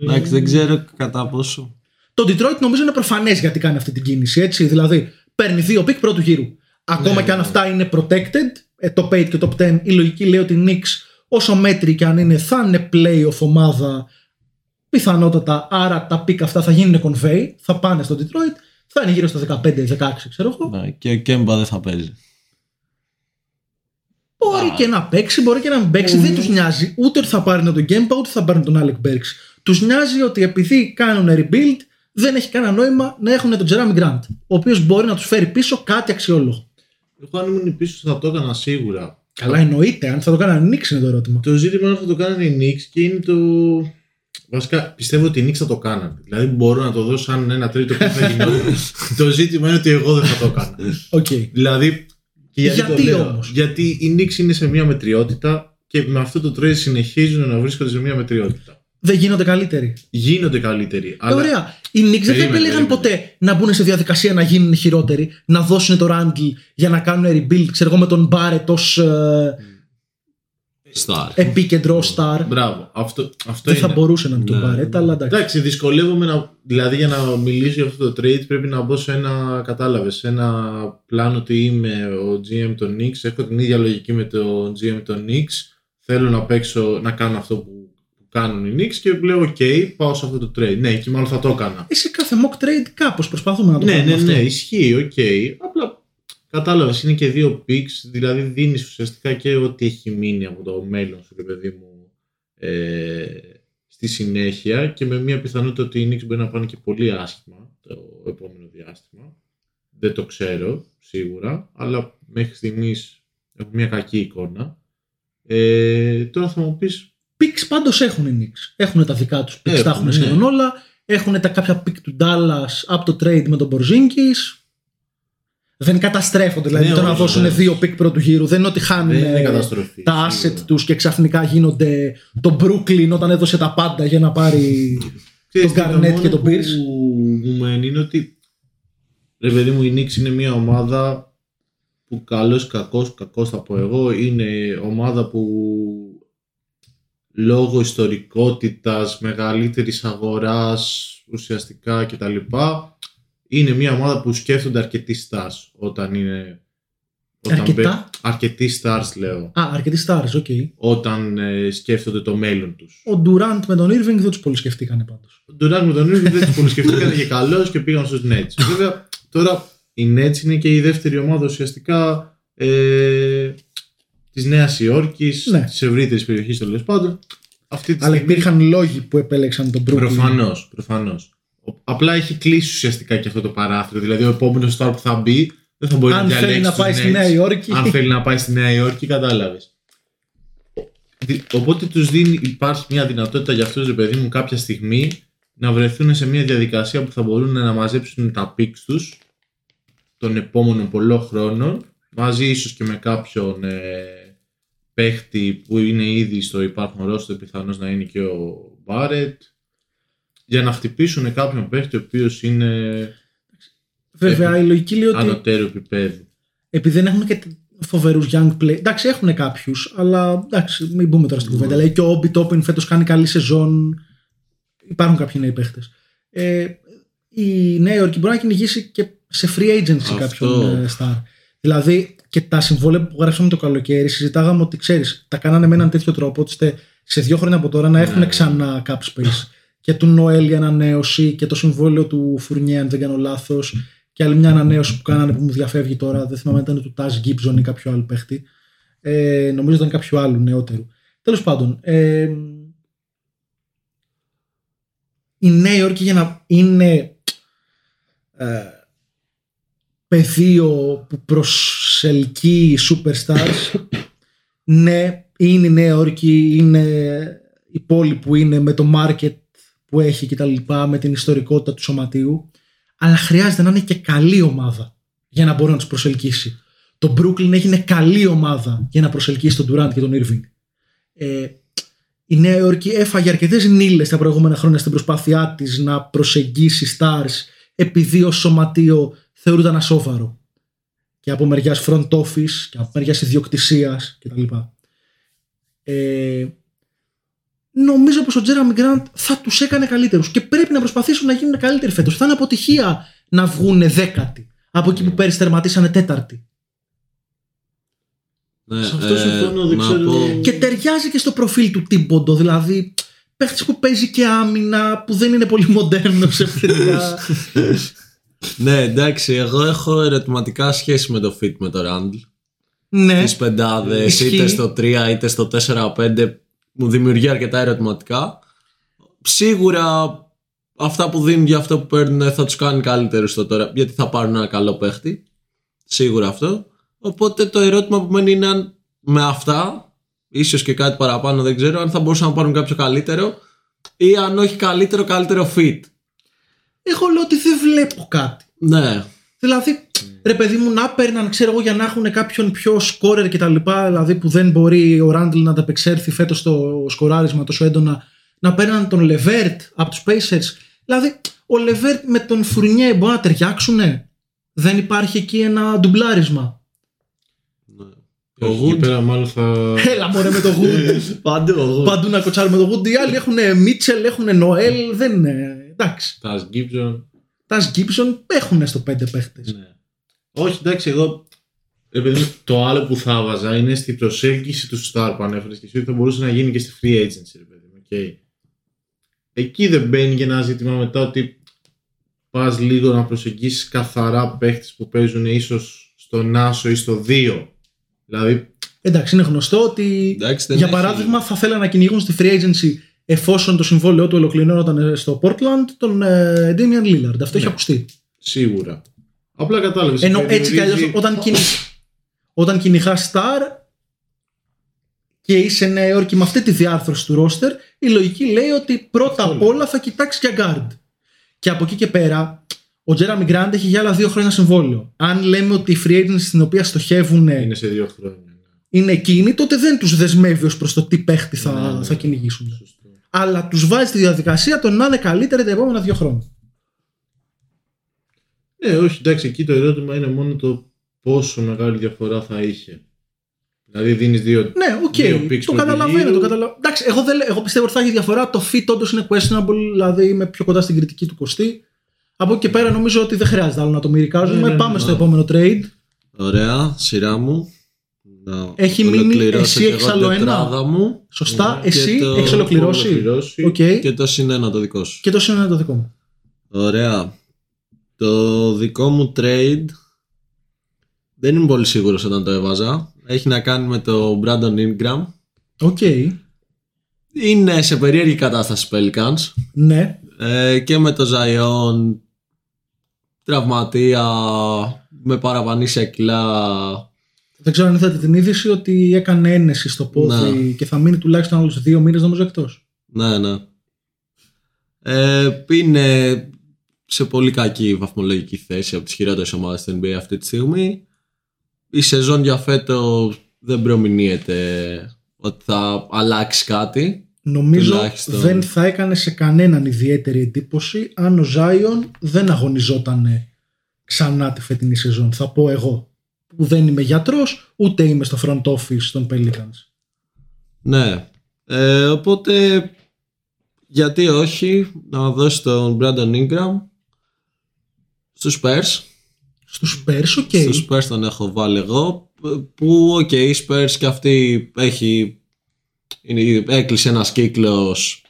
Εντάξει, δεν ξέρω κατά πόσο. Το Detroit νομίζω είναι προφανές γιατί κάνει αυτή την κίνηση. Έτσι. Δηλαδή, παίρνει δύο pick πρώτου γύρου. Ακόμα Ναι, και αν ναι. αυτά είναι protected, ε, το 8 και το 10, η λογική λέει ότι οι Knicks, όσο μέτριοι και αν είναι, θα είναι playoff ομάδα πιθανότατα. Άρα τα pick αυτά θα γίνουν convey, θα πάνε στο Detroit, θα είναι γύρω στα 15-16, ξέρω εγώ. Ναι, και ο Κέμπα δεν θα παίζει. Μπορεί και να παίξει, μπορεί και να μην παίξει. Δεν τους νοιάζει ούτε ότι θα πάρουν τον Γκέμπα, ούτε θα πάρουν τον Alec Burks. Τους νοιάζει ότι επειδή κάνουν rebuild, δεν έχει κανένα νόημα να έχουν τον Jeremy Grant, ο οποίος μπορεί να τους φέρει πίσω κάτι αξιόλογο. Εγώ αν ήμουν πίσω θα το έκανα σίγουρα. Καλά, εννοείται. Αν θα το κάνανε ανοίξει είναι το ερώτημα. Το ζήτημα είναι ότι θα το κάνανε οι Knicks και είναι το. Βασικά πιστεύω ότι οι Knicks θα το κάνανε. Δηλαδή μπορώ να το δω σαν ένα τρίτο που θα γινόταν. το ζήτημα είναι ότι εγώ δεν θα το έκανα. Οκ. δηλαδή. Και γιατί, Γιατί το λέω. όμως; Γιατί οι Knicks είναι σε μια μετριότητα και με αυτό το trade συνεχίζουν να βρίσκονται σε μια μετριότητα. Δεν γίνονται καλύτεροι. Γίνονται καλύτεροι. Αλλά Ωραία. Οι Knicks δεν θα Περίμενε, επέλεγαν περίμενε. ποτέ να μπουν σε διαδικασία να γίνουν χειρότεροι, να δώσουν το Randall για να κάνουν rebuild, ξέρω εγώ, με τον Barrett ως ε, Star. επίκεντρο star. Μπράβο. Αυτό, αυτό Δεν θα είναι. μπορούσε να είναι τον Ναι. Barrett, αλλά εντάξει. Εντάξει, δυσκολεύομαι να. Δηλαδή, για να μιλήσω για αυτό το trade, πρέπει να μπω σε ένα. Κατάλαβες, σε ένα πλάνο ότι είμαι ο GM των Knicks. Έχω την ίδια λογική με το GM των Knicks. Θέλω να παίξω, να κάνω αυτό που, που κάνουν οι Knicks και λέω: OK, πάω σε αυτό το trade. Ναι, και μάλλον θα το έκανα. Ε, σε κάθε mock trade κάπως προσπαθούμε να το Ναι, κάνουμε ναι, αυτό. ναι, ισχύει, οκ. Απλά κατάλαβες, είναι και δύο picks, δηλαδή δίνεις ουσιαστικά και ό,τι έχει μείνει από το μέλλον σου, ρε παιδί μου, ε, στη συνέχεια και με μια πιθανότητα ότι οι Knicks μπορεί να πάνε και πολύ άσχημα το επόμενο διάστημα. Δεν το ξέρω σίγουρα, αλλά μέχρι στιγμής έχω μια κακή εικόνα. Ε, τώρα θα μου πεις Picks πάντως έχουν οι Knicks. Έχουν τα δικά τους picks, Έχουν, τα έχουν ναι. σχεδόν όλα. Έχουν τα κάποια pick του Dallas από το trade με τον Porzingis. Δεν καταστρέφονται, δηλαδή Ναι, το να όχι, δώσουν ναι. δύο pick πρώτου γύρου. Δεν είναι ότι χάνουν δεν είναι ε, καταστροφή. τα asset σίγουρα. τους και ξαφνικά γίνονται το Brooklyn όταν έδωσε τα πάντα για να πάρει Ξέρεις τον τι, Garnett μόνο και τον που Pierce. μου μένει είναι ότι ρε παιδί μου οι Knicks είναι μια ομάδα που καλός κακός, κακός θα πω εγώ, είναι ομάδα που λόγω ιστορικότητας, μεγαλύτερης αγοράς ουσιαστικά κτλ. Είναι μια ομάδα που σκέφτονται αρκετοί stars όταν είναι Όταν Αρκετά; μπε- αρκετοί stars λέω. Α, αρκετοί stars, οκ. Όταν ε, σκέφτονται το μέλλον τους. Ο Durant με τον Irving δεν τους πολύ σκεφτήκανε πάντως. Ο Ντουράκ με τον Irving δεν τους πολύ σκεφτήκαν και καλός και πήγαν στους Nets. Βέβαια, τώρα οι Nets είναι και η δεύτερη ομάδα ουσιαστικά ε, της Νέας Υόρκης, Ναι. της ευρύτερης περιοχής τέλος πάντων. Αυτή τη Αλλά στιγμή- υπήρχαν λόγοι που επέλεξαν τον Brooklyn. Προφανώς, προφανώς. Απλά έχει κλείσει ουσιαστικά και αυτό το παράθυρο. Δηλαδή, ο επόμενος star που θα μπει δεν θα μπορεί Αν να διαλέξει. θέλει να τους πάει στη Nets. Νέα Υόρκη. Αν θέλει να πάει στη Νέα Υόρκη, κατάλαβες. Οπότε τους δίνει, υπάρχει μια δυνατότητα για αυτούς, ρε παιδί μου, κάποια στιγμή να βρεθούν σε μια διαδικασία που θα μπορούν να μαζέψουν τα picks τους των επόμενων πολλών χρόνων μαζί ίσως και με κάποιον ε, παίχτη που είναι ήδη στο υπάρχον ρόστο πιθανώς να είναι και ο Μπάρετ για να χτυπήσουν κάποιον παίχτη ο οποίος είναι Βέβαια, η λογική λέει ότι ανωτέρου επίπεδου. επειδή δεν έχουν και φοβερούς young play. Εντάξει, έχουν κάποιους, αλλά εντάξει, μην μπούμε τώρα στην κουβέντα. Λέει και ο Όμπι Τόπιν φέτος κάνει καλή σεζόν. Υπάρχουν κάποιοι νέοι παίχτες. Ε, η Νέα Υόρκη μπορεί να κυνηγήσει και σε free agency Αυτό. κάποιον ε, star. Δηλαδή και τα συμβόλαια που γράψαμε το καλοκαίρι συζητάγαμε ότι ξέρεις, τα κάνανε με έναν τέτοιο τρόπο ώστε σε δύο χρόνια από τώρα να έχουν Ναι. ξανά cap space. και του Νοέλ η ανανέωση και το συμβόλαιο του Φουρνιέ, αν δεν κάνω λάθος. Και άλλη μια ανανέωση που κάνανε που μου διαφεύγει τώρα. Δεν θυμάμαι αν ήταν του Τάζ Γκίμπζον ή κάποιο άλλο παίχτη. Ε, νομίζω ήταν κάποιο άλλο νεότερου. Τέλος πάντων. Ε, η Νέα Υόρκη για να είναι ε, πεδίο που προσελκύει superstars. Ναι είναι η Νέα Υόρκη είναι η πόλη που είναι με το market που έχει και τα λοιπά με την ιστορικότητα του σωματείου. Αλλά χρειάζεται να είναι και καλή ομάδα για να μπορεί να τους προσελκύσει. Το Brooklyn έγινε καλή ομάδα για να προσελκύσει τον Durant και τον Irving. Ε, η Νέα Υόρκη έφαγε αρκετές νύλες τα προηγούμενα χρόνια στην προσπάθειά της να προσεγγίσει stars επειδή ως σωματείο θεωρούνταν ασόβαρο. Και από μεριάς front office και από μεριάς ιδιοκτησίας κτλ. Ε, νομίζω πως ο Τζέραμι Γκραντ θα τους έκανε καλύτερους και πρέπει να προσπαθήσουν να γίνουν καλύτεροι φέτος. Θα είναι αποτυχία να βγουν δέκατοι από εκεί που πέρυσι τερματίσανε τέταρτη. Ναι, Σε αυτό συμφωνώ, δεν να ξέρω. πω- Και ταιριάζει και στο προφίλ του Τίμποντο. Δηλαδή, παίχτης που παίζει και άμυνα, που δεν είναι πολύ μοντέρνος επιθετικά. Ναι, εντάξει, εγώ έχω ερωτηματικά σχέση με το fit με το Randall. ναι. Τι πεντάδες, Ισχύει. είτε στο 3 είτε στο 4-5, μου δημιουργεί αρκετά ερωτηματικά. Σίγουρα αυτά που δίνουν για αυτό που παίρνουν θα τους κάνει καλύτερου στο τώρα, γιατί θα πάρουν ένα καλό παίχτη. Σίγουρα αυτό. Οπότε το ερώτημα που μένει είναι αν με αυτά, ίσως και κάτι παραπάνω, δεν ξέρω, αν θα μπορούσαν να πάρουν κάποιο καλύτερο ή αν όχι καλύτερο, καλύτερο fit. Εγώ λέω ότι δεν βλέπω κάτι. Ναι, Δηλαδή, ρε παιδί μου, να παίρναν, ξέρω εγώ, για να έχουν κάποιον πιο σκόρερ και τα λοιπά, δηλαδή που δεν μπορεί ο Ράντλ να ανταπεξέλθει φέτος στο σκοράρισμα τόσο έντονα, να παίρναν τον Λεβέρτ από τους Pacers. Δηλαδή, ο Λεβέρτ με τον Φουρνιέ μπορεί να ταιριάξουνε; Δεν υπάρχει εκεί ένα ντουμπλάρισμα. Ο Εκεί Wood. πέρα μάλλον θα... Έλα μωρέ με το Wood. Παντού ο Wood. Παντού να κοτσάρουμε το Wood. Οι άλλοι έχουν Μίτσελ, έχουν Νοέλ. Δεν είναι. Εντάξει. Τας Γκίμπζον. Τα Γκίψον έχουν στο πέντε παίχτες. Ναι. Όχι, εντάξει, εγώ. ρε παιδί μου, το άλλο που θα βάζα είναι στη προσέλκυση του Star που ανέφερες και εσύ ότι θα μπορούσε να γίνει και στη free agency, ρε παιδί μου. Okay. Εκεί δεν μπαίνει και ένα ζήτημα μετά ότι πας λίγο να προσεγγίσεις καθαρά παίχτες που παίζουν ίσως στον Άσο ή στο 2. Δηλαδή, Εντάξει, είναι γνωστό ότι Εντάξει, δεν για έχει- παράδειγμα θα θέλανε να κυνηγούν στη free agency εφόσον το συμβόλαιό του ολοκληρώνονταν ε, στο Portland τον ε, Damian Lillard. Αυτό έχει Ναι. ακουστεί. σίγουρα. Απλά κατάλαβες. Ενώ έτσι κι αλλιώς όταν, κυνη... όταν κυνηγά star και είσαι Νέα Υόρκη με αυτή τη διάρθρωση του ρόστερ, η λογική λέει ότι πρώτα Αυτό απ' λέω. όλα θα κοιτάξεις για guard. Και από εκεί και πέρα, ο Τζέραμι Γκραντ έχει για άλλα δύο χρόνια συμβόλαιο. Αν λέμε ότι η free agency στην οποία στοχεύουν Είναι σε δύο χρόνια. ναι. είναι εκείνη, τότε δεν τους δεσμεύει ως προς το τι παίχτη θα, Ναι, ναι. θα κυνηγήσουν. Σωστό. Αλλά τους βάζει στη διαδικασία το να είναι καλύτεροι τα επόμενα δύο χρόνια. Ναι, όχι, εντάξει, εκεί το ερώτημα είναι μόνο το πόσο μεγάλη διαφορά θα είχε. Δηλαδή δίνεις δύο. Ναι, οκ. Δύο picks του πρώτου γύρου. καταλαβαίνω. Το καταλα... Εντάξει, εγώ, δεν, λέ- εγώ πιστεύω ότι θα έχει διαφορά. Το fit όντως είναι questionable, δηλαδή είμαι πιο κοντά στην κριτική του Κωστή. Από εκεί και πέρα νομίζω ότι δεν χρειάζεται άλλο να το μηρυκάζουμε. Ναι, ναι, ναι, Πάμε ναι. στο επόμενο trade. Ωραία, σειρά μου. Να Έχει μείνει ολοκληρώσω εσύ και έχεις εγώ άλλο την ένα; τετράδα μου. Σωστά, Ναι, εσύ και το- έχεις ολοκληρώσει; έχω ολοκληρώσει. Οκ. Και το συνένα το δικό σου. Και το είναι το δικό μου. Ωραία. Το δικό μου trade δεν ήμουν πολύ σίγουρος όταν το έβαζα. Έχει να κάνει με το Brandon Ingram. Οκ. Είναι σε περίεργη κατάσταση Pelicans. Ναι. Ε, και με το Zion τραυματία με παραπανήσια κιλά. Δεν ξέρω αν είδατε την είδηση ότι έκανε ένεση στο πόδι Ναι. και θα μείνει τουλάχιστον άλλους δύο μήνες νομίζω εκτός. Ναι, ναι. Ε, είναι σε πολύ κακή βαθμολογική θέση από τις χειρότερες ομάδες στην NBA αυτή τη στιγμή. Η σεζόν για φέτο δεν προμηνύεται ότι θα αλλάξει κάτι. Νομίζω Τουλάχιστον. δεν θα έκανε σε κανέναν ιδιαίτερη εντύπωση αν ο Ζάιον δεν αγωνιζόταν ξανά τη φετινή σεζόν. Θα πω εγώ που δεν είμαι γιατρός ούτε είμαι στο front office των Pelicans. Ναι. Ε, οπότε γιατί όχι να δώσει τον Brandon Ingram στους Spurs. Στους Spurs, οκ. Στους Spurs τον έχω βάλει εγώ που οκ, οι Spurs και αυτή έχει είναι, έκλεισε ένας κύκλος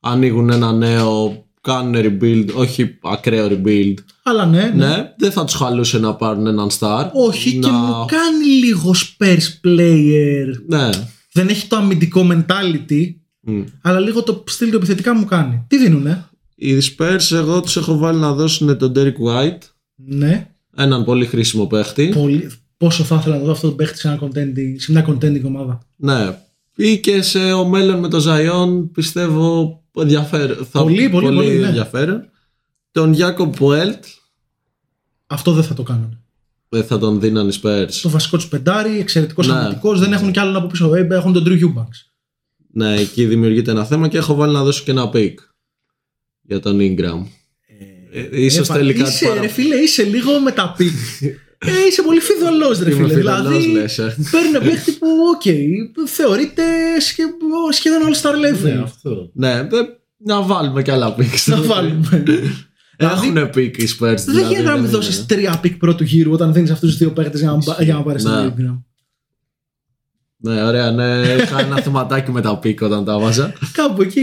ανοίγουν ένα νέο κάνουν rebuild, όχι ακραίο rebuild Αλλά ναι, ναι. ναι, δεν θα τους χαλούσε να πάρουν έναν star Όχι να... και μου κάνει λίγο Spurs player. ναι Δεν έχει το αμυντικό mentality, Μμ. αλλά λίγο το στυλ του επιθετικά μου κάνει. Τι δίνουνε; οι Spurs εγώ τους έχω βάλει να δώσουν τον Derek White Ναι. έναν πολύ χρήσιμο παίχτη Πολύ, πόσο θα ήθελα να δω αυτό το παίχτη σε, ένα contending, σε μια contending ομάδα. Ναι. Ή και σε ο μέλλον με το Ζαϊόν πιστεύω ενδιαφέρον. Θα Πολύ, πολύ, πολύ, ναι. ενδιαφέρον. Τον Γιάκοπ Πουέλτ Αυτό δεν θα το κάνουν. δεν θα τον δίναν οι Spurs. Το βασικό τους πεντάρι, εξαιρετικός Ναι. αμυντικός, δεν έχουν κι άλλον από πίσω. Ε, Έχουν τον Drew Eubanks. Ναι, εκεί δημιουργείται ένα θέμα και έχω βάλει να δώσω και ένα pick για τον Ingram. Ε, ίσως Ε, θέλει κάτι είσαι, παρα- ρε φίλε, είσαι λίγο με τα pick. ε, είσαι πολύ φειδωλός, ρε Είμαι φίλε. φειδωλός, δηλαδή, λες, ε. παίρνει παίχτη που, οκ, θεωρείται σχε- σχεδόν all star level. Ναι, αυτό. Ναι, δεν- να βάλουμε κι άλλα picks. Να βάλουμε. Δηλαδή, Έχουν pick οι Spurs. δεν δηλαδή, γίνεται να μην είναι- δώσεις τρία pick πρώτου γύρου όταν δίνεις αυτούς τους δύο παίχτες για να, για να πάρεις Ναι. τον Ingram. Ναι, ωραία, ναι. Είχα ένα θεματάκι με τα pick όταν τα βάζα. Κάπου εκεί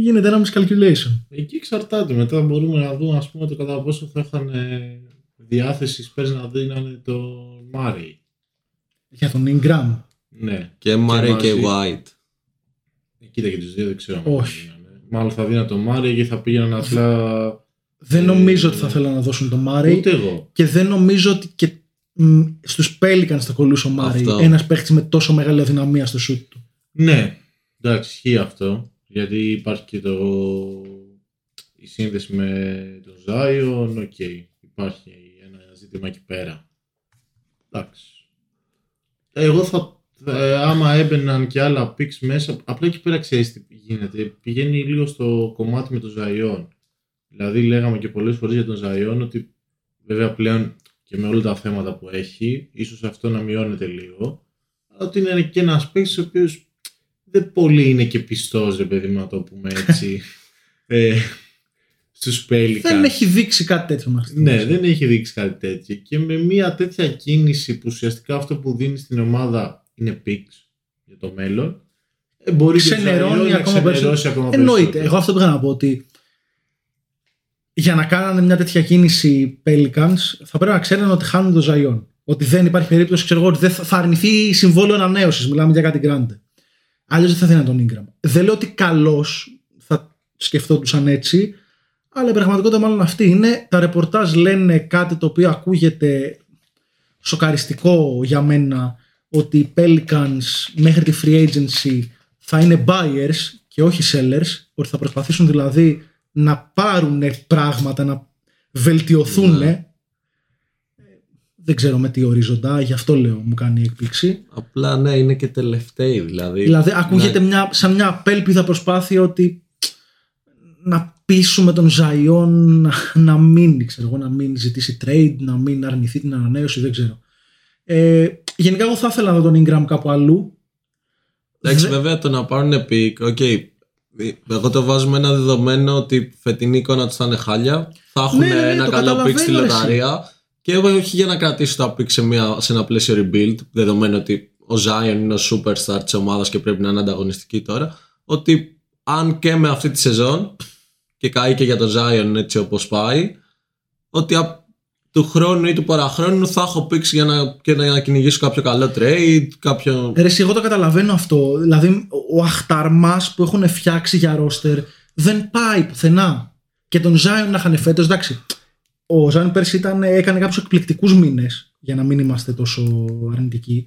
γίνεται ένα miscalculation. Εκεί εξαρτάται. Μετά μπορούμε να δούμε ας πούμε, το κατά πόσο θα είχαν ε, διάθεσης οι Spurs να δίνανε τον Μάρι. Για τον Ingram. Ναι. Και Murray και μαζί. White. Ε, Κοίτα και τους δύο δεν ξέρω. αν Όχι. θα δίνανε. Μάλλον θα δίνα τον Μάρι και θα πήγαιναν απλά. Δεν Ε, νομίζω ότι θα θέλαν να δώσουν τον Murray. Ούτε εγώ. Και δεν νομίζω ότι και μ, στους Pelicans θα κολούσε ο Μάρι Αυτό. ένας παίχτης με τόσο μεγάλη αδυναμία στο shoot του. Ναι, εντάξει, ισχύει αυτό. Γιατί υπάρχει και το... η σύνδεση με τον Ζάιον. Οκ, υπάρχει ένα ζήτημα εκεί πέρα. Εντάξει. Εγώ θα. ε, άμα έμπαιναν και άλλα picks μέσα, απλά εκεί πέρα ξέρεις τι γίνεται. Πηγαίνει λίγο στο κομμάτι με τον Ζάιον. Δηλαδή, λέγαμε και πολλές φορές για τον Ζάιον ότι βέβαια πλέον και με όλα τα θέματα που έχει, ίσως αυτό να μειώνεται λίγο. Αλλά ότι είναι και ένας παίκτης ο οποίος δεν πολύ είναι και πιστός, ρε παιδί μου, να το πούμε έτσι. ε, Στους Pelicans. Δεν έχει δείξει κάτι τέτοιο μας. Ναι, δεν έχει δείξει κάτι τέτοιο. Και με μια τέτοια κίνηση που ουσιαστικά αυτό που δίνει στην ομάδα είναι picks για το μέλλον, ε, μπορεί και το Ξενερώνει Ζαϊόν να ακόμα ξενερώσει περισσότερο. ακόμα Εννοείται. περισσότερο. Εγώ αυτό πήγα να πω ότι για να κάνανε μια τέτοια κίνηση Pelicans θα πρέπει να ξέρουν ότι χάνουν το Ζαϊόν. Ότι δεν υπάρχει περίπτωση, ξέρω εγώ, ότι δεν θα, θα αρνηθεί συμβόλαιο ανανέωσης. Μιλάμε για κάτι grande. Αλλιώς δεν θα δίνει τον Ingram. Δεν λέω ότι καλώς θα σκεφτόντουσαν έτσι, αλλά η πραγματικότητα μάλλον αυτή είναι. Τα ρεπορτάζ λένε κάτι το οποίο ακούγεται σοκαριστικό για μένα ότι οι Pelicans μέχρι τη free agency θα είναι buyers και όχι sellers, ότι θα προσπαθήσουν δηλαδή να πάρουν πράγματα, να βελτιωθούν. Ναι. Δεν ξέρω με τι ορίζοντα, γι' αυτό λέω μου κάνει έκπληξη. Απλά ναι, είναι και τελευταίοι δηλαδή. Δηλαδή ακούγεται Ναι. μια, σαν μια απέλπιδα προσπάθεια ότι να πείσουμε τον Ζαϊόν να, να μην, ξέρω εγώ, να μην ζητήσει trade, να μην αρνηθεί την ανανέωση, δεν ξέρω. Ε, γενικά εγώ θα ήθελα να δω τον Ingram κάπου αλλού. Εντάξει, Δε- βέβαια το να πάρουν pick, οκ. Εγώ το βάζω με ένα δεδομένο ότι φετινή εικόνα τους θα είναι χάλια. Θα έχουν Ναι, ναι, ναι, ένα το καλό pick στη καταλαβαίνω, ρε, λοταρία Και εγώ όχι για να κρατήσω τα picks σε, μια, σε ένα πλαίσιο rebuild, δεδομένου ότι ο Zion είναι ο superstar της ομάδας και πρέπει να είναι ανταγωνιστική τώρα, ότι αν και με αυτή τη σεζόν και καεί και για τον Zion έτσι όπως πάει, ότι του χρόνου ή του παραχρόνου θα έχω picks για να, και να κυνηγήσω κάποιο καλό trade, κάποιο... Ρε, εσύ, εγώ το καταλαβαίνω αυτό. Δηλαδή, ο αχταρμάς που έχουν φτιάξει για ρόστερ δεν πάει πουθενά. Και τον Ζάιον να είχαν φέτος, εντάξει. Ο Ζάιον πέρσι ήταν, έκανε κάποιους εκπληκτικούς μήνες για να μην είμαστε τόσο αρνητικοί.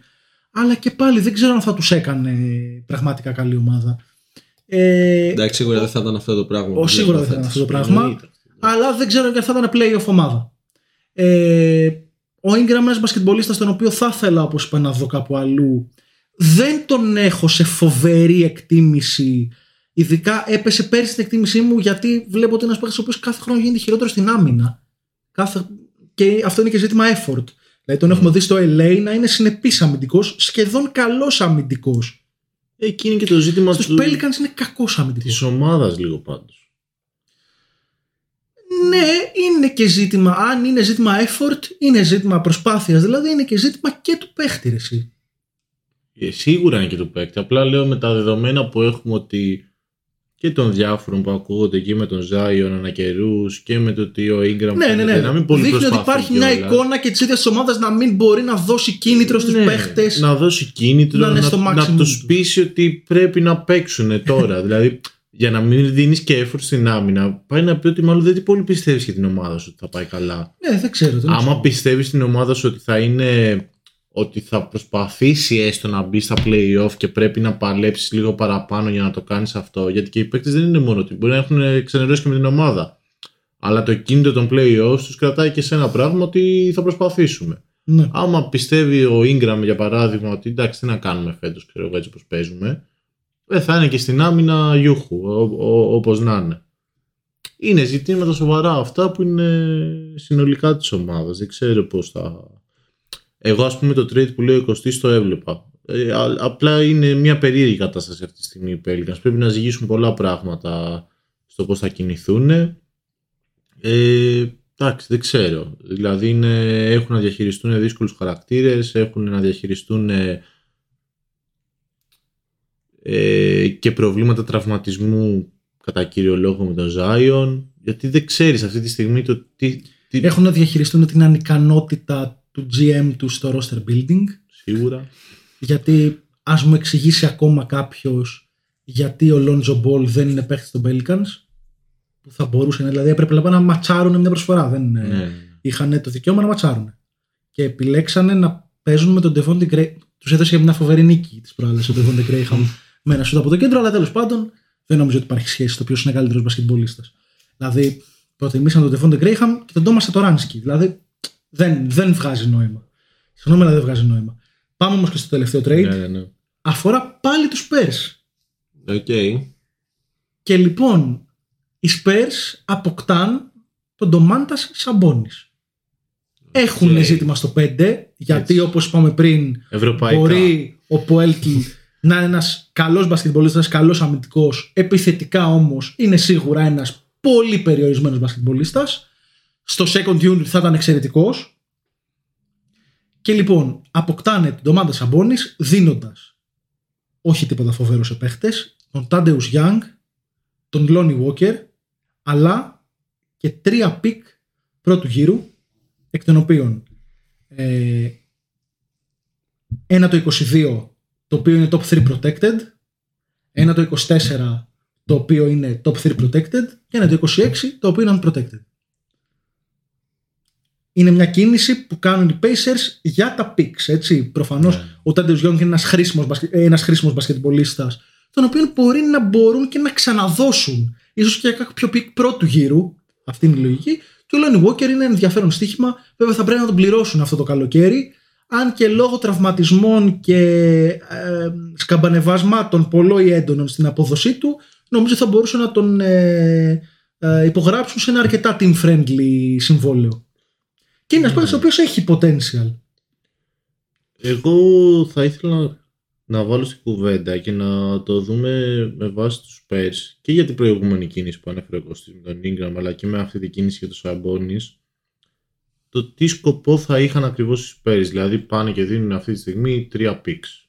Αλλά και πάλι δεν ξέρω αν θα τους έκανε πραγματικά καλή ομάδα. Ε, εντάξει, σίγουρα δεν θα ήταν αυτό το πράγμα. Ο, σίγουρα δεν θα ήταν αυτό το πράγμα. Αλλά δεν ξέρω αν θα ήταν playoff ομάδα. Ε, ο Ingram ένας μπασκετμπολίστας τον οποίο θα ήθελα όπως είπα να δω κάπου αλλού δεν τον έχω σε φοβερή εκτίμηση ειδικά έπεσε πέρσι την εκτίμησή μου γιατί βλέπω ότι είναι ένας παίκτης ο οποίος κάθε χρόνο γίνεται χειρότερος στην άμυνα κάθε... και αυτό είναι και ζήτημα effort δηλαδή τον έχουμε δει στο LA να είναι συνεπής αμυντικός σχεδόν καλός αμυντικός Εκεί είναι και το ζήτημα Στους του... Pelicans είναι κακός αμυντικός της ομάδας λίγο πάντως ναι, είναι και ζήτημα. Αν είναι ζήτημα effort, είναι ζήτημα προσπάθειας. Δηλαδή είναι και ζήτημα και του παίχτη, εσύ. Ε, σίγουρα είναι και του παίχτη. Απλά λέω με τα δεδομένα που έχουμε ότι και των διάφορων που ακούγονται εκεί με τον Ζάιον ανά καιρού και με το ότι ο Ingram ναι, ναι, ναι. να μην πολύ Δείχνει ότι υπάρχει μια εικόνα και της ίδιας τη ομάδας να μην μπορεί να δώσει κίνητρο στους ναι, παίχτες. Να δώσει κίνητρο, να, να, να τους πείσει ότι πρέπει να παίξουν τώρα. δηλαδή για να μην δίνεις και effort στην άμυνα, πάει να πει ότι μάλλον δεν πολύ πιστεύεις για την ομάδα σου ότι θα πάει καλά. Ναι, δεν ξέρω. Δεν Άμα πιστεύεις στην ομάδα σου ότι θα είναι. Ότι θα προσπαθήσει έστω να μπει στα playoff και πρέπει να παλέψεις λίγο παραπάνω για να το κάνεις αυτό. Γιατί και οι παίκτες δεν είναι μόνο ότι μπορεί να έχουν ξενερώσει και με την ομάδα. Αλλά το κίνητο των playoffs τους κρατάει και σε ένα πράγμα ότι θα προσπαθήσουμε. Ναι. Άμα πιστεύει ο Ingram για παράδειγμα ότι εντάξει τι να κάνουμε φέτος, ξέρω εγώ έτσι όπως παίζουμε, ε, θα είναι και στην άμυνα γιούχου, όπως να είναι. Είναι ζητήματα σοβαρά αυτά που είναι συνολικά της ομάδας. Δεν ξέρω πώς θα... Εγώ ας πούμε το trade που λέω 20 το έβλεπα. Ε, απλά είναι μια περίεργη κατάσταση αυτή τη στιγμή οι Pelicans. Πρέπει να ζυγίσουν πολλά πράγματα στο πώς θα κινηθούν. Ε, εντάξει, δεν ξέρω. Δηλαδή είναι, έχουν να διαχειριστούν δύσκολους χαρακτήρες, έχουν να διαχειριστούν ε, και προβλήματα τραυματισμού κατά κύριο λόγο με τον Ζάιον γιατί δεν ξέρεις αυτή τη στιγμή το τι, τι... Έχουν να διαχειριστούν την ανικανότητα του GM του στο roster building. Σίγουρα. Γιατί ας μου εξηγήσει ακόμα κάποιος γιατί ο Lonzo Ball δεν είναι παίχτη των Pelicans που θα μπορούσε δηλαδή έπρεπε να ματσάρουν μια προσφορά. Δεν ναι. είχαν το δικαίωμα να ματσάρουν και επιλέξανε να παίζουν με τον Devontae Gray. Τους έδωσε μια φοβερή νίκη της προάλλη ο Devontae Graham με ένα σούτ από το κέντρο, αλλά τέλος πάντων δεν νομίζω ότι υπάρχει σχέση στο ποιος είναι καλύτερος μπασκετμπολίστας. Δηλαδή, προτιμήσαν τον Τεφόντε Γκρέιχαμ και τον Τόμα Σατοράνσκι. Δηλαδή, δεν, δεν βγάζει νόημα. Συγγνώμη, αλλά δεν βγάζει νόημα. Πάμε όμως και στο τελευταίο trade. Ναι, ναι, ναι. Αφορά πάλι τους Spurs. Okay. Και λοιπόν, οι Spurs αποκτάν τον Ντομάντας Σαμπόνι. Έχουν ζήτημα στο 5, γιατί όπως είπαμε πριν, Ευρωπαϊκά. μπορεί ο Πέλτλ να είναι ένας καλός μπασκετμπολίστας, καλός αμυντικός, επιθετικά όμως είναι σίγουρα ένας πολύ περιορισμένος μπασκετμπολίστας. Στο second unit θα ήταν εξαιρετικός. Και λοιπόν, αποκτάνε τον Ντομάντας Σαμπόνις δίνοντας όχι τίποτα φοβερό σε παίχτες, τον Θάντεους Γιάνγκ, τον Λόνι Γουόκερ, αλλά και τρία pick πρώτου γύρου, εκ των οποίων ε, ένα το 22 το οποίο είναι top 3 protected, ένα το 24 το οποίο είναι top 3 protected και ένα το 26 το οποίο είναι unprotected. Είναι μια κίνηση που κάνουν οι Pacers για τα picks, έτσι. Προφανώς yeah. Ναι. ο Τάντιος Γιόγκ είναι ένας χρήσιμος, ένας χρήσιμος μπασκετμπολίστας τον οποίο μπορεί να μπορούν και να ξαναδώσουν ίσως και για κάποιο pick πρώτου γύρου αυτή είναι η λογική και ο Lonnie Walker είναι ενδιαφέρον στοίχημα βέβαια θα πρέπει να τον πληρώσουν αυτό το καλοκαίρι αν και λόγω τραυματισμών και ε, σκαμπανεβασμάτων πολλό ή έντονων στην απόδοσή του, νομίζω θα μπορούσαν να τον ε, ε, υπογράψουν σε ένα αρκετά team friendly συμβόλαιο. Και είναι ένας mm. ο οποίος έχει potential. Εγώ θα ήθελα να βάλω στην κουβέντα και να το δούμε με βάση τους Spurs και για την προηγούμενη κίνηση που ανέφερε ο Κωστής με τον Ingram αλλά και με αυτή την κίνηση για τους Sabonis το τι σκοπό θα είχαν ακριβώς οι Spurs. Δηλαδή πάνε και δίνουν αυτή τη στιγμή τρία picks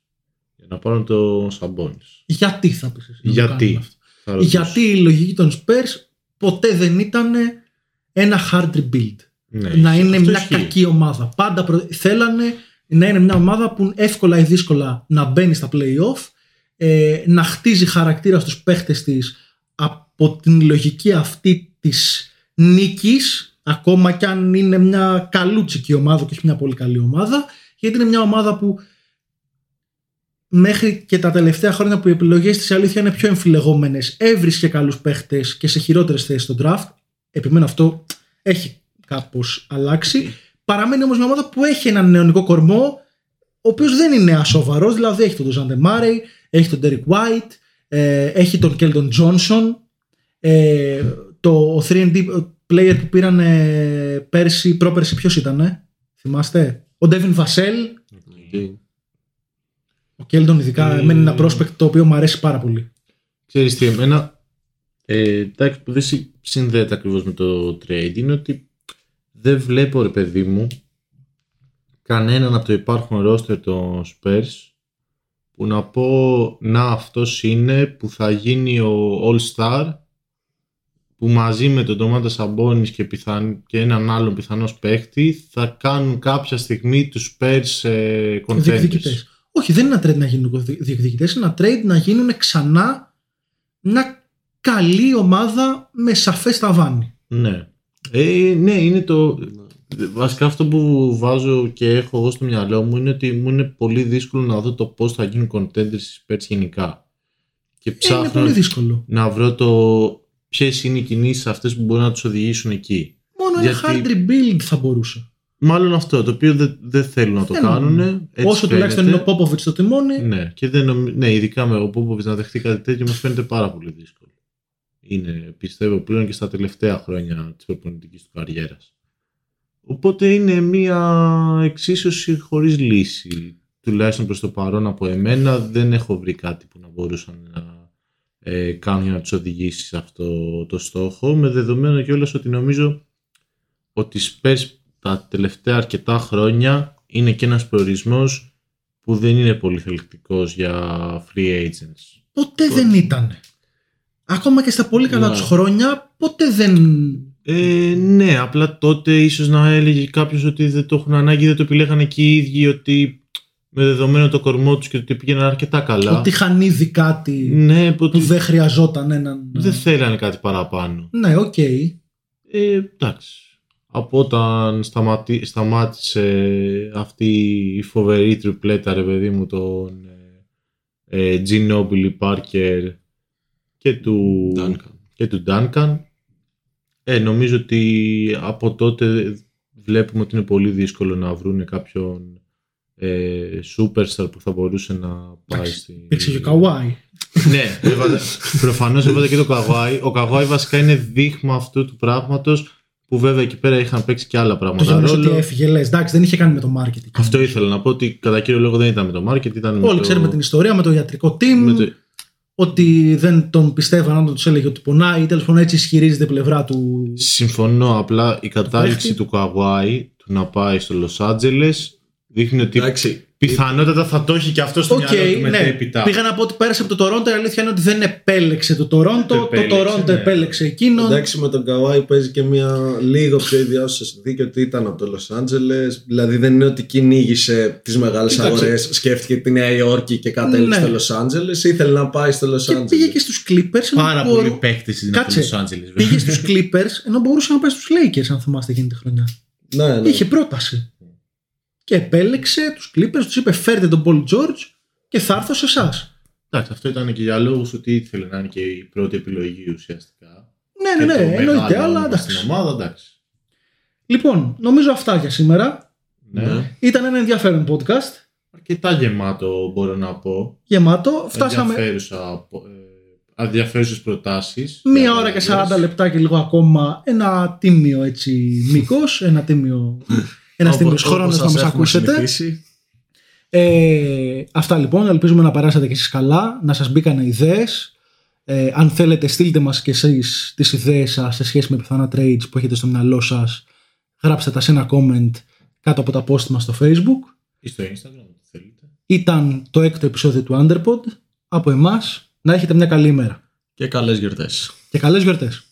για να πάρουν το Σαμπόνις. Γιατί θα πεις εσύ να το Γιατί. κάνουν αυτό. Θα ρωτήσω. Γιατί η λογική των Spurs ποτέ δεν ήταν ένα hard rebuild. Ναι, να είναι αυτό μια ισχύει. κακή ομάδα. Πάντα προ... θέλανε να είναι μια ομάδα που εύκολα ή δύσκολα να μπαίνει στα play-off, ε, να χτίζει χαρακτήρα στους παίχτες της από την λογική αυτή της νίκης, ακόμα κι αν είναι μια καλούτσικη ομάδα και όχι μια πολύ καλή ομάδα, γιατί είναι μια ομάδα που μέχρι και τα τελευταία χρόνια που οι επιλογές της αλήθεια είναι πιο εμφυλεγόμενες έβρισκε καλούς παίχτες και σε χειρότερες θέσεις στο draft επιμένω αυτό έχει κάπως αλλάξει παραμένει όμως μια ομάδα που έχει έναν νεονικό κορμό ο οποίος δεν είναι ασοβαρός δηλαδή έχει τον Τζάντε Μάρεϊ έχει τον Derek White ε, έχει τον Κέλτον Τζόνσον ε, το 3D player που πήραν ε, πέρσι, πρόπερσι ποιος ήταν ε; θυμάστε; Ο Ντέβιν Βασέλ ο Κέλτον ειδικά Ε, εμένα είναι ένα prospect το οποίο μου αρέσει πάρα πολύ. Ξέρεις τι, εμένα ε, εντάξει, που δεν συ- συνδέεται ακριβώς με το trade είναι ότι δεν βλέπω ρε παιδί μου κανέναν από το υπάρχον roster των Spurs που να πω να αυτός είναι που θα γίνει ο All Star που μαζί με τον Ντομάτα Σαμπόνις και, πιθαν... και έναν άλλον πιθανός παίχτη θα κάνουν κάποια στιγμή τους Spurs ε, contenders. Διεκδικητές. Όχι, δεν είναι ένα trade να γίνουν διεκδικητές, είναι ένα trade να γίνουν ξανά μια καλή ομάδα με σαφές ταβάνι. Ναι. Ε, ναι, είναι το. Βασικά αυτό που βάζω και έχω εγώ στο μυαλό μου είναι ότι μου είναι πολύ δύσκολο να δω το πώς θα γίνουν contenders στις Spurs γενικά. Και Ε, είναι ψάχνω πολύ δύσκολο. να βρω το ποιες είναι οι κινήσεις αυτές που μπορούν να τους οδηγήσουν εκεί. Μόνο Γιατί- ένα hard rebuild θα μπορούσε. Μάλλον αυτό το οποίο δεν, δεν θέλουν να το Δεν κάνουν. νομίζω. έτσι Όσο τουλάχιστον είναι φαίνεται. ο Πόποβιτ στο τιμόνι, Ναι, και δεν νομι... ναι, ειδικά με ο Πόποβιτ να δεχτεί κάτι τέτοιο μου φαίνεται πάρα πολύ δύσκολο. Είναι, πιστεύω, πλέον και στα τελευταία χρόνια της προπονητικής του καριέρας. Οπότε είναι μια εξίσωση χωρίς λύση. Τουλάχιστον προς το παρόν από εμένα δεν έχω βρει κάτι που να μπορούσαν να ε, κάνουν για να τους οδηγήσει σε αυτό το στόχο. Με δεδομένο κιόλας ότι νομίζω ότι οι Spurs τα τελευταία αρκετά χρόνια είναι και ένας προορισμός που δεν είναι πολύ θελκτικός για free agents. ποτέ δεν ήταν. Ακόμα και στα πολύ καλά Ναι. τους χρόνια, ποτέ δεν. Ε, ναι, απλά τότε ίσως να έλεγε κάποιος ότι δεν το έχουν ανάγκη, δεν το επιλέγανε και οι ίδιοι ότι με δεδομένο το κορμό τους και ότι πήγαιναν αρκετά καλά. Ότι είχαν ήδη κάτι Ναι, που ότι δεν χρειαζόταν έναν. δεν θέλανε κάτι παραπάνω. Ναι, οκ. Ε, εντάξει. Από όταν σταματή, σταμάτησε αυτή η φοβερή τριπλέτα, ρε παιδί μου, τον ε, ε, Ginobili Parker και του, Duncan. και του Duncan. Ε, νομίζω ότι από τότε βλέπουμε ότι είναι πολύ δύσκολο να βρουν κάποιον ε, superstar που θα μπορούσε να πάει Εντάξει, στη... Υπήρξε και ο Καουάι. ναι, έβαλε, προφανώς έβαλε και το Καβάη. Ο Καβάη βασικά είναι δείγμα αυτού του πράγματος που βέβαια εκεί πέρα είχαν παίξει και άλλα Το πράγματα γεγονό ότι ρόλο. έφυγε, λες. Εντάξει, δεν είχε κάνει με το marketing. Αυτό ήθελα να πω ότι κατά κύριο λόγο δεν ήταν με το market, ήταν με Όλοι το... ξέρουμε την ιστορία με το ιατρικό team. με το... Ότι δεν τον πιστεύαν αν τους έλεγε ότι πονάει. Τέλος πάντων, έτσι ισχυρίζεται η πλευρά του. Συμφωνώ, απλά η κατάληξη παίχτη. του Καουάι του να πάει στο Λος Άντζελες δείχνει ότι Εντάξει, πιθανότατα θα το έχει και αυτό στο ΟΚ, μυαλό του ναι. μετέπειτα. Πήγα να πω ότι πέρασε από το Τορόντο. Η αλήθεια είναι ότι δεν επέλεξε το Τορόντο. Το Το, επέλεξε, Τορόντο ναι. επέλεξε εκείνον. εντάξει με τον Καουάι παίζει και μια λίγο πιο ιδιάζουσα συνθήκη ότι ήταν από το Λος Άντζελες Δηλαδή δεν είναι ότι κυνήγησε τις μεγάλες Εντάξει. αγορές Σκέφτηκε τη Νέα Υόρκη και κατέληξε Ναι. στο Λος Άντζελες Ήθελε να πάει στο Λος Και πήγε Άντζελες και στους Clippers. ενώ Πάρα μπορού- πολλοί παίχτες είναι από το Κάτσε. Λος Άντζελες. Πήγε στους Clippers ενώ μπορούσε να πάει στους Lakers, αν θυμάστε εκείνη τη χρονιά. Ναι, ναι. Είχε πρόταση. Και επέλεξε τους Clippers, τους είπε: Φέρτε τον Paul George και θα έρθω σε εσάς. Εντάξει, αυτό ήταν και για λόγους ότι ήθελε να είναι και η πρώτη επιλογή ουσιαστικά. Ναι, ναι, Και το ναι, εννοείται, μεγάλο αλλά όνομα εντάξει. Στην ομάδα, εντάξει. Λοιπόν, νομίζω αυτά για σήμερα. Ναι. Ναι. Ήταν ένα ενδιαφέρον podcast. Αρκετά γεμάτο μπορώ να πω. Γεμάτο. Φτάσαμε Ενδιαφέρουσα, ε, ενδιαφέρουσες προτάσεις. μία Για ώρα και αλλαγές. 40 λεπτά και λίγο ακόμα. Ένα τίμιο έτσι μήκος. Ένα τίμιο. Ένα Όπως- τίμιο όπως χρόνο να σας μας έχουμε ακούσετε. συνηθίσει. Ε, αυτά λοιπόν. Ελπίζουμε να περάσατε και εσείς καλά. Να σας μπήκανε ιδέες. Ε, αν θέλετε στείλτε μας και εσείς τις ιδέες σας σε σχέση με πιθανά trades που έχετε στο μυαλό σας. γράψτε τα σε ένα comment κάτω από τα post μας στο facebook. Ή στο Instagram, ό,τι θέλετε. Ήταν το έκτο επεισόδιο του Underpod. Από εμάς να έχετε μια καλή ημέρα. Και καλές γιορτές. Και καλές γιορτές.